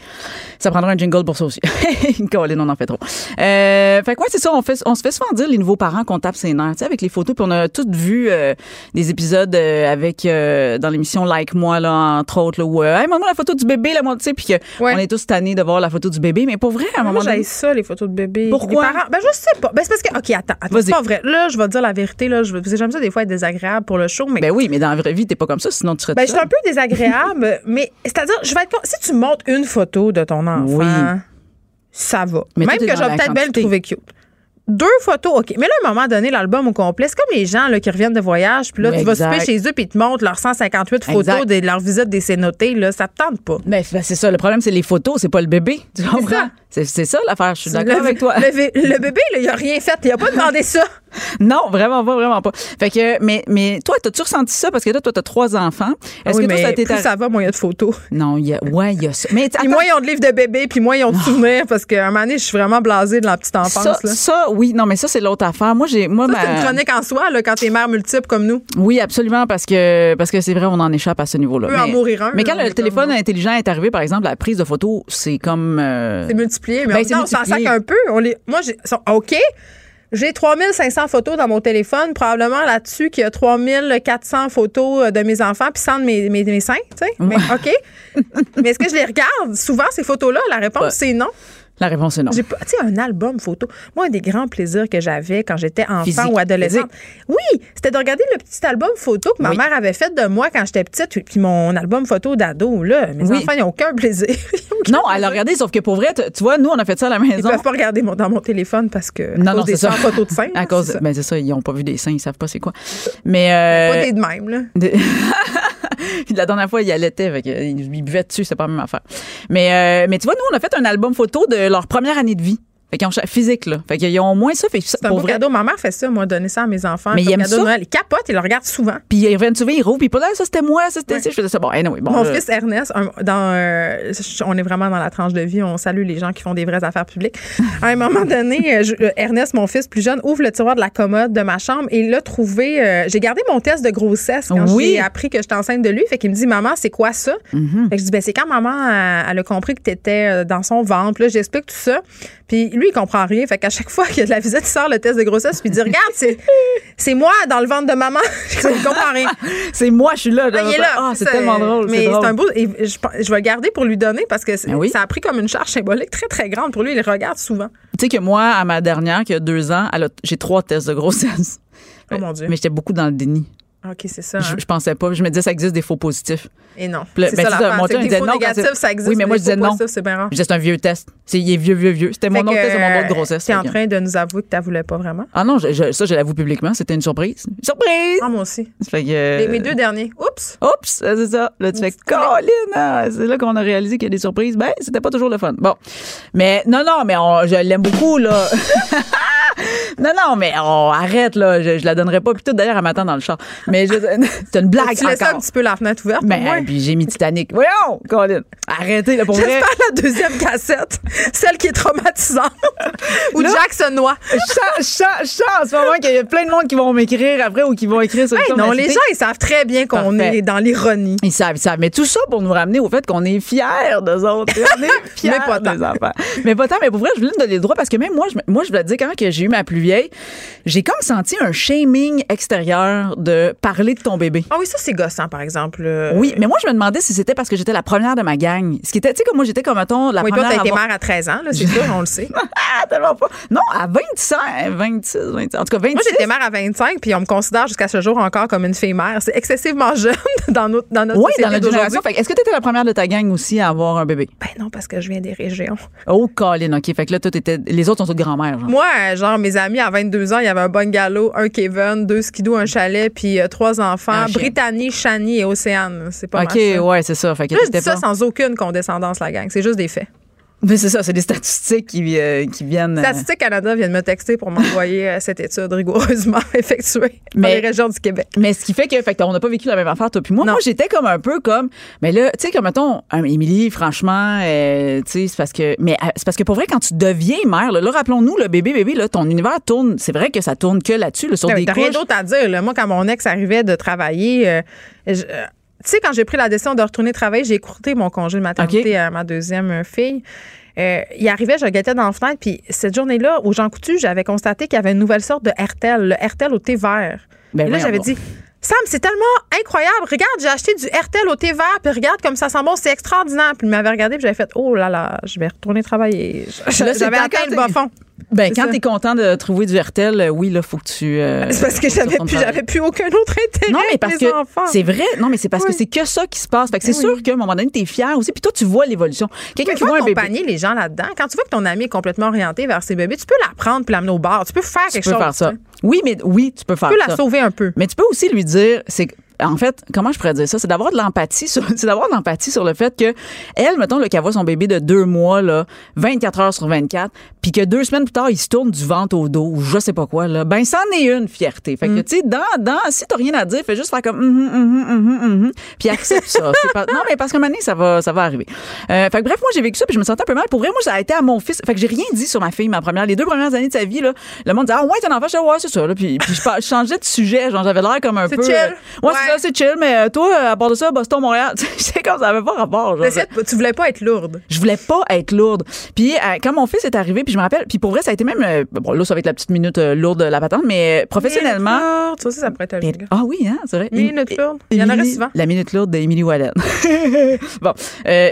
Ça prendra un jingle pour ça aussi. <laughs> Colin, on en fait trop. Euh, fait quoi, c'est ça. On, fait, on se fait souvent dire, les nouveaux parents, qu'on tape ses nerfs. Tu sais, avec les photos. Puis on a toutes vu euh, des épisodes avec dans l'émission Like Moi, là, entre autres, là, où, hey, maman, la photo du bébé, là, moi, tu sais, puis que Ouais. on est tous tannés de voir la photo du bébé. Mais pour vrai, à un Moi, moment donné. ça, les photos de bébés. Pourquoi? Parents- Ben, je sais pas. Ben, c'est parce que. OK, attends. attends Vas-y. c'est pas vrai. Là, je vais te dire la vérité. Là, je j'aime ça des fois être désagréable pour le show, mais. Ben oui, mais dans la vraie vie, t'es pas comme ça, sinon tu serais Ben, je suis un peu désagréable, <laughs> mais c'est-à-dire, je vais être. Si tu montres une photo de ton enfant, Oui. ça va. Mais Même que dans je vais la peut-être bien le trouver cute. Deux photos, OK. Mais là, à un moment donné, l'album au complet, c'est comme les gens là, qui reviennent de voyage, puis là, Oui, tu vas exact. souper chez eux, puis ils te montrent leurs 158 photos Exact. de leur visite des cénotés, là. Ça te tente pas. Ben, c'est c'est ça. Le problème, c'est les photos, c'est pas le bébé. Tu comprends? ça. C'est ça l'affaire. Je suis d'accord avec toi. Le, bébé, là, il a rien fait. Il a pas <laughs> demandé ça. Non, vraiment pas, vraiment pas. Fait que, mais, mais toi, t'as-tu ressenti ça? Parce que là, toi, t'as trois enfants. Est-ce oui, que toi, mais ça t'est ça va, moins il y a de photos. Non, il y a, ouais, il y a ça. Mais Puis moins ils ont de livres de bébé, puis moins ils ont de souvenirs, parce qu'à un moment donné, je suis vraiment blasée de la petite enfance. ça, là. ça, oui, non, mais ça, c'est l'autre affaire. Moi, j'ai, moi, Ça, c'est ma- une chronique en soi, là, quand t'es mère multiple comme nous. Oui, absolument, parce que parce que c'est vrai, on en échappe à ce niveau-là. On peut en mourir un, Mais quand là, le mais téléphone comme- intelligent est arrivé, par exemple, la prise de photos, c'est comme. euh, C'est multiplié, mais Ben, temps, on s'en sac un peu. On les, moi, j'ai, OK, j'ai 3500 photos dans mon téléphone, probablement là-dessus qu'il y a 3400 photos euh, de mes enfants, puis 100 de mes, mes, mes seins, tu sais. Mais OK. mais est-ce que je les regarde? Souvent, ces photos-là? La réponse, Ouais. c'est non. La réponse est non. Tu sais, un album photo. Moi, un des grands plaisirs que j'avais quand j'étais enfant Physique, ou adolescente. Oui, c'était de regarder le petit album photo que ma Oui. mère avait fait de moi quand j'étais petite, puis mon album photo d'ado, là. Mes Oui. enfants, ils n'ont aucun plaisir. <laughs> Ils aucun Non, à plaisir. la regarder, sauf que pour vrai, tu vois, nous, on a fait ça à la Ils maison. peuvent pas regarder mon- dans mon téléphone parce que à Non, cause non, des c'est ça. 100 photos de seins. À cause, c'est ça. ben c'est ça, ils n'ont pas vu des seins, ils savent pas c'est quoi. Mais euh, Pas des de même, <laughs> là. <laughs> la dernière fois, il allaitait, fait il il buvait dessus, c'est pas la même affaire. Mais euh, mais tu vois, nous, on a fait un album photo de leur première année de vie. Fait qu'ils ont physique là. Fait qu'ils ont au moins ça. Fait ça, C'est un beau vrai. cadeau. Ma mère fait ça, moi, donner ça à mes enfants. Mais ils aiment cadeau de ça? Noël. Ils capotent, ils le regardent souvent. Puis ils reviennent souvent, ils rouvrent, puis pas là, ça c'était moi, ça c'était Ouais. ça. Je faisais ça. Bon, anyway, bon. Mon là, fils Ernest, un- dans, euh, on est vraiment dans la tranche de vie, on salue les gens qui font des vraies affaires publiques. À un moment donné, euh, je- euh, Ernest, mon fils plus jeune, ouvre le tiroir de la commode de ma chambre et il a trouvé. euh, j'ai gardé mon test de grossesse quand Oui. j'ai appris que j'étais enceinte de lui. Fait qu'il me dit, maman, c'est quoi ça? Mhm. Fait que je dis, ben, c'est quand maman, euh, elle a compris que tu étais dans son ventre. Là, j'explique tout ça. Puis lui, il comprend rien. Fait qu'à chaque fois de la visite, il sort le test de grossesse puis il dit, regarde, c'est, c'est moi dans le ventre de maman. <laughs> il comprend rien. <laughs> c'est moi, je suis là. Ah, il est là. Ah, c'est tellement drôle. Mais drôle. c'est un beau. et je, vais le garder pour lui donner parce que c'est- Ben oui. ça a pris comme une charge symbolique très, très grande pour lui. Il le regarde souvent. Tu sais que moi, à ma dernière, qui a deux ans, a- j'ai trois tests de grossesse. Oh mon Dieu. Mais j'étais beaucoup dans le déni. OK, c'est ça. Je, hein. je pensais pas. Je me disais, ça existe des faux positifs. Et non. Puis C'est ben, ça c'est ça, l'affaire. mon il des disait faux non, négatifs, ça existe. Oui, mais moi, des je disais non. C'est bien rare. C'est un vieux test. C'est, il est vieux, vieux, vieux. C'était mon autre test de mon autre euh, grossesse. T'es en train de nous avouer que tu voulais pas vraiment? Ah non, je- je- ça, je l'avoue publiquement. C'était une surprise. Surprise! Ah, moi aussi. Fait que, euh, mes deux derniers. Oups! Oups, c'est ça. Là, tu fais. Colin, hein, c'est là qu'on a réalisé qu'il y a des surprises. Ben, c'était pas toujours le fun. Bon. Mais non, non, mais on- je l'aime beaucoup, là. <laughs> non, non, mais on arrête, là. Je, je la donnerai pas. Puis tout, d'ailleurs, elle m'attend dans le char. Mais je- <laughs> c'est une blague Tu laisses un petit peu la fenêtre ouverte. Ben, moi? puis j'ai mis Titanic. Voyons, Colin. Arrêtez, là, pour vrai. J'espère la deuxième cassette, celle qui est traumatisante, <laughs> où Là- Jack se noie. Je sens, je sens, en ce moment qu'il y a plein de monde qui vont m'écrire après ou qui vont écrire sur le Hey, non, Mais les gens, ils savent très bien qu'on est dans l'ironie. Ils savent, ils savent. Mais tout ça pour nous ramener au fait qu'on est fiers d'eux autres. On est <laughs> fiers Mais pas tant. des enfants. Mais pas tant. Mais pour vrai, je voulais me donner le droit parce que même moi, je, moi, je voulais te dire, quand que j'ai eu ma plus vieille, j'ai comme senti un shaming extérieur de parler de ton bébé. Ah oui, ça, c'est gossant, par exemple. Euh, Oui, mais moi, je me demandais si c'était parce que j'étais la première de ma gang. Ce qui était, tu sais, comme moi, j'étais comme, mettons, la Oui, première. t'as à été avoir- mère à 13 ans, là, c'est <laughs> sûr, on le sait. Ah, tellement pas. Non, à 25, 26, 26. En tout cas, 26. Moi, j'étais mère à 25, puis on me considère jusqu'à ce jour encore comme une fille mère. C'est excessivement <laughs> jeune dans notre, dans notre Oui, société dans notre génération. Est-ce que tu étais la première de ta gang aussi à avoir un bébé? Ben non, parce que je viens des régions. Oh, Colin, OK. Fait que là, toi, t'étais. Les autres sont toutes grand-mères. Moi, genre, mes amis à 22 ans, il y avait un bungalow, un Kevin, deux skidoo, un chalet, puis euh, trois enfants. Chien. Brittany, Shani et Océane. C'est pas OK, mal ça. ouais, c'est ça. Fait que Là, je t'étais dis ça pas- sans aucune condescendance, la gang. C'est juste des faits. Mais c'est ça, c'est des statistiques qui, euh, qui viennent. euh, Statistique Canada vient de me texter pour m'envoyer euh, cette étude rigoureusement <laughs> effectuée Mais- dans les régions du Québec. Mais ce qui fait que, fait que on n'a pas vécu la même affaire, toi puis moi. Non. Moi, j'étais comme un peu comme, mais là, tu sais, comme mettons, Émilie, franchement, euh, tu sais, c'est parce que, mais c'est parce que pour vrai, quand tu deviens mère, là, là, rappelons-nous, le bébé, bébé, là, ton univers tourne, c'est vrai que ça tourne que là-dessus, là, sur oui, des T'as rien couches. d'autre à dire. là. Moi, quand mon ex arrivait de travailler, je- tu sais, quand j'ai pris la décision de retourner travailler, j'ai écourté mon congé de maternité à ma deuxième euh, fille. Euh, il arrivait, je guettais dans la fenêtre, puis cette journée-là, au Jean Coutu, j'avais constaté qu'il y avait une nouvelle sorte de RTL, le RTL au thé vert. Ben Et là, j'avais dit, Sam, c'est tellement incroyable. Regarde, j'ai acheté du RTL au thé vert, puis regarde comme ça sent bon, c'est extraordinaire. Puis il m'avait regardé, puis j'avais fait, oh là là, je vais retourner travailler. J'avais atteint le bas fond. Ben, quand ça. t'es content de trouver du RTL, euh, oui, là, faut que tu. euh, C'est parce que j'avais tu plus, j'avais plus aucun autre intérêt. Non, mais parce que c'est vrai. Non, mais c'est parce que c'est que ça qui se passe. Fait que c'est Oui. sûr qu'à un moment donné, t'es fier aussi. Puis toi, tu vois l'évolution. Quelqu'un qui voit un bébé. accompagner les gens là-dedans. Quand tu vois que ton ami est complètement orienté vers ses bébés, tu peux la prendre puis l'amener au bar. Tu peux faire Tu quelque peux chose. faire ça. tu sais. Oui, mais oui, tu peux faire Tu peux ça. la sauver un peu. Mais tu peux aussi lui dire, c'est en fait, comment je pourrais dire ça, c'est d'avoir de l'empathie sur, <laughs> c'est d'avoir de l'empathie sur le fait que elle, mettons, là, qu'elle voit son bébé de deux mois, là, 24 heures sur 24, puis que deux semaines plus tard, il se tourne du ventre au dos, ou je sais pas quoi, là, ben, c'en est une fierté. Fait que, Mm. tu sais, dans, dans, si t'as rien à dire, fais juste faire comme, hum, hum, hum, hum, hum, puis accepte ça. <laughs> Pas- non, mais parce moment donné, ça va, ça va arriver. Euh, fait que bref, moi, j'ai vécu ça, puis je me sentais un peu mal. Pour vrai, moi, ça a été à mon fils. Fait que j'ai rien dit sur ma fille, ma première, les deux premières années de sa vie, là. Le monde disait, ah, ouais, t'es un enfant, je disais, ouais, c'est ça, là. Puis, puis je, changeais de sujet, genre, j'avais l'air comme un peu. euh, ouais, Ouais. C'est ça, c'est chill, mais euh, toi, à part de ça, Boston, Montréal, <laughs> c'est comme ça avait pas rapport, genre. Tu voulais pas être lourde. Je voulais pas être lourde. Puis euh, quand mon fils est arrivé, puis je me rappelle, puis pour vrai, ça a été même euh, bon là ça va être la petite minute euh, lourde de la patente, mais professionnellement. Minute lourde, Ça aussi, ça pourrait être un Mais-. Ah oui, hein, c'est vrai. Minute lourde. Il y en aurait souvent. La minute lourde d'Émilie Wallen. <laughs> bon,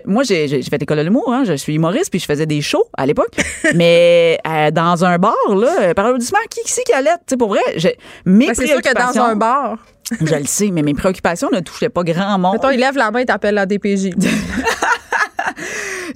moi, j'ai fait école de l'humour. Hein, je suis humoriste, puis je faisais des shows à l'époque. <laughs> mais dans un bar, là, par applaudissement, qui, qui c'est qui allait? Tu sais, pour vrai, j'ai- mes Ben, c'est sûr que dans un bar, Je le sais, mais mes préoccupations ne touchaient pas grand monde. mettons, il lève la main et t'appelle la DPJ. <laughs>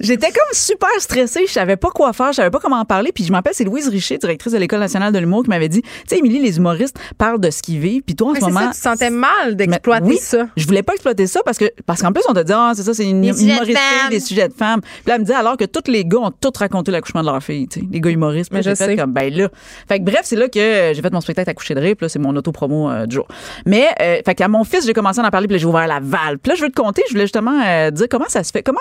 J'étais comme super stressée, je savais pas quoi faire, je savais pas comment en parler, puis je m'appelle c'est Louise Richer, directrice de l'École nationale de l'humour qui m'avait dit, tu sais Émilie, les humoristes parlent de ce qu'ils vivent, puis toi en Mais ce moment ça, tu sentais mal d'exploiter oui, ça. Je voulais pas exploiter ça parce que parce qu'en plus on te dit ah c'est ça c'est une de humoristique des sujets de femmes. Puis là elle me dit alors que tous les gars ont tous raconté l'accouchement de leur fille, tu sais, les gars humoristes. Mais j'ai je fait sais. comme ben là. Fait que bref, c'est là que euh, j'ai fait mon spectacle à coucher de rire, puis là c'est mon auto promo du jour. Mais euh, fait qu'à mon fils, j'ai commencé à en parler, puis là j'ai ouvert la valve. Puis là je veux te compter, je voulais justement euh, dire comment ça se fait, comment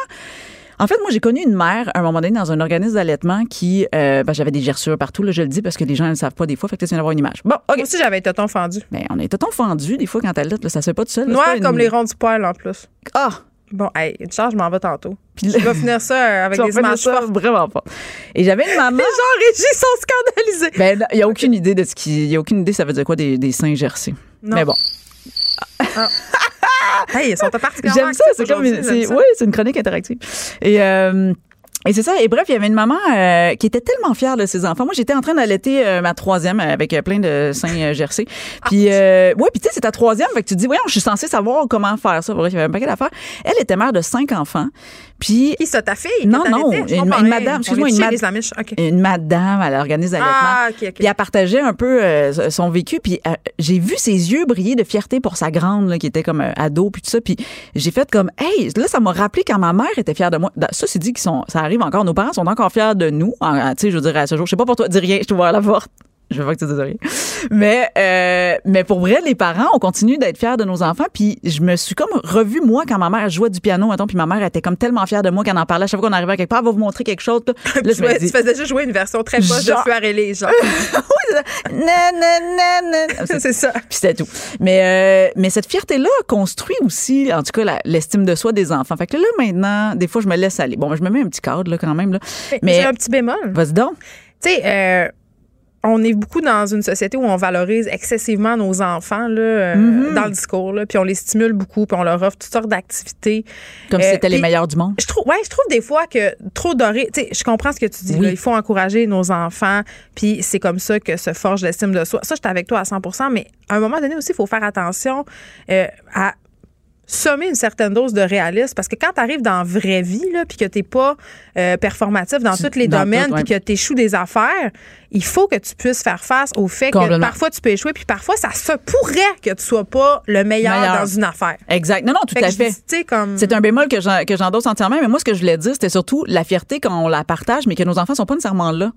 en fait, moi, j'ai connu une mère, à un moment donné, dans un organisme d'allaitement qui, euh, ben, j'avais des gerçures partout, là, je le dis, parce que les gens ne le savent pas des fois, fait que tu d'avoir une image. Bon, OK. Moi aussi, j'avais ton fendu. Ben, on est tout fendu, des fois, quand t'allaites, là, ça se fait pas tout seul. là, Noir pas une- comme les ronds du poil en plus. Ah! Bon, hey, une charge, je m'en vais tantôt. Puis Je vais finir ça euh, avec <laughs> des images ça vraiment pas. Et j'avais une maman. <laughs> Les gens Régis sont scandalisés. Ben, il y a aucune idée de ce qui, il y a aucune idée ça veut dire quoi des, des seins gercés. Non. Mais bon, <laughs> Hey, ils sont particulièrement j'aime ça, c'est comme, c'est, oui, c'est une chronique interactive. Et, euh, et c'est ça. Et bref, il y avait une maman euh, qui était tellement fière de ses enfants. Moi, j'étais en train d'allaiter euh, ma troisième avec euh, plein de seins euh, gercés. Puis, euh, ouais, puis tu sais, c'est ta troisième. Fait que tu te dis, voyons, je suis censée savoir comment faire ça. Bref, il y avait un paquet d'affaires. Elle était mère de cinq enfants. Puis, Qui ça, ta fille? Non, non, une- madame, excuse-moi, une mad- les Amish. OK. une madame, elle organise l'allaitement. Ah, OK, OK. Puis elle partageait un peu euh, son vécu. Puis euh, j'ai vu ses yeux briller de fierté pour sa grande, là, qui était comme ado, puis tout ça. Puis j'ai fait comme, hey, là, ça m'a rappelé quand ma mère était fière de moi. Ça, c'est dit qu'ils sont, ça arrive encore. Nos parents sont encore fiers de nous. Tu sais, je veux dire, à ce jour, je sais pas pour toi, dis rien, je t'ouvre la porte. Je veux pas que tu dises rien. Mais, euh, mais pour vrai, les parents, on continue d'être fiers de nos enfants. Puis je me suis comme revue, moi, quand ma mère jouait du piano, mettons, puis ma mère était comme tellement fière de moi qu'elle en parlait. À chaque fois qu'on arrivait à quelque part, elle va vous montrer quelque chose. Là, <laughs> Tu, me fais- dis, tu faisais juste jouer une version très poche de et les gens. C'est ça. puis c'était tout. Mais, euh, mais cette fierté-là construit aussi, en tout cas, l'estime de soi des enfants. Fait que là, maintenant, des fois, je me laisse aller. Bon, je me mets un petit cadre, là, quand même. Là. Mais Mais, j'ai un petit bémol. vas-y donc. Tu sais, euh, on est beaucoup dans une société où on valorise excessivement nos enfants là, Mm-hmm. dans le discours, là, puis on les stimule beaucoup, puis on leur offre toutes sortes d'activités. Comme si Euh, c'était les meilleurs du monde. Je trouve, ouais, je trouve des fois que trop doré. Tu sais, je comprends ce que tu dis. Oui. là. il faut encourager nos enfants, puis c'est comme ça que se forge l'estime de soi. Ça, je suis avec toi à 100 mais à un moment donné aussi, il faut faire attention euh, à sommer une certaine dose de réalisme parce que quand tu arrives dans la vraie vie là puis que tu pas euh, performatif dans tous les dans domaines tout, ouais. puis que tu échoues des affaires, il faut que tu puisses faire face au fait que parfois tu peux échouer puis parfois ça se pourrait que tu sois pas le meilleur, Meilleur. dans une affaire. Exact. Non, non, tout Fait à fait. comme C'est un bémol que j'endosse entièrement, mais moi, ce que je voulais dire, c'était surtout la fierté quand on la partage, mais que nos enfants sont pas nécessairement là.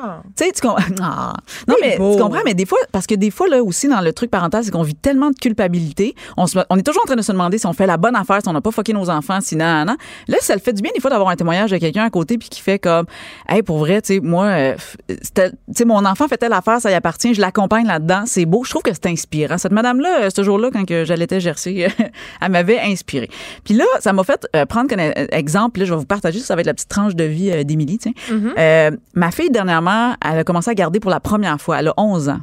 Ah. Tu sais, tu comprends. <laughs> Ah. Non, C'est mais beau. tu comprends, mais des fois, parce que des fois, là aussi, dans le truc parental, c'est qu'on vit tellement de culpabilité. On, se- on est toujours en train de se demander si on fait la bonne affaire, si on n'a pas fucké nos enfants, si non, non. Là, ça le fait du bien, des fois, d'avoir un témoignage de quelqu'un à côté, puis qui fait comme, hey, pour vrai, tu sais, moi, euh, tu sais, mon enfant fait telle affaire, ça y appartient, je l'accompagne là-dedans, c'est beau. Je trouve que c'est inspirant. Cette madame-là, euh, ce jour-là, quand j'allaitais <laughs> Jersey, elle m'avait inspiré. Puis là, ça m'a fait euh, prendre comme exemple, là, je vais vous partager, ça va être la petite tranche de vie euh, d'Émilie. Euh, ma fille, dernièrement, elle a commencé à garder pour la première fois. Elle a 11 ans.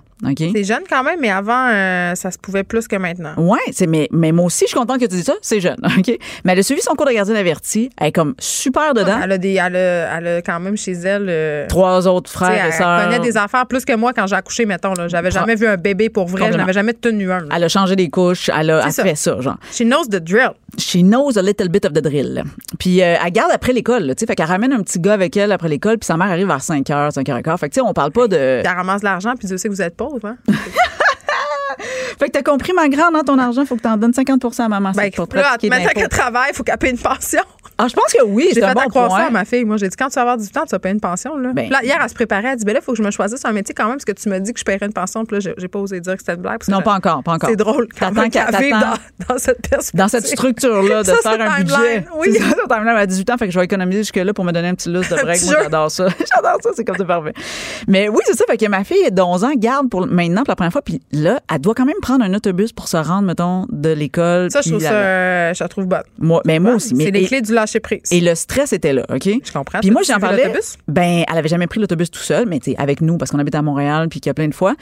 C'est jeune quand même, mais avant, euh, ça se pouvait plus que maintenant. C'est mais, mais moi aussi, je suis contente que tu dis ça. C'est jeune, <laughs> OK? Mais elle a suivi son cours de gardienne averti. Elle est comme super dedans. Elle a, des, elle, a, elle a quand même chez elle. euh, Trois autres frères et elle sœurs. connaît des affaires plus que moi quand j'ai accouché, mettons. là. J'avais jamais vu un bébé pour vrai. Je n'avais jamais tenu un. là. Elle a changé des couches. Elle a elle ça. fait ça, genre. She knows the drill. She knows a little bit of the drill. Puis euh, elle garde après l'école, tu sais. Fait qu'elle ramène un petit gars avec elle après l'école, puis sa mère arrive vers 5 h, 5 h 15. Fait que, tu sais, on parle pas de. Elle ramasse de l'argent, puis Dieu sait que vous êtes pauvre. Hein? <laughs> Fait que t'as compris, ma grande, hein, ton argent, faut que t'en donnes 50% à maman. Ben, pour là, maintenant qu'elle travaille, il faut qu'elle paye une pension. Ah, je pense que oui, J'ai fait bon à croire ça à ma fille. Moi, j'ai dit, quand tu vas avoir 18 ans, tu vas payer une pension. Là. Ben. Là, hier, elle se préparait. Elle dit, ben là, il faut que je me choisisse un métier quand même, parce que tu me dis que je paierais une pension. Puis là, j'ai- pas osé dire que c'était une blague. Non, pas encore, pas encore. C'est drôle quand même qu'elle- qu'elle vive t'attends- dans, dans cette perspective. dans cette structure-là de Ça, faire un timeline, budget. oui. C'est ça, timeline à 18 ans, fait que je vais économiser jusque-là pour me donner un petit lousse de break. Moi, j'adore ça. <laughs> j'adore ça, c'est comme c'est parfait. Mais oui, c'est ça, fait que ma fille de 11 ans garde pour maintenant pour la première fois, puis là, elle doit quand même prendre un autobus pour se rendre, mettons, de l'école. Ça, je trouve la- ça, euh, je la trouve bonne. Moi, mais moi aussi. C'est les clés du lâcher prise. Et le stress était là, OK? Je comprends. Puis moi, j'en parlais. Ben, elle avait jamais pris l'autobus tout seul, mais tu avec nous, parce qu'on habite à Montréal, puis qu'il y a plein de fois.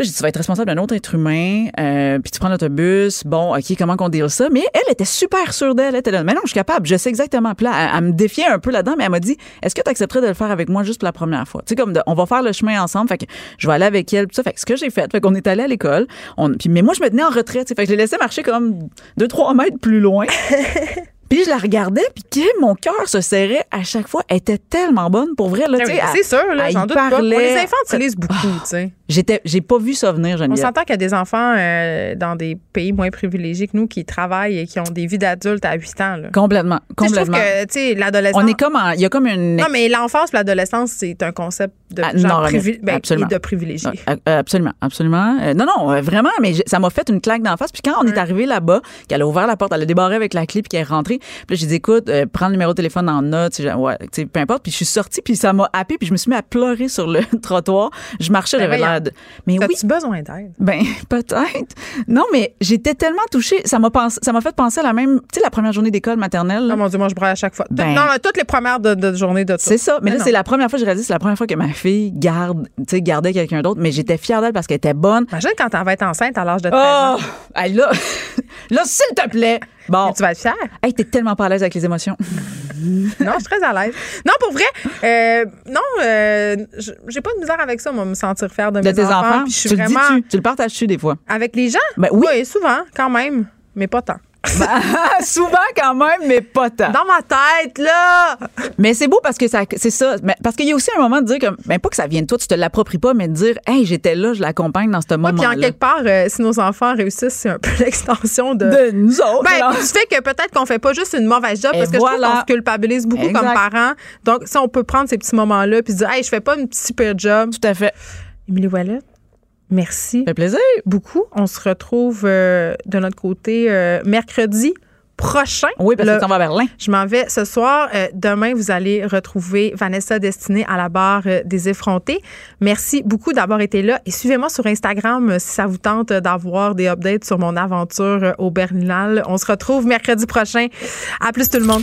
Là, j'ai dit, tu vas être responsable d'un autre être humain, euh, puis tu prends l'autobus. Bon, OK, comment qu'on deal ça? Mais elle était super sûre d'elle. Elle était là, mais non, je suis capable, je sais exactement. Puis là, elle, elle me défiait un peu là-dedans, mais elle m'a dit, est-ce que tu accepterais de le faire avec moi juste pour la première fois? Tu sais, comme, de- on va faire le chemin ensemble, fait que je vais aller avec elle, puis ça. Fait que ce que j'ai fait, fait qu'on est allé à l'école. On, puis, mais moi, je me tenais en retrait, tu sais, fait que je l'ai laissé marcher comme deux, trois mètres plus loin. <laughs> Puis je la regardais, puis que mon cœur se serrait à chaque fois. Elle était tellement bonne, pour vrai. Là, tu oui, sais, C'est sûr, là, j'en doute pas. parlait. On les infantilise beaucoup, tu sais. J'étais, j'ai pas vu ça venir, On Geneviève. s'entend qu'il y a des enfants euh, dans des pays moins privilégiés que nous qui travaillent et qui ont des vies d'adultes à 8 ans. Là. Complètement, sais, Je complètement. trouve que, tu sais, l'adolescence. On est comme, il y a comme une. Non, mais l'enfance l'adolescence, c'est un concept de Ah, genre non, privi- ben, absolument. et de privilégié. Euh, euh, absolument, absolument. Euh, non, non, vraiment, mais ça m'a fait une claque d'en face. Puis quand on est arrivé là-bas, qu'elle a ouvert la porte, elle a débarré avec la clé, puis qu'elle est rentrée. Puis là, j'ai dit, écoute, euh, prends le numéro de téléphone en note, tu sais, ouais, peu importe. Puis je suis sortie, puis ça m'a happé, puis je me suis mis à pleurer sur le <laughs> trottoir. Je marchais, Ben j'avais l'air Mais oui, As-tu besoin d'aide? Ben <laughs> peut-être. Non, mais j'étais tellement touchée, ça m'a pensé, ça m'a fait penser à la même, tu sais la première journée d'école maternelle. là. Oh mon Dieu, moi, je braille à chaque fois. Ben- non, toutes les premières de, de journée de. C'est ça. Mais, Mais là, c'est la première fois que je réalise, c'est la première fois que ma fille garde, tu sais, gardait quelqu'un d'autre. Mais j'étais fière d'elle parce qu'elle était bonne. Imagine quand elle va être enceinte à l'âge de 13 Oh! ans. Là, <laughs> là, s'il te plaît. Bon. Tu vas être fière. Hey, t'es tellement pas à l'aise avec les émotions. <laughs> Non, je suis très à l'aise. Non, pour vrai, euh, non, euh, j'ai pas de misère avec ça, moi, me sentir fière de, De mes tes enfants. enfants. puis je suis tu le? Tu le partages-tu des fois? avec les gens? Ben oui. souvent, quand même, mais pas tant. <laughs> Souvent quand même, mais pas tant. Dans ma tête, là! Mais c'est beau parce que ça, c'est ça. Mais parce qu'il y a aussi un moment de dire que, ben pas que ça vienne de toi, tu te l'appropries pas, mais de dire, hey, j'étais là, je l'accompagne dans ce Ouais, puis moment-là. en quelque part, euh, si nos enfants réussissent, c'est un peu <laughs> l'extension de. de nous autres. Ben, du fait que peut-être qu'on fait pas juste une mauvaise job, Et parce que je trouve qu'on se culpabilise beaucoup Exact. comme parents. Donc, si on peut prendre ces petits moments-là puis dire, hey, je fais pas une super job. Tout à fait. Émilie Wallet, merci Ça fait plaisir. beaucoup. On se retrouve euh, de notre côté euh, mercredi prochain. Oui, parce que tu vas à Berlin. Je m'en vais ce soir. Euh, demain, vous allez retrouver Vanessa Destinée à la barre euh, des effrontés. Merci beaucoup d'avoir été là et suivez-moi sur Instagram euh, si ça vous tente d'avoir des updates sur mon aventure au Berlinal. On se retrouve mercredi prochain. À plus tout le monde.